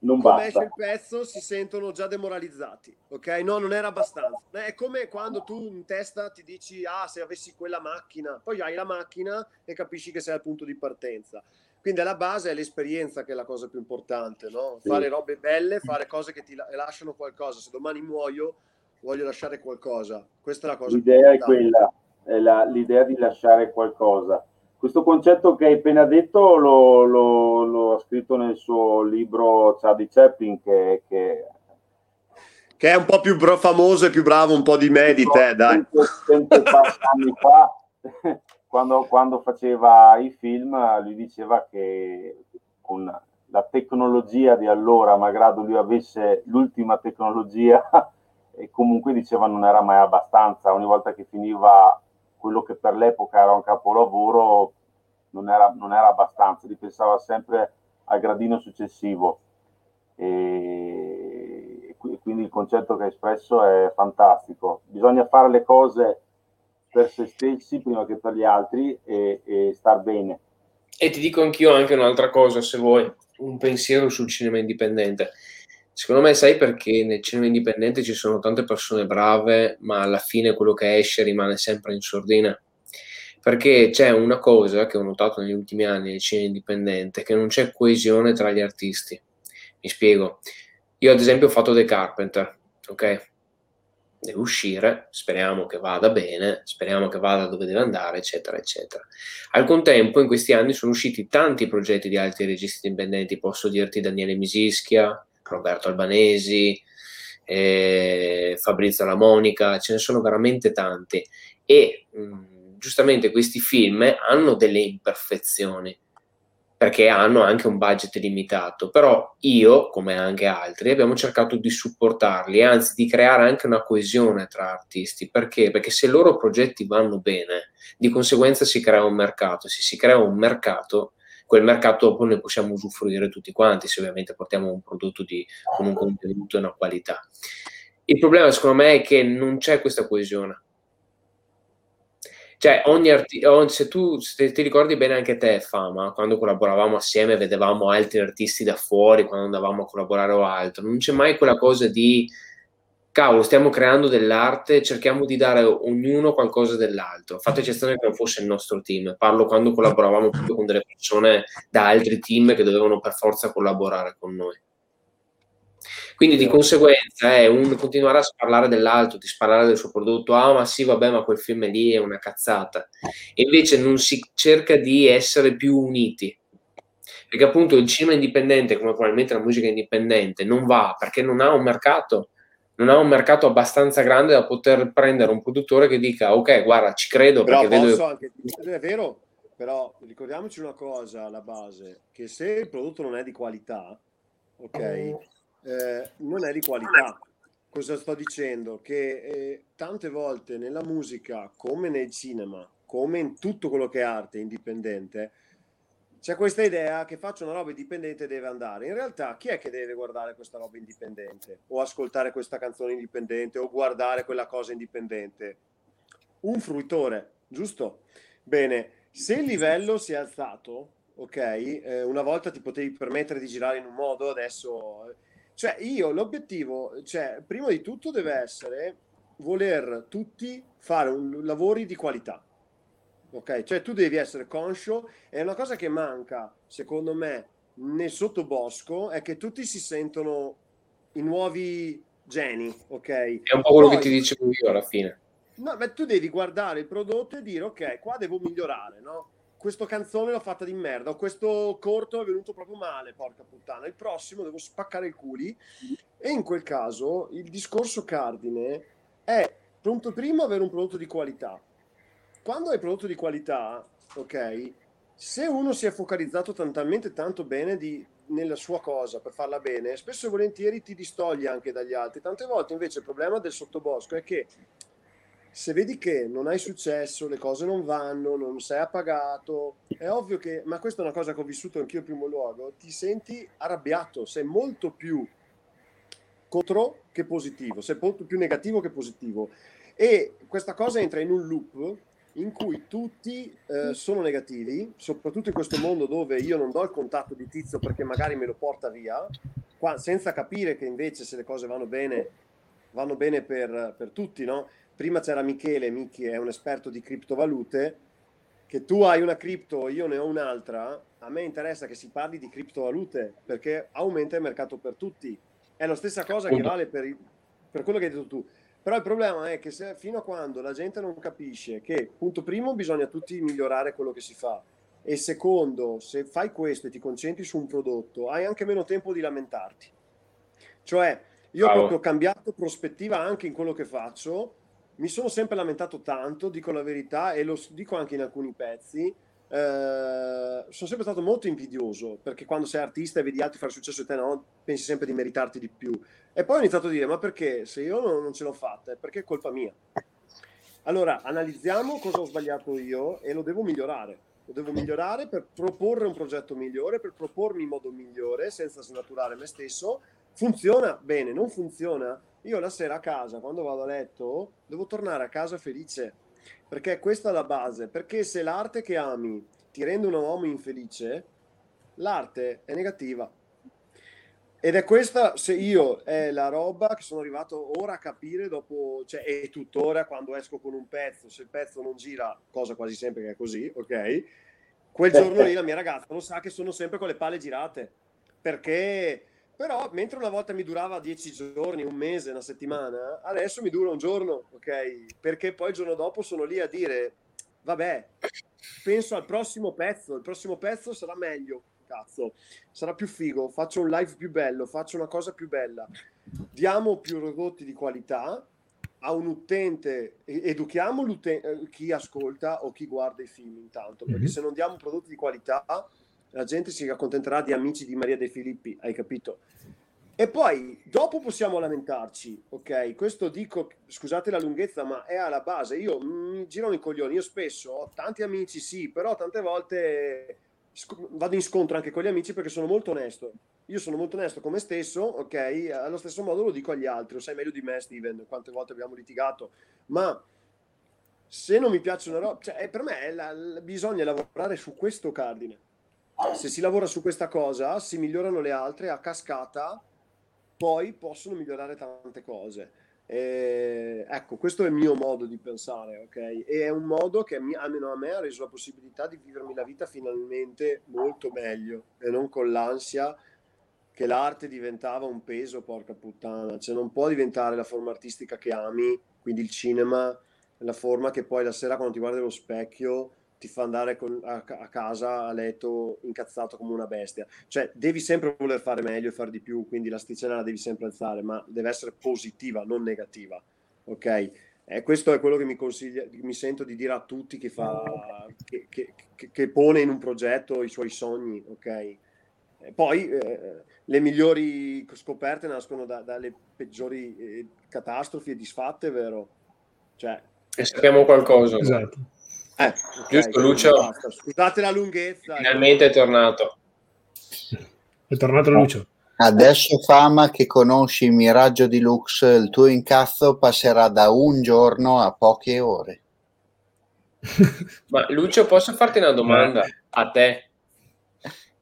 Non come basta. esce il pezzo si sentono già demoralizzati, ok? No, non era abbastanza. È come quando tu in testa ti dici, ah, se avessi quella macchina, poi hai la macchina e capisci che sei al punto di partenza. Quindi alla base è l'esperienza che è la cosa più importante, no? Sì. Fare robe belle, fare cose che ti la- lasciano qualcosa. Se domani muoio, voglio lasciare qualcosa. Questa è la cosa più L'idea è quella, la- l'idea di lasciare qualcosa. Questo concetto che hai appena detto lo, lo- lo ha scritto nel suo libro Charlie Chaplin, che, che Che è un po' più bro- famoso e più bravo un po' di me di te, dai. 100 e passa anni fa, <laughs> quando, quando faceva i film, lui diceva che con la tecnologia di allora, malgrado lui avesse l'ultima tecnologia, <laughs> e comunque diceva non era mai abbastanza. Ogni volta che finiva quello che per l'epoca era un capolavoro, non era, non era abbastanza, lui pensava sempre al gradino successivo. E, e qui- quindi il concetto che hai espresso è fantastico. Bisogna fare le cose per se stessi prima che per gli altri e, e star bene. E ti dico anch'io anche un'altra cosa, se vuoi, un pensiero sul cinema indipendente. Secondo me, sai perché nel cinema indipendente ci sono tante persone brave, ma alla fine quello che esce rimane sempre in sordina? Perché c'è una cosa che ho notato negli ultimi anni nel cinema indipendente, che non c'è coesione tra gli artisti. Mi spiego. Io ad esempio ho fatto The Carpenter, ok? Deve uscire, speriamo che vada bene, speriamo che vada dove deve andare, eccetera, eccetera. Al contempo, in questi anni sono usciti tanti progetti di altri registi indipendenti, posso dirti Daniele Misischia, Roberto Albanesi, eh, Fabrizio La Monica, ce ne sono veramente tanti. E mh, giustamente questi film hanno delle imperfezioni perché hanno anche un budget limitato, però io, come anche altri, abbiamo cercato di supportarli, anzi di creare anche una coesione tra artisti, perché? Perché se i loro progetti vanno bene, di conseguenza si crea un mercato, se si crea un mercato, quel mercato dopo ne possiamo usufruire tutti quanti, se ovviamente portiamo un prodotto di, con un contenuto e una qualità. Il problema secondo me è che non c'è questa coesione. Cioè, ogni arti- se tu se ti ricordi bene anche te, Fama, quando collaboravamo assieme, vedevamo altri artisti da fuori, quando andavamo a collaborare o altro, non c'è mai quella cosa di cavolo, stiamo creando dell'arte, cerchiamo di dare ognuno qualcosa dell'altro. Fatto eccezione che non fosse il nostro team, parlo quando collaboravamo proprio con delle persone da altri team che dovevano per forza collaborare con noi. Quindi di conseguenza è un continuare a parlare dell'altro, di sparare del suo prodotto, ah ma sì vabbè ma quel film lì è una cazzata. E invece non si cerca di essere più uniti. Perché appunto il cinema indipendente, come probabilmente la musica indipendente, non va perché non ha un mercato, non ha un mercato abbastanza grande da poter prendere un produttore che dica ok guarda ci credo Però perché vedo... anche è vero, però ricordiamoci una cosa alla base, che se il prodotto non è di qualità, ok, eh, non è di qualità. Cosa sto dicendo? Che eh, tante volte nella musica, come nel cinema, come in tutto quello che è arte indipendente, c'è questa idea che faccio una roba indipendente e deve andare. In realtà, chi è che deve guardare questa roba indipendente? O ascoltare questa canzone indipendente? O guardare quella cosa indipendente? Un fruitore, giusto? Bene, se il livello si è alzato, ok, eh, una volta ti potevi permettere di girare in un modo, adesso... Cioè, io l'obiettivo, cioè, prima di tutto deve essere voler tutti fare un, lavori di qualità. Ok, cioè tu devi essere conscio, è una cosa che manca, secondo me, nel sottobosco, è che tutti si sentono i nuovi geni, ok? È un po' quello che Poi- ti dicevo io alla fine. No, ma tu devi guardare il prodotto e dire, ok, qua devo migliorare, no? Questa canzone l'ho fatta di merda, o questo corto è venuto proprio male, porca puttana. Il prossimo devo spaccare i culi. E in quel caso il discorso cardine è, punto primo, avere un prodotto di qualità. Quando hai prodotto di qualità, ok, se uno si è focalizzato tan- talmente tanto bene di- nella sua cosa per farla bene, spesso e volentieri ti distoglie anche dagli altri. Tante volte invece il problema del sottobosco è che se vedi che non hai successo, le cose non vanno, non sei appagato, è ovvio che, ma questa è una cosa che ho vissuto anch'io in primo luogo, ti senti arrabbiato, sei molto più contro che positivo, sei molto più negativo che positivo. E questa cosa entra in un loop in cui tutti eh, sono negativi, soprattutto in questo mondo dove io non do il contatto di tizio perché magari me lo porta via, qua, senza capire che invece se le cose vanno bene, vanno bene per, per tutti, no? Prima c'era Michele, Micchi è un esperto di criptovalute, che tu hai una cripto, io ne ho un'altra, a me interessa che si parli di criptovalute perché aumenta il mercato per tutti. È la stessa cosa che vale per, il- per quello che hai detto tu. Però il problema è che se, fino a quando la gente non capisce che, punto primo, bisogna tutti migliorare quello che si fa e secondo, se fai questo e ti concentri su un prodotto, hai anche meno tempo di lamentarti. Cioè, io ho Bravo. proprio cambiato prospettiva anche in quello che faccio, mi sono sempre lamentato tanto, dico la verità e lo dico anche in alcuni pezzi. Eh, sono sempre stato molto invidioso perché quando sei artista e vedi altri fare successo e te no, pensi sempre di meritarti di più. E poi ho iniziato a dire: Ma perché se io non, non ce l'ho fatta? È perché è colpa mia. Allora, analizziamo cosa ho sbagliato io e lo devo migliorare. Lo devo migliorare per proporre un progetto migliore, per propormi in modo migliore, senza snaturare me stesso. Funziona bene, non funziona. Io la sera a casa, quando vado a letto, devo tornare a casa felice, perché questa è la base. Perché se l'arte che ami ti rende un uomo infelice, l'arte è negativa. Ed è questa, se io, è la roba che sono arrivato ora a capire dopo, cioè, e tuttora quando esco con un pezzo, se il pezzo non gira, cosa quasi sempre che è così, ok? Quel giorno lì la mia ragazza lo sa che sono sempre con le palle girate, perché però mentre una volta mi durava dieci giorni, un mese, una settimana, adesso mi dura un giorno, ok? Perché poi il giorno dopo sono lì a dire, vabbè, penso al prossimo pezzo, il prossimo pezzo sarà meglio, cazzo, sarà più figo, faccio un live più bello, faccio una cosa più bella, diamo più prodotti di qualità a un utente, educhiamo chi ascolta o chi guarda i film intanto, perché Mhm. se non diamo prodotti di qualità la gente si accontenterà di amici di Maria De Filippi, hai capito? E poi dopo possiamo lamentarci, ok? Questo dico, scusate la lunghezza, ma è alla base. Io mm, mi girano i coglioni. Io spesso ho tanti amici, sì, però tante volte sc- vado in scontro anche con gli amici perché sono molto onesto. Io sono molto onesto con me stesso, ok? Allo stesso modo lo dico agli altri. Lo sai meglio di me, Steven, quante volte abbiamo litigato. Ma se non mi piace una roba, cioè, eh, per me la- la- bisogna lavorare su questo cardine. Se si lavora su questa cosa, si migliorano le altre a cascata, poi possono migliorare tante cose. E, ecco, questo è il mio modo di pensare, ok? E è un modo che almeno a me ha reso la possibilità di vivermi la vita finalmente molto meglio e non con l'ansia che l'arte diventava un peso, porca puttana. Cioè, non può diventare la forma artistica che ami, quindi il cinema, la forma che poi la sera quando ti guardi allo specchio ti fa andare con- a, a casa a letto incazzato come una bestia. Cioè, devi sempre voler fare meglio e fare di più, quindi l'asticella la devi sempre alzare, ma deve essere positiva, non negativa. Ok? E questo è quello che mi, consiglia, mi sento di dire a tutti che, fa, che, che- che- che pone in un progetto i suoi sogni, ok? E poi eh, le migliori scoperte nascono da- dalle peggiori eh, catastrofi e disfatte, vero? Cioè, E sappiamo qualcosa. Esatto. Eh, Giusto, quindi Lucio? basta. Scusate la lunghezza. Finalmente è tornato. È tornato Lucio. Adesso fama che conosci il miraggio di Lux, il tuo incazzo passerà da un giorno a poche ore. Ma Lucio, posso farti una domanda a te?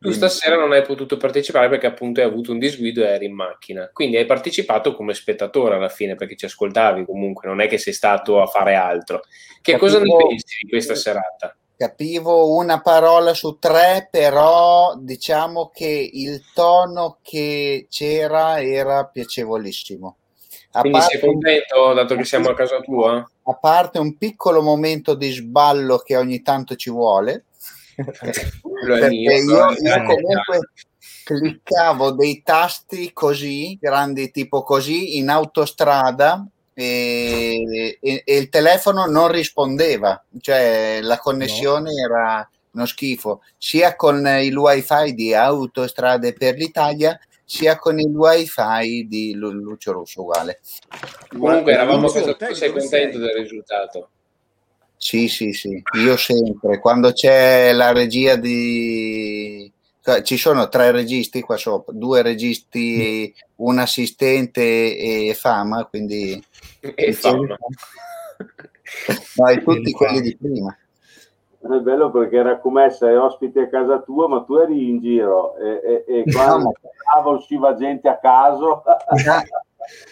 Tu stasera non hai potuto partecipare perché appunto hai avuto un disguido e eri in macchina. Quindi hai partecipato come spettatore alla fine perché ci ascoltavi comunque, non è che sei stato a fare altro. Che cosa ne Capivo- pensi di questa serata? Capivo una parola su tre, però diciamo che il tono che c'era era piacevolissimo. A Quindi sei contento dato che siamo a casa tua? a parte un piccolo momento di sballo che ogni tanto ci vuole, perché io, io comunque cliccavo dei tasti così, grandi tipo così, in autostrada e, e- e il telefono non rispondeva, cioè la connessione era uno schifo, sia con il wifi di Autostrade per l'Italia, sia con il wifi di Lu- Lucio Russo uguale. Comunque eravamo Lucio, sei contento sei? del risultato? Sì, sì, sì, io sempre, quando c'è la regia di... Ci sono tre registi qua sopra, due registi, un assistente e Fama, quindi... E fama. No, e tutti quelli di prima. È bello perché era come essere ospite a casa tua, ma tu eri in giro e, e, e quando entrava usciva gente a caso. <laughs>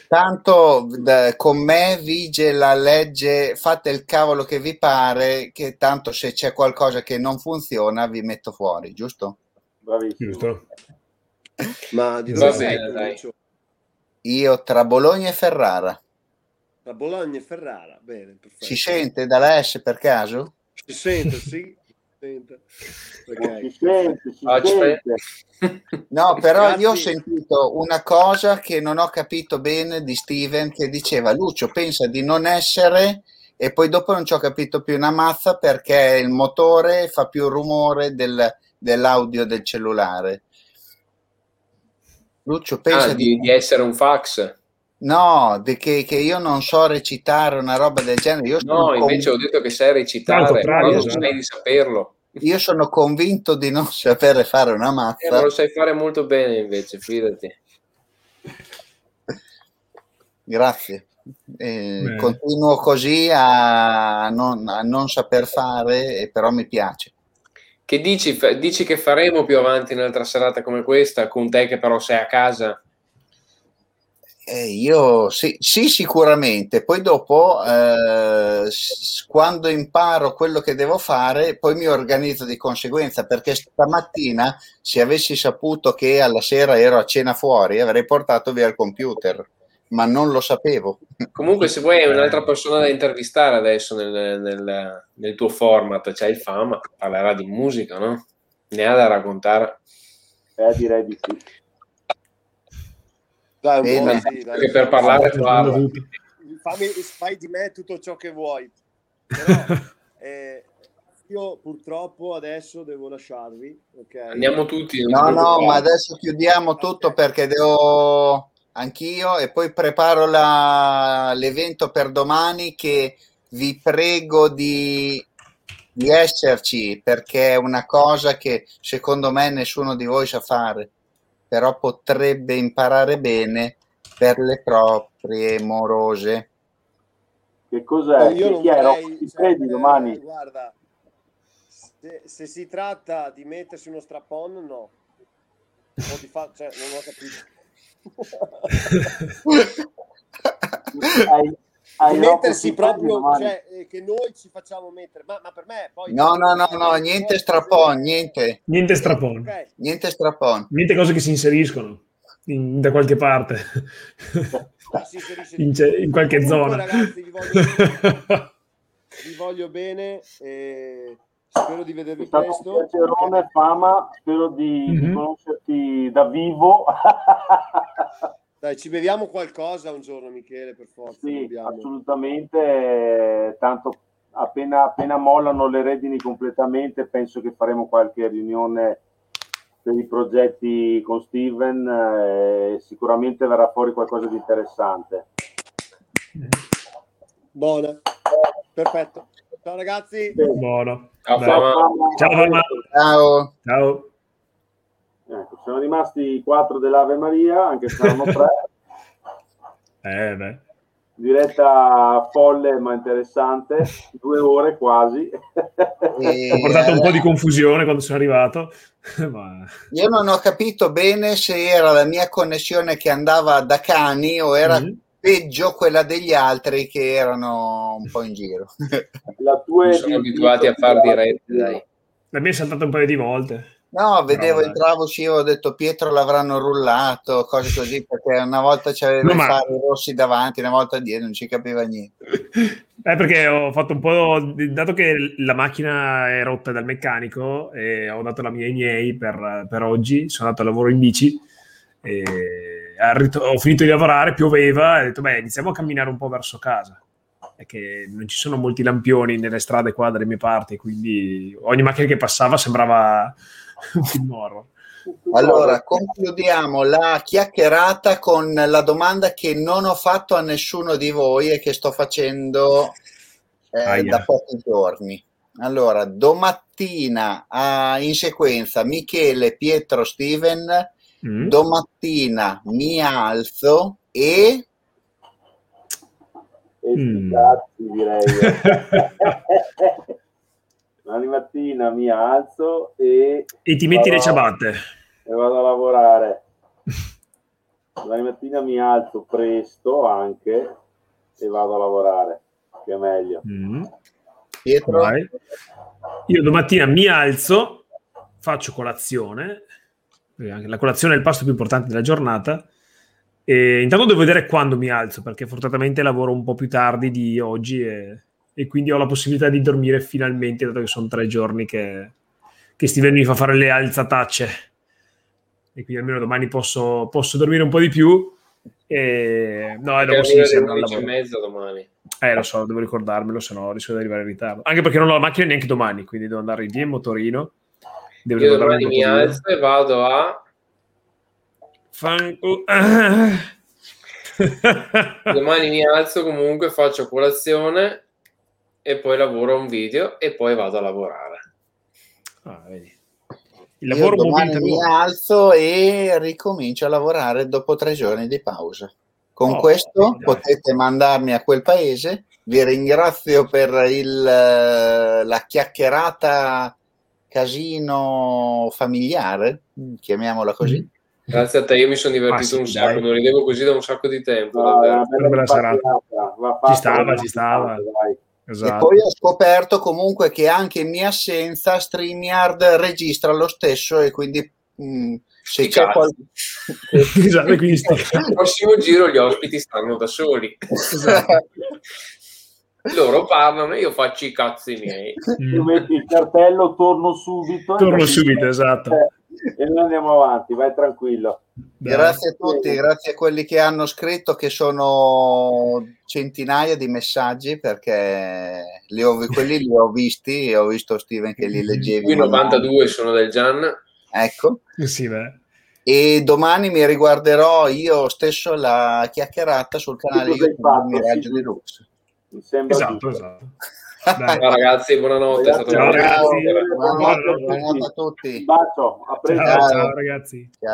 Ta- Tanto da- con me vige la legge, fate il cavolo che vi pare, che tanto se c'è qualcosa che non funziona vi metto fuori, giusto? Bravissimo. Giusto. Ma di Va dove bene, dai. Io tra Bologna e Ferrara. Da Bologna e Ferrara. Bene, perfetto. Si sente dalla S per caso? Si sente, sì. Si sente. Ok. Si sente, si Ah. No, <laughs> però io ho sentito una cosa che non ho capito bene di Steven che diceva Lucio pensa di non essere e poi dopo non ci ho capito più una mazza perché il motore fa più rumore del- dell'audio del cellulare. Lucio pensa Ah, di... di, essere un fax? No, di che, che io non so recitare una roba del genere. Io sono, No, invece ho detto che sai Al recitare, contrario, però non esatto. sai di saperlo. Io sono convinto di non <laughs> sapere fare una Eh, ma mazza. lo sai fare molto bene invece, fidati. Grazie. Eh, continuo così a non, a non saper fare, e però mi piace. Che dici, dici che faremo più avanti un'altra serata come questa, con te che però sei a casa? Eh, io sì, sì, sicuramente. Poi dopo, eh, quando imparo quello che devo fare, poi mi organizzo di conseguenza, perché stamattina, se avessi saputo che alla sera ero a cena fuori, avrei portato via il computer, ma non lo sapevo. Comunque, se vuoi, hai <laughs> un'altra persona da intervistare adesso nel, nel- nel tuo format, c'è il Fama, parlerà di musica, no? Ne ha da raccontare. Eh, direi di sì. Dai, un po' Bene. sì, dai. Per parlare parla. Fammi, fai di me tutto ciò che vuoi. Però, <laughs> eh, io purtroppo adesso devo lasciarvi. ok? Andiamo tutti. No, no, ma adesso chiudiamo tutto perché devo anch'io e poi preparo la- l'evento per domani che vi prego di, di esserci perché è una cosa che secondo me nessuno di voi sa fare, però potrebbe imparare bene per le proprie morose. Che cos'è? Eh, io Chi non vorrei, Di cioè, Freddi eh, domani? guarda, se, se si tratta di mettersi uno strappon, no. O di fa- cioè, non ho capito. <laughs> Hai di mettersi Di proprio, cioè, eh, che noi ci facciamo mettere, ma, ma per me poi... No, no, no, no, niente strappon, niente, Niente strappone. Ok, niente strappon. Niente cose che si inseriscono in- da qualche parte. <laughs> in, di in qualche Comunque, zona. ragazzi, vi voglio, <laughs> vi voglio bene e spero di È vedervi stato un presto. piacerone, fama, spero di, di Mhm. conoscerti da vivo. <laughs> Dai, ci beviamo qualcosa un giorno, Michele, per forza. sì, assolutamente, tanto appena, appena mollano le redini completamente, penso che faremo qualche riunione per i progetti con Steven eh, sicuramente verrà fuori qualcosa di interessante. Buona. Perfetto. Ciao ragazzi. Buono. Ciao. Ciao, Fama. Ciao. Ciao. Sono rimasti quattro dell'Ave Maria, anche se erano tre. <laughs> Eh, beh. Diretta folle ma interessante, due ore quasi. E, <laughs> Ho portato un po' di confusione quando sono arrivato. <laughs> Ma... Io non ho capito bene se era la mia connessione che andava da cani o era Mhm. peggio quella degli altri che erano un po' in giro. La tua sono abituati a far dirette, dai. La mia è saltata un paio di volte. No, vedevo, dai. entravo, uscivo, ho detto Pietro l'avranno rullato, cose così, perché una volta c'aveva No, i ma- fari rossi davanti, una volta dietro, non ci capiva niente. <laughs> Eh, perché ho fatto un po'. Dato che la macchina è rotta dal meccanico, e ho dato la mia ai miei per, per oggi. Sono andato a lavoro in bici. E al rit- ho finito di lavorare, pioveva. E ho detto, beh, iniziamo a camminare un po' verso casa. è che non ci sono molti lampioni nelle strade qua dalle mie parti, quindi ogni macchina che passava sembrava un film horror. Allora, concludiamo la chiacchierata con la domanda che non ho fatto a nessuno di voi e che sto facendo eh, da pochi giorni. Allora, domattina ah, in sequenza Michele, Pietro, Steven, Mm. domattina mi alzo e E Mm. direi. <laughs> <laughs> Domani mattina mi alzo e... E ti metti le ciabatte. E vado a lavorare. Domani mattina mi alzo presto anche e vado a lavorare, che è meglio. Mm. Pietro? Vai. Io domattina mi alzo, faccio colazione, perché anche la colazione è il pasto più importante della giornata. E intanto devo vedere quando mi alzo, perché fortunatamente lavoro un po' più tardi di oggi e, e quindi ho la possibilità di dormire finalmente, dato che sono tre giorni che, che Steven mi fa fare le alzatacce. E quindi almeno domani posso, posso dormire un po' di più. E... No, Perché dopo al 11 e mezza domani. Eh, lo so, devo ricordarmelo, se no rischio di arrivare in ritardo. Anche perché non ho la macchina neanche domani, quindi devo andare via in motorino. Devo Io domani mi alzo e vado a... Fanculo. <laughs> Domani mi alzo comunque, faccio colazione e poi lavoro un video e poi vado a lavorare. Ah, vedi. Il io lavoro domani mobilita mi alzo e ricomincio a lavorare dopo tre giorni di pausa. Con Oh, questo dai. potete mandarmi a quel paese. Vi ringrazio per il, eh, la chiacchierata casino familiare, chiamiamola così. Grazie a te, io mi sono divertito sì, un sacco, dai. non ridevo così da un sacco di tempo. È davvero. bella bella serata. Ci stava, ci stava. rimpatriata, dai. E Esatto. poi ho scoperto comunque che anche in mia assenza StreamYard registra lo stesso e quindi mh, se Sti c'è qualcuno... <laughs> Esatto, quindi sti- Al prossimo giro gli ospiti stanno da soli. Esatto. Loro parlano e io faccio i cazzi miei. Tu Mm. metti il cartello, torno subito. e Torno subito, esatto. Eh, <laughs> E noi andiamo avanti, vai tranquillo. Grazie a tutti, grazie a quelli che hanno scritto, che sono centinaia di messaggi perché li ho, quelli li ho visti e ho visto Steven che li leggevi. Qui man mano. 92 sono del Gian. Ecco. Sì, beh. E domani mi riguarderò io stesso la chiacchierata sul canale YouTube fatto? Miraggio. Mi sembra Esatto, giusto. esatto. Dai. Ciao ragazzi, buonanotte. Stato Ciao, ragazzi. Buonanotte, Buonanotte. buonanotte a tutti. Un bacio, a presto. Ciao, Ciao. ciao ragazzi. Ciao.